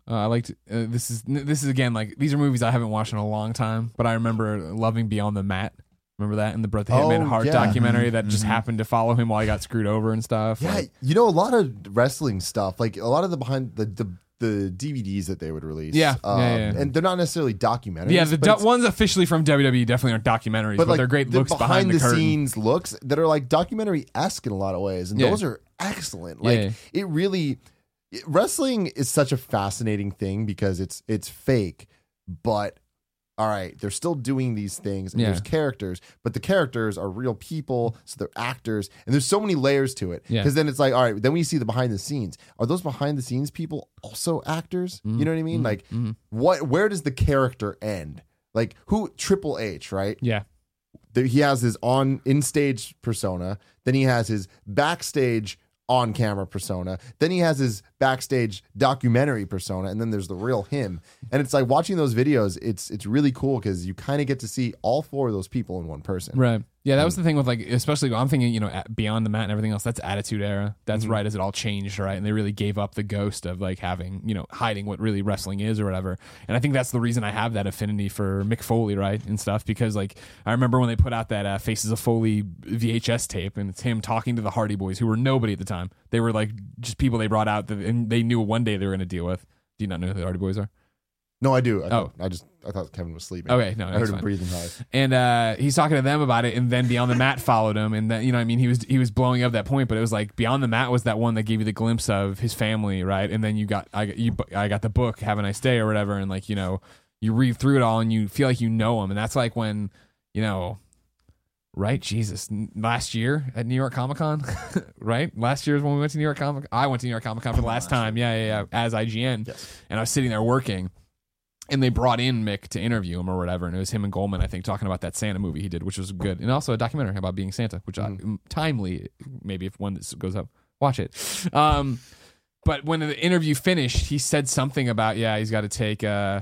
Uh, I liked uh, this is this is again like these are movies I haven't watched in a long time, but I remember loving Beyond the Mat. Remember that in the Bret the Hitman Oh, Hart yeah. documentary that Mhm. just happened to follow him while he got screwed over and stuff. Yeah, Like, you know, a lot of wrestling stuff, like a lot of the behind the the, the DVDs that they would release. Yeah, um, yeah, yeah. and they're not necessarily documentaries. yeah. The do- ones officially from WWE definitely aren't documentaries, but, like they're great the looks behind, the, curtain. scenes looks that are like documentary esque in a lot of ways, and Yeah. those are excellent. Like Yeah. it really, wrestling is such a fascinating thing because it's it's fake, but all right, they're still doing these things, and Yeah. there's characters, but the characters are real people, so they're actors, and there's so many layers to it. Yeah. Because then it's like, all right, then we see the behind the scenes. Are those behind the scenes people also actors? You know what I mean? Like, mhm. what? Where does the character end? Like who? Triple H, right? Yeah, There- he has his on in stage persona then he has his backstage on camera persona. Then he has his backstage documentary persona and then there's the real him. And it's like watching those videos it's it's really cool because you kind of get to see all four of those people in one person. Right. Yeah, that was Mm. the thing with like, especially I'm thinking, you know, Beyond the Mat and everything else. That's Attitude Era. Mm-hmm. That's right as it all changed, right? And they really gave up the ghost of like having, you know, hiding what really wrestling is or whatever. And I think that's the reason I have that affinity for Mick Foley, right, and stuff. Because like I remember when they put out that uh, Faces of Foley VHS tape, and it's him talking to the Hardy Boys, who were nobody at the time. They were like just people they brought out, that, and they knew one day they were going to deal with. Do you not know who the Hardy Boys are? no i do I, Oh. I just i thought kevin was sleeping Okay, no, i that's heard him fine. breathing hard and uh, he's talking to them about it, and then Beyond the Mat followed him, and then you know, I mean, he was he was blowing up that point, but it was like Beyond the Mat was that one that gave you the glimpse of his family, right? And then you got I got- you I got the book Have a Nice Day or whatever, and like you know, you read through it all and you feel like you know him, and that's like when you know. Right, Jesus. Last year at New York Comic Con, *laughs* right? Last year is when we went to New York Comic. I went to New York Comic Con for the last time. Yeah, yeah, yeah. As IGN, Yes. and I was sitting there working, and they brought in Mick to interview him or whatever, and it was him and Goldman, I think, talking about that Santa movie he did, which was good, and also a documentary about being Santa, which I, timely, maybe if one that goes up, watch it. Um, but when the interview finished, he said something about yeah, he's got to take. Uh,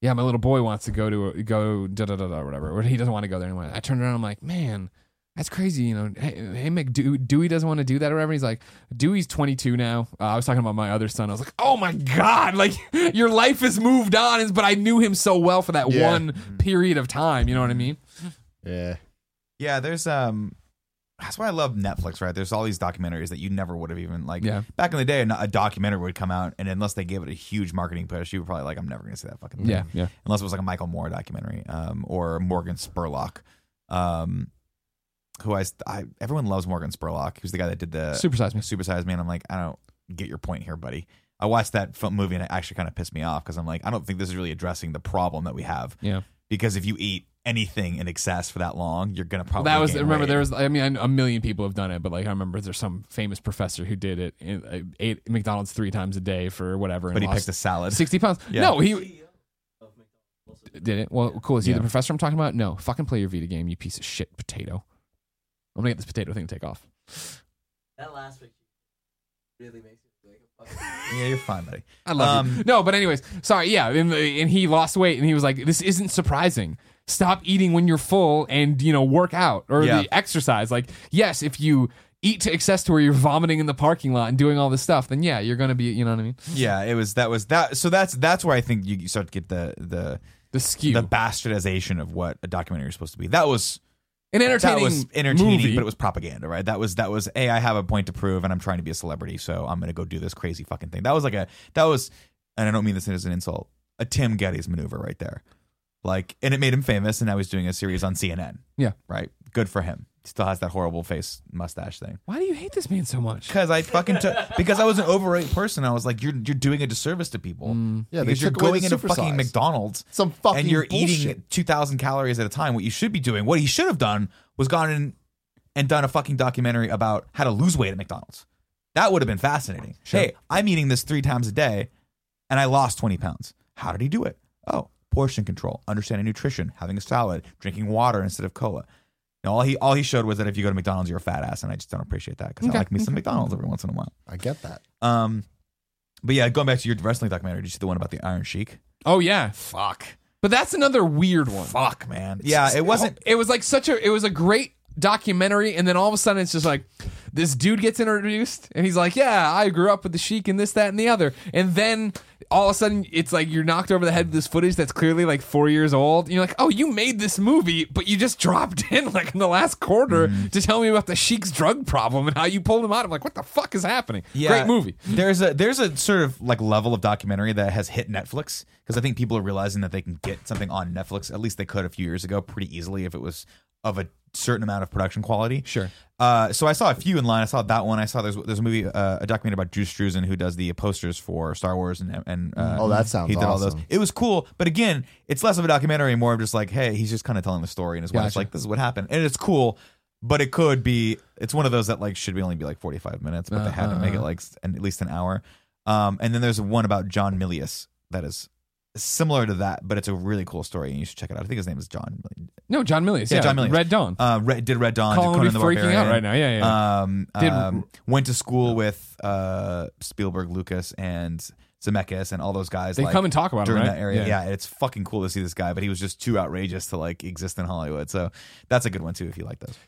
yeah, my little boy wants to go to go da da da da whatever, he doesn't want to go there anymore. I turned around, I'm like, man. That's crazy, you know. Hey, hey Mick, Dew- Dewey doesn't want to do that or whatever. He's like, Dewey's 22 now. Uh, I was talking about my other son. I was like, oh my god, like *laughs* your life has moved on. But I knew him so well for that Yeah. one period of time. You know what I mean? yeah Yeah, there's um that's why I love Netflix, right? There's all these documentaries that you never would have even like Yeah. back in the day a, a documentary would come out and unless they gave it a huge marketing push, you were probably like, I'm never gonna see that fucking thing. Yeah, yeah. Unless it was like a Michael Moore documentary, um, or Morgan Spurlock. Um who I, I everyone loves Morgan Spurlock. Who's the guy that did the Supersize Me. Supersize Me, and I'm like, I don't get your point here, buddy. I watched that movie and it actually kind of pissed me off because I'm like, I don't think this is really addressing the problem that we have. Yeah. Because if you eat anything in excess for that long, you're gonna probably that was remember weight. there was I mean a million people have done it, but like I remember there's some famous professor who did it, and, uh, ate McDonald's three times a day for whatever, and but he picked a salad. 60 pounds. Yeah. No, he CEO of McDonald's also did it. Well, cool. Is he Yeah. the professor I'm talking about? No, fucking play your Vita game, you piece of shit potato. I'm gonna get this potato thing to take off. That last picture really makes it feel like a fucking. *laughs* Yeah, you're fine, buddy. I love Um, you. No, but anyways, sorry. Yeah, and, and he lost weight, and he was like, "This isn't surprising. Stop eating when you're full, and you know, work out or Yeah. the exercise. Like, yes, if you eat to excess to where you're vomiting in the parking lot and doing all this stuff, then yeah, you're gonna be. You know what I mean? Yeah, it was that was that. So that's that's where I think you, you start to get the the The skew, the bastardization of what a documentary is supposed to be. That was an entertaining, that was entertaining, movie. but it was propaganda, right? That was that was a I have a point to prove, and I'm trying to be a celebrity, so I'm gonna go do this crazy fucking thing. That was like a that was, and I don't mean this as an insult, a Tim gettys maneuver right there. Like, and it made him famous, and now he's doing a series on CNN. Yeah. right. Good for him. Still has that horrible face mustache thing. Why do you hate this man so much? Because I fucking took because I was an overweight person. I was like, you're you're doing a disservice to people. Mm. Yeah, they because you're took away going the into fucking supersize. McDonald's Some fucking and you're eating bullshit. 2,000 calories at a time. What you should be doing, what he should have done, was gone in and done a fucking documentary about how to lose weight at McDonald's. That would have been fascinating. Hey, I'm eating this three times a day and I lost 20 pounds. How did he do it? Oh, portion control, understanding nutrition, having a salad, drinking water instead of cola. And all he all he showed was that if you go to McDonald's, you're a fat ass, and I just don't appreciate that because Okay. I like me some McDonald's every once in a while. I get that. Um, but yeah, going back to your wrestling documentary, did you see the one about the Iron Sheik? Oh yeah, fuck. But that's another weird one. Fuck, man. Yeah, it wasn't. It was like such a. It was a great documentary, and then all of a sudden it's just like this dude gets introduced, and he's like, "Yeah, I grew up with the Sheik and this, that, and the other," and then all of a sudden it's like you're knocked over the head with this footage that's clearly like four years old. And you're like, "Oh, you made this movie, but you just *laughs* dropped in like in the last quarter Mm-hmm. to tell me about the Sheik's drug problem and how you pulled him out." I'm like, "What the fuck is happening?" Yeah, Great movie. There's a there's a sort of like level of documentary that has hit Netflix because I think people are realizing that they can get something on Netflix. At least they could a few years ago, pretty easily if it was of a certain amount of production quality. Sure. Uh, so I saw a few in line. I saw that one. I saw there's there's a movie, uh, a documentary about Drew Struzan who does the posters for Star Wars and and uh, Oh, that sounds he did all those. It was cool, but again, it's less of a documentary, more of just like, hey, he's just kind of telling the story, and his wife's Gotcha. like, this is what happened, and it's cool. But it could be. It's one of those that like should be only be like forty five minutes, but they had to make Uh-huh. it like s- an, at least an hour. Um, and then there's one about John Milius that is similar to that, but it's a really cool story, and you should check it out. I think his name is John. No, John Milius. Yeah, Yeah, John Milius. Red Dawn. Uh, Red, did Red Dawn. Colin did would Conan be the freaking out right now. Yeah, yeah. Um, Did- um, went to school with uh, Spielberg, Lucas, and Zemeckis, and all those guys. They like, come and talk about him, during right? that area. Yeah. Yeah. it's fucking cool to see this guy, but he was just too outrageous to like exist in Hollywood. So that's a good one too if you like those.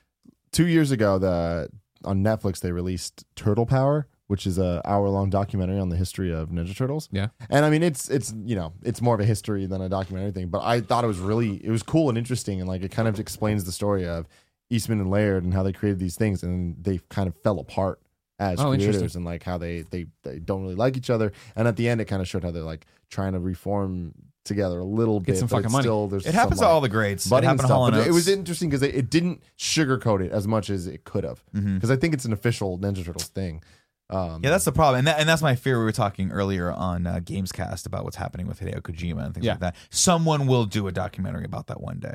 Two years ago, the on Netflix they released Turtle Power, which is a hour long documentary on the history of Ninja Turtles. Yeah. And I mean, it's it's you know it's more of a history than a documentary thing, but I thought it was really it was cool and interesting, and like it kind of explains the story of Eastman and Laird and how they created these things, and they kind of fell apart as Oh, creators, and like how they they they don't really like each other, and at the end it kind of showed how they're like trying to reform together a little Get bit. some but fucking money. Still, there's It happens some, to all the greats. It budding and happened to Hall stuff. and But it was Oates. interesting because it, it didn't sugarcoat it as much as it could have. Mhm. Because I think it's an official Ninja Turtles thing. Um, Yeah, that's the problem, and that, and that's my fear. We were talking earlier on uh, Gamescast about what's happening with Hideo Kojima and things Yeah. like that. Someone will do a documentary about that one day,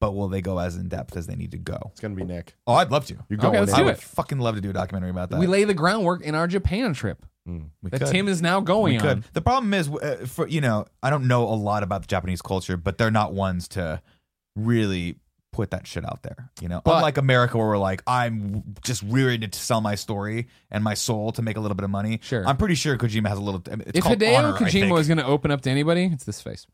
but will they go as in depth as they need to go? it's gonna be Nick. Oh, I'd love to. You're Okay, going let's in. do I would it. fucking love to do a documentary about that. we lay the groundwork in our Japan trip Mm. We that could. Tim is now going we could. on. The problem is, uh, for you know, I don't know a lot about the Japanese culture, but they're not ones to really put that shit out there. You know, But- unlike America, where we're like, I'm just rearing to sell my story and my soul to make a little bit of money. Sure. I'm pretty sure Kojima has a little. It's if Hideo honor, Kojima was going to open up to anybody, it's this face.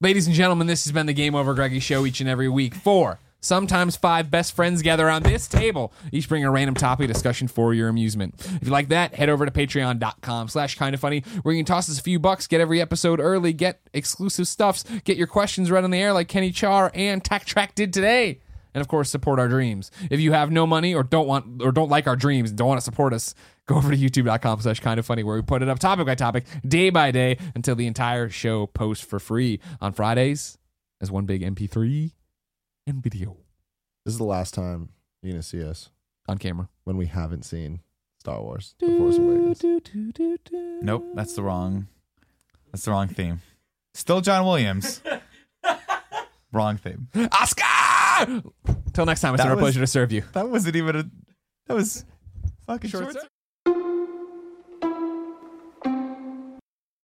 Ladies and gentlemen, this has been the Game Over Greggy Show each and every week. Four, sometimes five best friends gather around this table, each bring a random topic discussion for your amusement. If you like that, head over to patreon.com slash kind of funny, where you can toss us a few bucks, get every episode early, get exclusive stuffs, get your questions read on the air like Kenny Char and Tack Track did today. And of course, support our dreams. If you have no money or don't want or don't like our dreams don't want to support us, go over to youtube.com slash kind of funny where we put it up topic by topic, day by day, until the entire show posts for free on Fridays as one big MP3 and video This is the last time you're gonna see us on camera. when we haven't seen Star Wars: The Force Awakens. Nope, that's the wrong. That's the wrong theme. Still John Williams. *laughs* wrong theme. Oscar! Till next time, it's That been a was- pleasure to serve you. That wasn't even a. That was fucking Short short. serve.